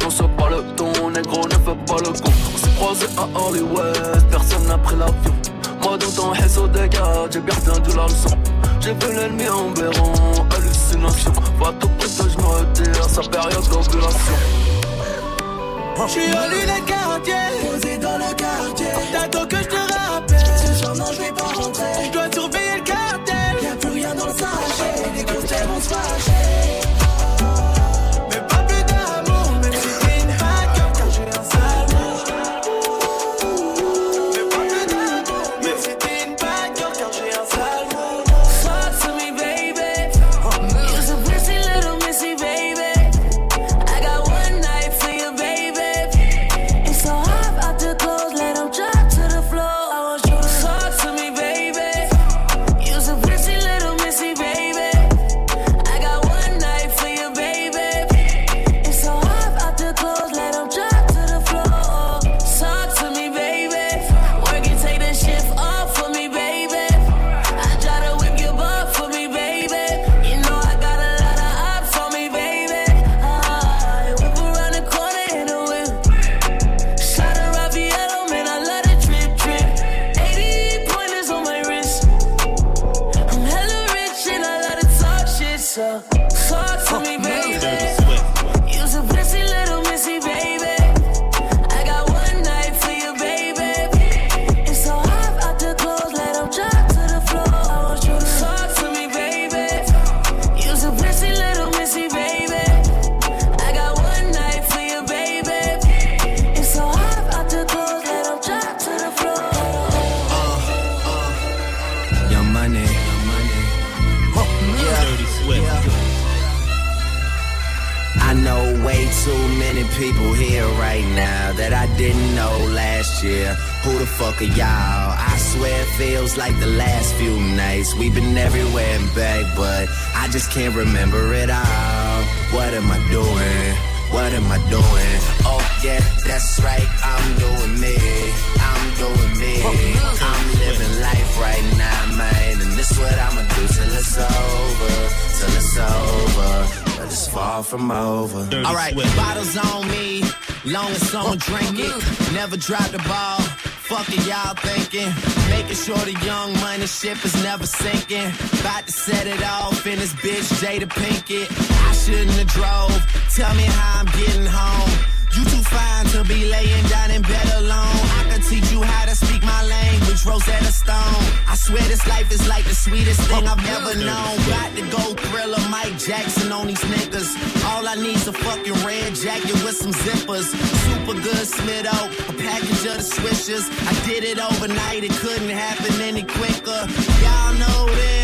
Non, c'est pas le ton, négro, ne fais pas le con. On s'est croisés à Hollywood, personne n'a pris l'avion. Moi, dans ton réseau des j'ai bien entendu la leçon. J'ai vu l'ennemi en béron, hallucination. Va tout près je me retire, sa période d'ovulation. Je suis en lunettes posé dans le quartier. T'attends que je te rappelle. Ce soir, non, je vais pas long as someone drink it. Never drop the ball. Fuck it, y'all thinking. Making sure the young money ship is never sinking. About to set it off in this bitch, Jada Pinkett. I shouldn't have drove. Tell me how I'm getting home. You too fine to be laying down in bed alone. I can teach you how to speak my language, Rosetta Stone. I swear this life is like the sweetest thing I've ever known. Got to go thriller Mike Jackson on these niggas. All I need's a fucking red jacket with some zippers. Super good Smitto, a package of the swishers. I did it overnight, it couldn't happen any quicker. Y'all know them.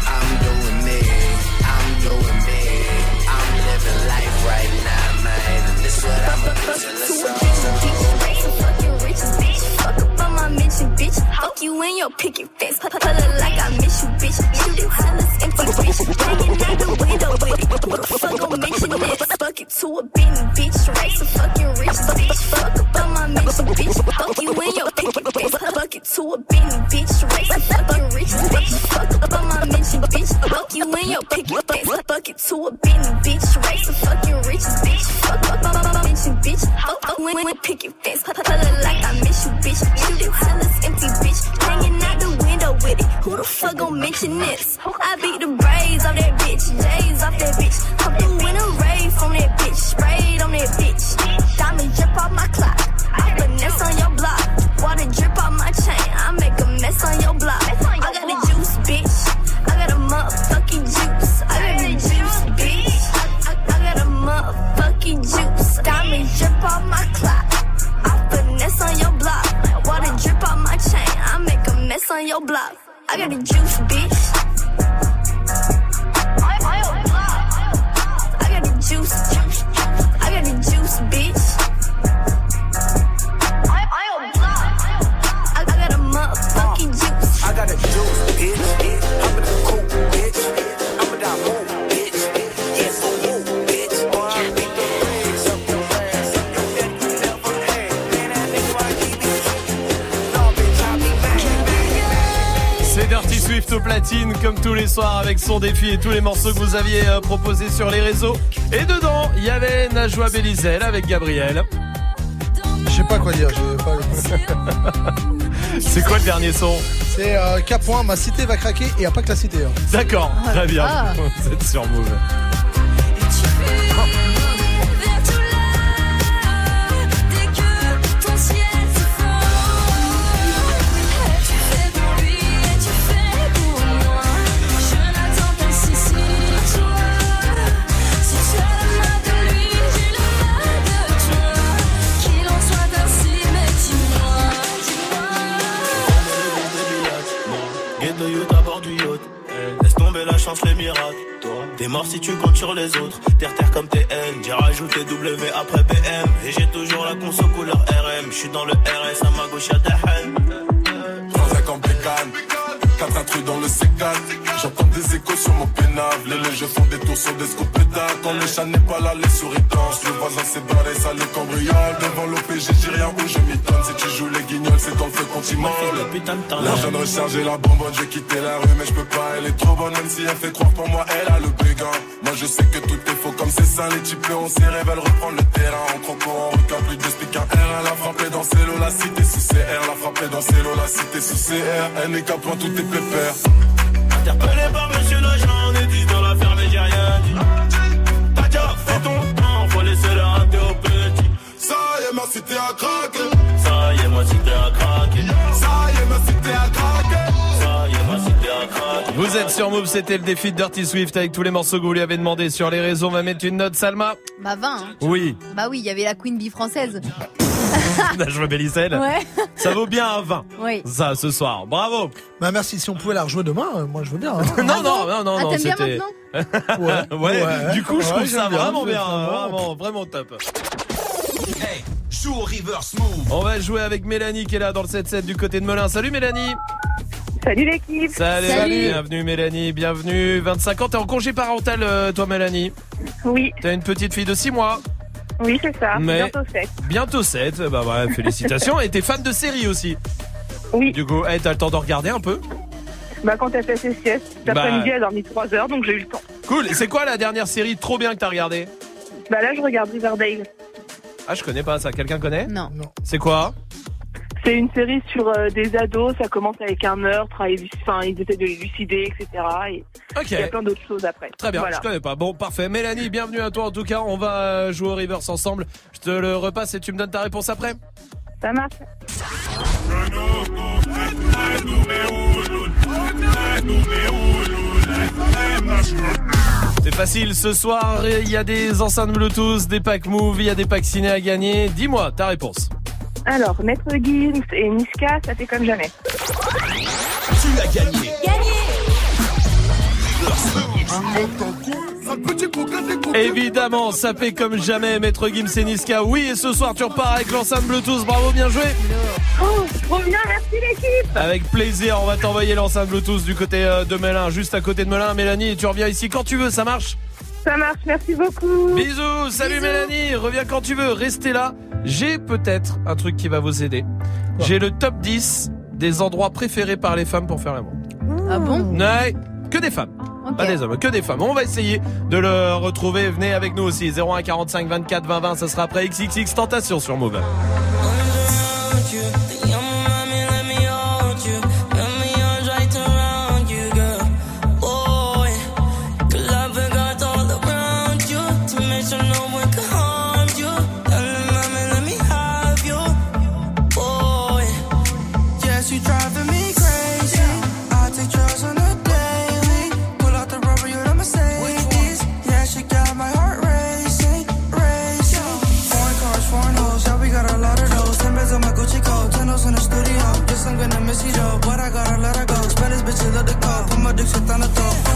I'm doing me. I'm doing me. I'm living life right now, man. And this what I'ma do till it's over. fucking rich bitch. Fuck up my mention, bitch. Fuck you in your picket fence. Pull it like I miss you, bitch. Shoot till it's empty, bitch. Hanging out the window it. Who the fuck gon' mention this? Fuck it to a Benny, bitch. Race a fucking rich bitch. Fuck up on my mention, bitch. Fuck you in your picket fence. Fuck it to a Benny, bitch. Race You in your picket fence. Fuck it to a Benny, bitch. Race a fucking rich bitch. Fuck up on my mention, bitch. Fuck you in your picket fence. Pull it like I miss you, bitch. Shoot it it's empty, bitch. Hanging out the window with it. Who the fuck gon' mention this? I beat the braids off that bitch, J's off that bitch. Come through your block. I got the juice, bitch. Platine, comme tous les soirs, avec son défi et tous les morceaux que vous aviez euh, proposés sur les réseaux. Et dedans, il y avait Najwa Belizel avec Gabriel. Je sais pas quoi dire. je- pas- C'est quoi le dernier son? C'est euh, ma cité va craquer et y a pas que la cité. hein. D'accord, très bien. Ah. Vous êtes sur Move. T'es mort si tu comptes sur les autres. Terre terre comme TN. J'ai rajouté W après BM. Et j'ai toujours la conso couleur RM. J'suis dans le RS à ma gauche y'a Dahan. 35 en bécane, 4 intrus dans le C4 J'entends des échos sur mon pénave. Les légers font des tours sur des scoops pétards Quand le chat n'est pas là, les souris dansent. Le voisin s'est barré, ça le cambriole. Devant l'OPG, j'ai rien où je m'étonne Si tu joues les guignols, c'est dans le feu je viens de recharger la bonbonne, j'ai quitté la rue Mais je peux pas, elle est trop bonne Même si elle fait croire pour moi, elle a le béguin. Moi je sais que tout est faux. Comme c'est ça Les types on s'y veulent reprendre le terrain En croco, en requin, plus de speak R Elle a frappé dans ses lots, la cité sous CR La frappé dans ses lots, la cité sous CR Elle n'est qu'à point, tout est pépère Interpellé par monsieur l'agent, on est 10 dans l'affaire, mais j'ai rien dit. T'as déjà fait ton temps, faut laisser le rater au petit. a craqué. Ça y est, ma cité a craqué. Ça y est, ma cité a craqué. Ça y est, ma cité a craqué. Vous êtes sur Move, c'était le défi de Dirty Swift avec tous les morceaux que vous lui avez demandé sur les réseaux. On va mettre une note, Salma. Bah 20. hein. Oui. Bah oui, il y avait la Queen Bee française. Je Bélissel. Ouais. Ça vaut bien un 20. Oui. Ça, ce soir. Bravo. Bah merci, si on pouvait la rejouer demain, euh, moi je veux bien. hein. non, non, non, non, Ah, non, t'aimes bien c'était. maintenant ouais, Ouais. du coup, je Ouais, trouve j'aime ça bien, vraiment bien, vraiment vraiment, vraiment top. Hey, joue au reverse move. On va jouer avec Mélanie qui est là dans le 7-7 du côté de Melun. Salut Mélanie. Salut l'équipe. Salut, Salut. bienvenue Mélanie, bienvenue. 25 ans, t'es en congé parental euh, toi Mélanie? Oui. T'as une petite fille de 6 mois Oui, c'est ça. Mais- Bientôt 7. Bientôt 7, bah ouais, félicitations. Et t'es fan de série aussi Oui. Du coup, hey, t'as le temps de regarder un peu Bah, quand elle fait ses siestes, cet Bah. après-midi, elle a dormi 3 heures, donc j'ai eu le temps. Cool, et c'est quoi la dernière série trop bien que t'as regardé Bah, là, je regarde Riverdale. Ah, je connais pas ça, quelqu'un connaît? Non. C'est quoi? C'est une série sur euh, des ados, ça commence avec un meurtre, et, enfin, ils essaient de les lucider, etc. Et Ok. il y a plein d'autres choses après. Très bien, Voilà. je connais pas. Bon, parfait. Mélanie, bienvenue à toi en tout cas. On va jouer au reverse ensemble. Je te le repasse et tu me donnes ta réponse après. Ça marche. C'est facile, ce soir, il y a des enceintes Bluetooth, des packs Move, il y a des packs ciné à gagner. Dis-moi ta réponse. Alors, Maître Gims et Niska, ça fait comme jamais. Tu as gagné. Évidemment, ça fait comme jamais, Maître Gims et Niska. Oui, et ce soir, tu repars avec l'enceinte Bluetooth. Bravo, bien joué. Oh, trop bien, merci l'équipe. Avec plaisir, on va t'envoyer l'enceinte Bluetooth du côté euh, de Melun, juste à côté de Melun. Mélanie, et tu reviens ici quand tu veux, ça marche? Ça marche, merci beaucoup. Bisous, salut Mélanie, reviens quand tu veux, restez là. J'ai peut-être un truc qui va vous aider. J'ai le top 10 des endroits préférés par les femmes pour faire l'amour. Ah bon Ouais, que des femmes. Pas des hommes, que des femmes. On va essayer de le retrouver. Venez avec nous aussi. 01 45 24 20 20. Ça sera après XXX Tentation sur Move. Call, put my dick shit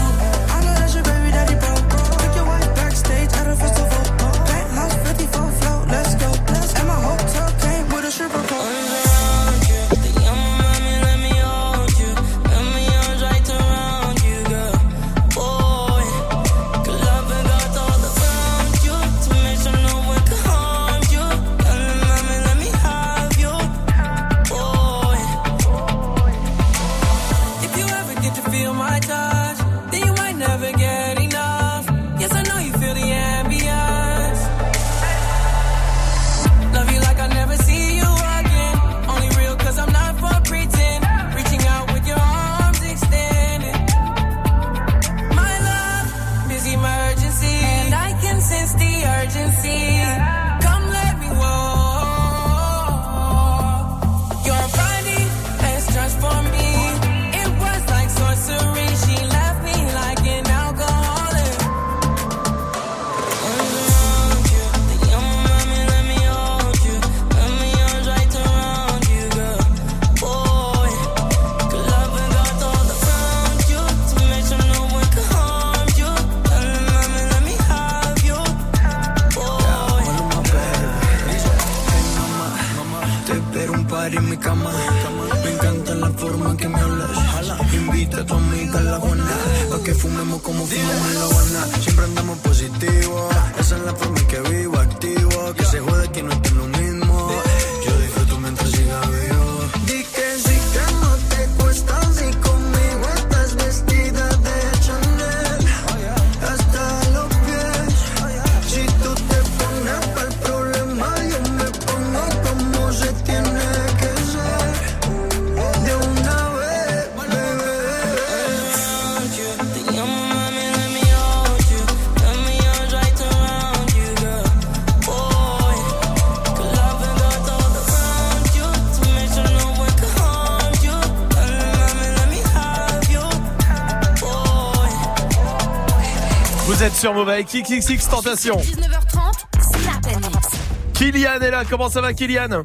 sur Move avec XXX Tentation. 19h30, Snap Mix. Kylian est là, comment ça va Kylian?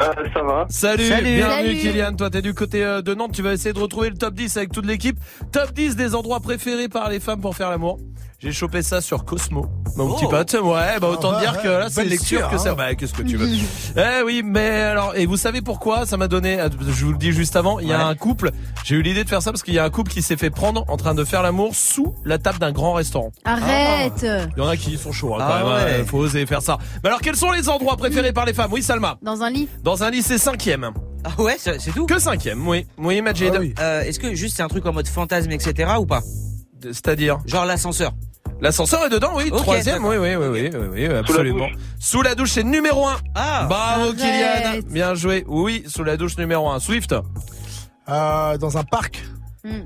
Ça va. Salut, Salut. bienvenue Salut. Kylian, toi t'es du côté euh, de Nantes, tu vas essayer de retrouver le top 10 avec toute l'équipe. Top 10 des endroits préférés par les femmes pour faire l'amour. J'ai chopé ça sur Cosmo, mon Oh. petit pote. Ouais, bah autant Ah, dire que là c'est une lecture que ça. hein. Bah qu'est-ce que tu veux Eh oui, mais alors et vous savez pourquoi ça m'a donné je vous le dis juste avant, il y a Ouais. un couple, j'ai eu l'idée de faire ça parce qu'il y a un couple qui s'est fait prendre en train de faire l'amour sous la table d'un grand restaurant. Arrête Il y en a qui sont chauds hein, Ah quand même, hein, ouais. faut oser faire ça. Mais alors quels sont les endroits préférés par les femmes? Oui Salma. Dans un lit Dans un lycée cinquième. Ah ouais, c'est c'est tout? Que cinquième, oui. Oui, Majid. Euh, Est-ce que juste c'est un truc en mode fantasme, etc. ou pas? C'est-à-dire? Genre l'ascenseur. L'ascenseur est dedans, oui. Troisième, oui, oui, oui, oui, oui, oui, absolument. Sous la douche, c'est numéro un. Ah. Bravo, Arrête. Kylian. Bien joué. Oui, sous la douche numéro un. Swift. Euh, dans un parc. Hmm.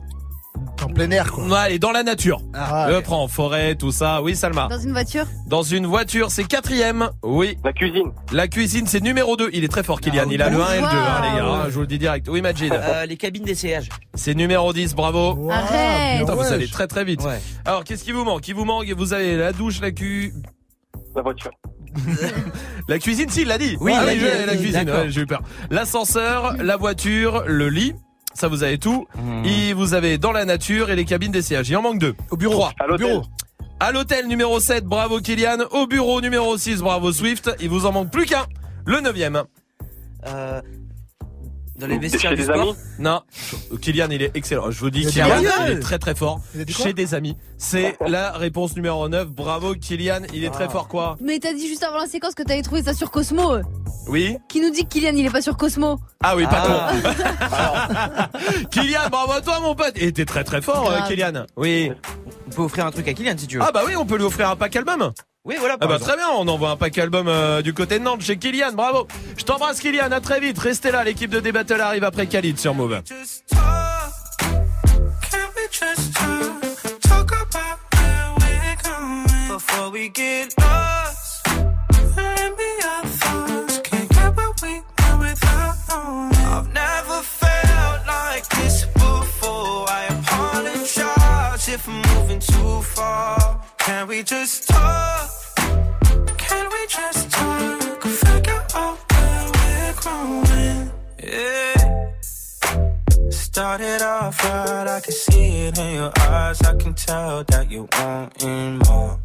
En plein air, quoi. Ouais, et dans la nature. Ah, Le ouais. prend en forêt, tout ça. Oui, Salma. Dans une voiture Dans une voiture, c'est quatrième. Oui. La cuisine. La cuisine, c'est numéro 2. Il est très fort, Kylian. Il a le 1 et le 2, hein, les gars. hein, Je vous le dis direct. Oui, Majid. Euh, les cabines d'essayage. C'est numéro 10, bravo. Arrête. Putain, vous allez très très vite. Alors, qu'est-ce qui vous manque? Il vous manque, vous avez la douche, la cu... La voiture. La cuisine, si, il l'a dit. Oui, Ah, l'a dit, la oui, cuisine, ouais, j'ai eu peur. L'ascenseur, la voiture, le lit. Ça, vous avez tout. Mhm. Et vous avez dans la nature et les cabines d'essayage. Il en manque deux. Au bureau. À l'hôtel. À l'hôtel numéro 7, bravo Kylian. Au bureau numéro 6, bravo Swift. Il vous en manque plus qu'un. Le neuvième. Euh, dans les Chez vestiaires du des sport amis Non. Kylian, il est excellent. Je vous dis, Kylian, il est très très fort. Chez des amis. C'est la réponse numéro 9. Bravo Kylian. Il est très Ah. fort quoi Mais t'as dit juste avant la séquence que t'avais trouvé ça sur Cosmo. euh. Oui Qui nous dit que Kylian il est pas sur Cosmo Ah oui, pas Ah. con. Kylian, bravo à toi mon pote. Et t'es très très fort, euh, Grave. Kylian. Oui. On peut offrir un truc à Kylian si tu veux. Ah bah oui, on peut lui offrir un pack album. Oui, voilà. Ah bah très bien, on envoie un pack album euh, du côté de Nantes chez Kylian, bravo. Je t'embrasse Kylian, à très vite. Restez là, l'équipe de Débattle arrive après Khalid sur Move. Can we just talk, talk about where we're going before we get lost? And be our thoughts, can't get what we want without knowing. I've never felt like this before. I apologize if I'm moving too far. Can we just talk? Can we just talk? Figure out where we're growing. Yeah. Started off right, I can see it in your eyes. I can tell that you wanting more.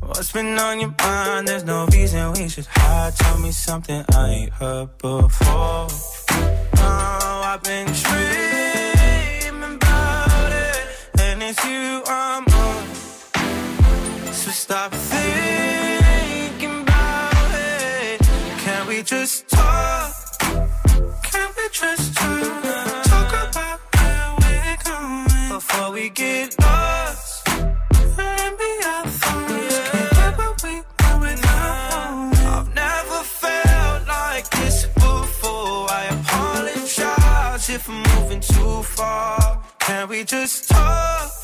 What's been on your mind? There's no reason we should hide. Tell me something I ain't heard before. Oh, I've been dreaming about it, and it's you I'm on. Stop thinking about it. Can we just talk? Can we just talk? Talk about where we're going before we get lost. We. I've never felt like this before. I apologize if I'm moving too far. Can we just talk?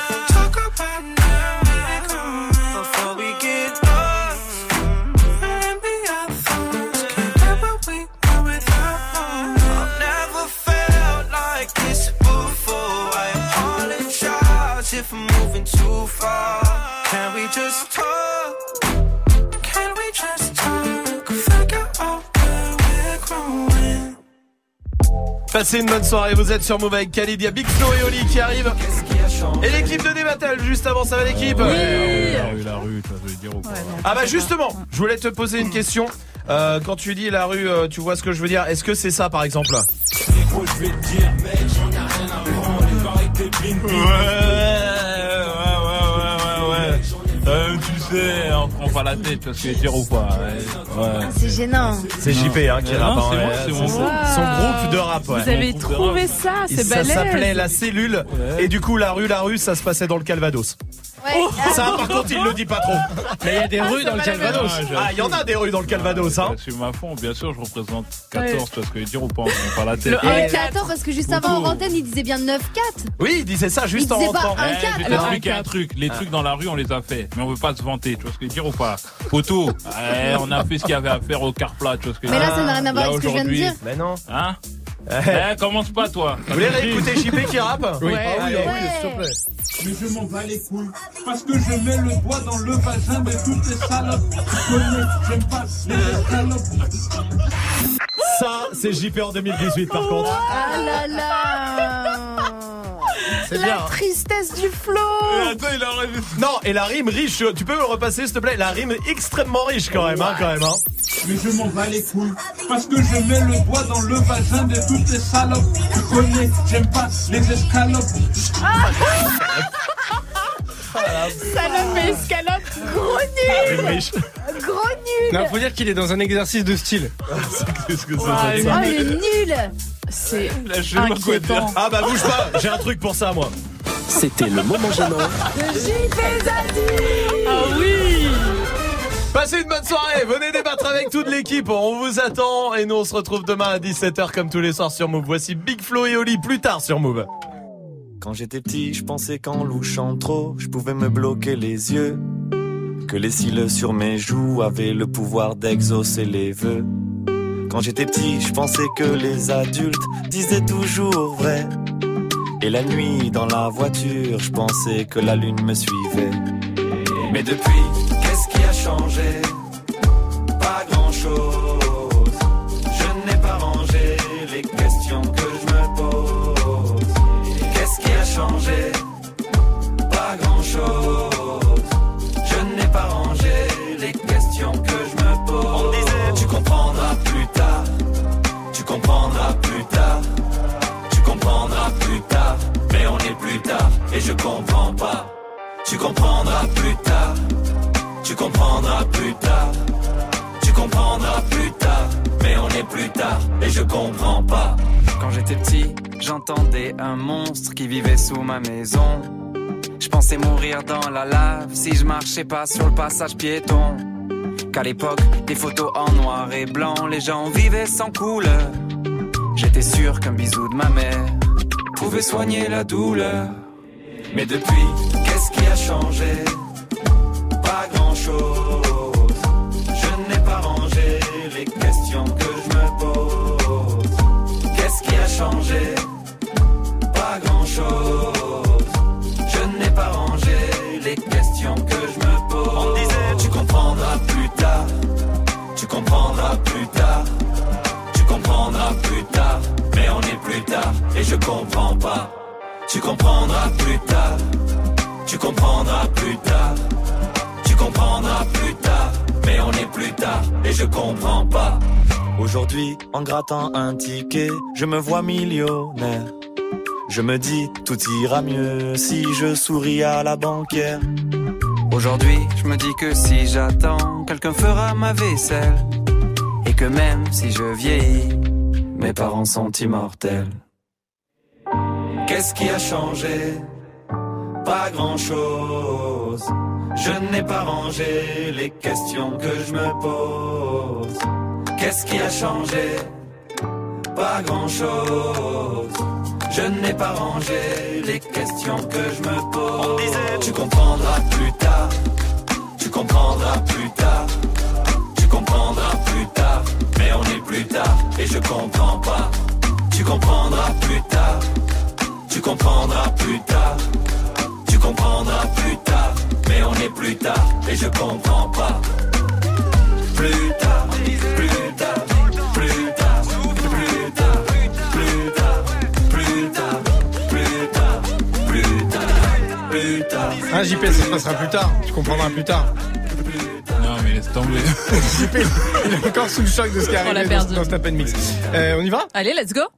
just talk? Can we just talk? Figure out where we're growing. Passez une bonne soirée, vous êtes sur Move avec Khalid, il y a Big Flo et Oli qui arrivent. Et l'équipe de Débattle, juste avant, ça va l'équipe La rue, la rue, toi, je veux dire ou Ah bah justement, je voulais te poser une question. Euh, quand tu dis la rue, euh, tu vois ce que je veux dire Est-ce que c'est ça par exemple? Gros, sais, on prend pas la tête, tu vois ce que je veux dire ou pas Ouais. ouais. C'est gênant. C'est JP hein, qui rappe. hein, c'est ouais. mon son, groupe. son groupe de rap. Ouais. Vous avez trouvé ça, c'est ça balèze. s'appelait la cellule. Et du coup, la rue, la rue, ça se passait dans le Calvados. Ouais. Ça, par contre, il le dit pas trop. Mais il y a des rues dans le Calvados. Ah, il y en a des rues dans le Calvados, hein. Je suis ma fond, bien sûr, je représente 14, tu vois ce que je veux dire ou pas On pas la tête. Le Et 1-4. attends, parce que juste avant en antenne, il disait bien 9-4. Oui, il disait ça juste Il en disait pas rentrant. un Eh, 4. je alors, t'explique un truc. Les trucs dans la rue, on les a fait. Mais on veut pas se vanter. Tu vois ce que je veux dire ou pas? Poto, eh, on a fait ce qu'il y avait à faire au car plat. Tu vois ce que je Mais là, ça n'a rien à voir avec ce que je viens de aujourd'hui, dire. Mais non. Hein? Eh. Eh, commence pas, toi. Vous voulez réécouter JP qui rappe Oui, Ouais. ah oui, Ouais. ah oui, s'il te plaît. Mais je m'en bats les couilles parce que je mets le doigt dans le vagin de toutes les salopes. J'aime pas les escalopes. Ça, c'est JP en 2018 par contre. Ah là là C'est La bien. hein. tristesse du Et flow attends, il a rêvé. Non, et la rime riche, tu peux me le repasser s'il te plaît? La rime extrêmement riche quand même, hein, quand même. Hein. Mais je m'en bats les couilles parce que je mets le doigt dans le vagin de toutes les salopes. Tu connais, j'aime pas les escalopes. Salope et escalope, gros nul riche. Gros nul Non, faut dire qu'il est dans un exercice de style. Qu'est-ce que ça veut Oh, il est nul C'est inquiétant. Ah bah bouge pas, j'ai un truc pour ça moi. C'était le moment gênant. Ah oui Passez une bonne soirée, venez débattre avec toute l'équipe, on vous attend et nous on se retrouve demain à 17h comme tous les soirs sur Move. Voici Big Flo et Oli plus tard sur Move. Quand j'étais petit, je pensais qu'en louchant trop, je pouvais me bloquer les yeux. Que les cils sur mes joues avaient le pouvoir d'exaucer les vœux. Quand j'étais petit, je pensais que les adultes disaient toujours vrai. Et la nuit, dans la voiture, je pensais que la lune me suivait. Mais depuis, qu'est-ce qui a changé? Pas grand-chose. Je n'ai pas rangé les questions que je me pose. Qu'est-ce qui a changé? Comprendras plus tard. Tu comprendras plus tard. Mais on est plus tard et je comprends pas. Tu comprendras plus tard. Tu comprendras plus tard. Tu comprendras plus tard. Mais on est plus tard et je comprends pas. Quand j'étais petit, j'entendais un monstre qui vivait sous ma maison. Je pensais mourir dans la lave si je marchais pas sur le passage piéton. Qu'à l'époque, des photos en noir et blanc, les gens vivaient sans couleur. J'étais sûr qu'un bisou de ma mère pouvait soigner la douleur. Mais depuis, qu'est-ce qui a changé? Pas grand-chose. Comprendras plus tard. Tu comprendras plus tard. Mais on est plus tard et je comprends pas. Tu comprendras plus tard. Tu comprendras plus tard. Tu comprendras plus tard. Mais on est plus tard et je comprends pas. Aujourd'hui, en grattant un ticket, je me vois millionnaire. Je me dis, tout ira mieux si je souris à la banquière. Aujourd'hui, je me dis que si j'attends, quelqu'un fera ma vaisselle. Et que même si je vieillis, mes parents sont immortels. Qu'est-ce qui a changé? Pas grand-chose. Je n'ai pas rangé les questions que je me pose. Qu'est-ce qui a changé? Pas grand-chose. Je n'ai pas rangé les questions que je me pose. On disait, tu comprendras plus tard. Tu comprendras plus tard. Plus tard et je comprends pas. Tu comprendras plus tard. Tu comprendras plus tard. Tu comprendras plus tard. Mais on est plus tard et je comprends pas. Plus tard, plus tard, plus tard, plus tard, plus tard, plus tard, plus tard, plus tard, plus tard. Ah, JP, ça se passera plus tard. Tu comprendras plus tard. Tomber. JP, il est encore sous le choc de ce qui On l'a arrive dans, perdu. dans Snap Mix. Euh, on y va? Allez, let's go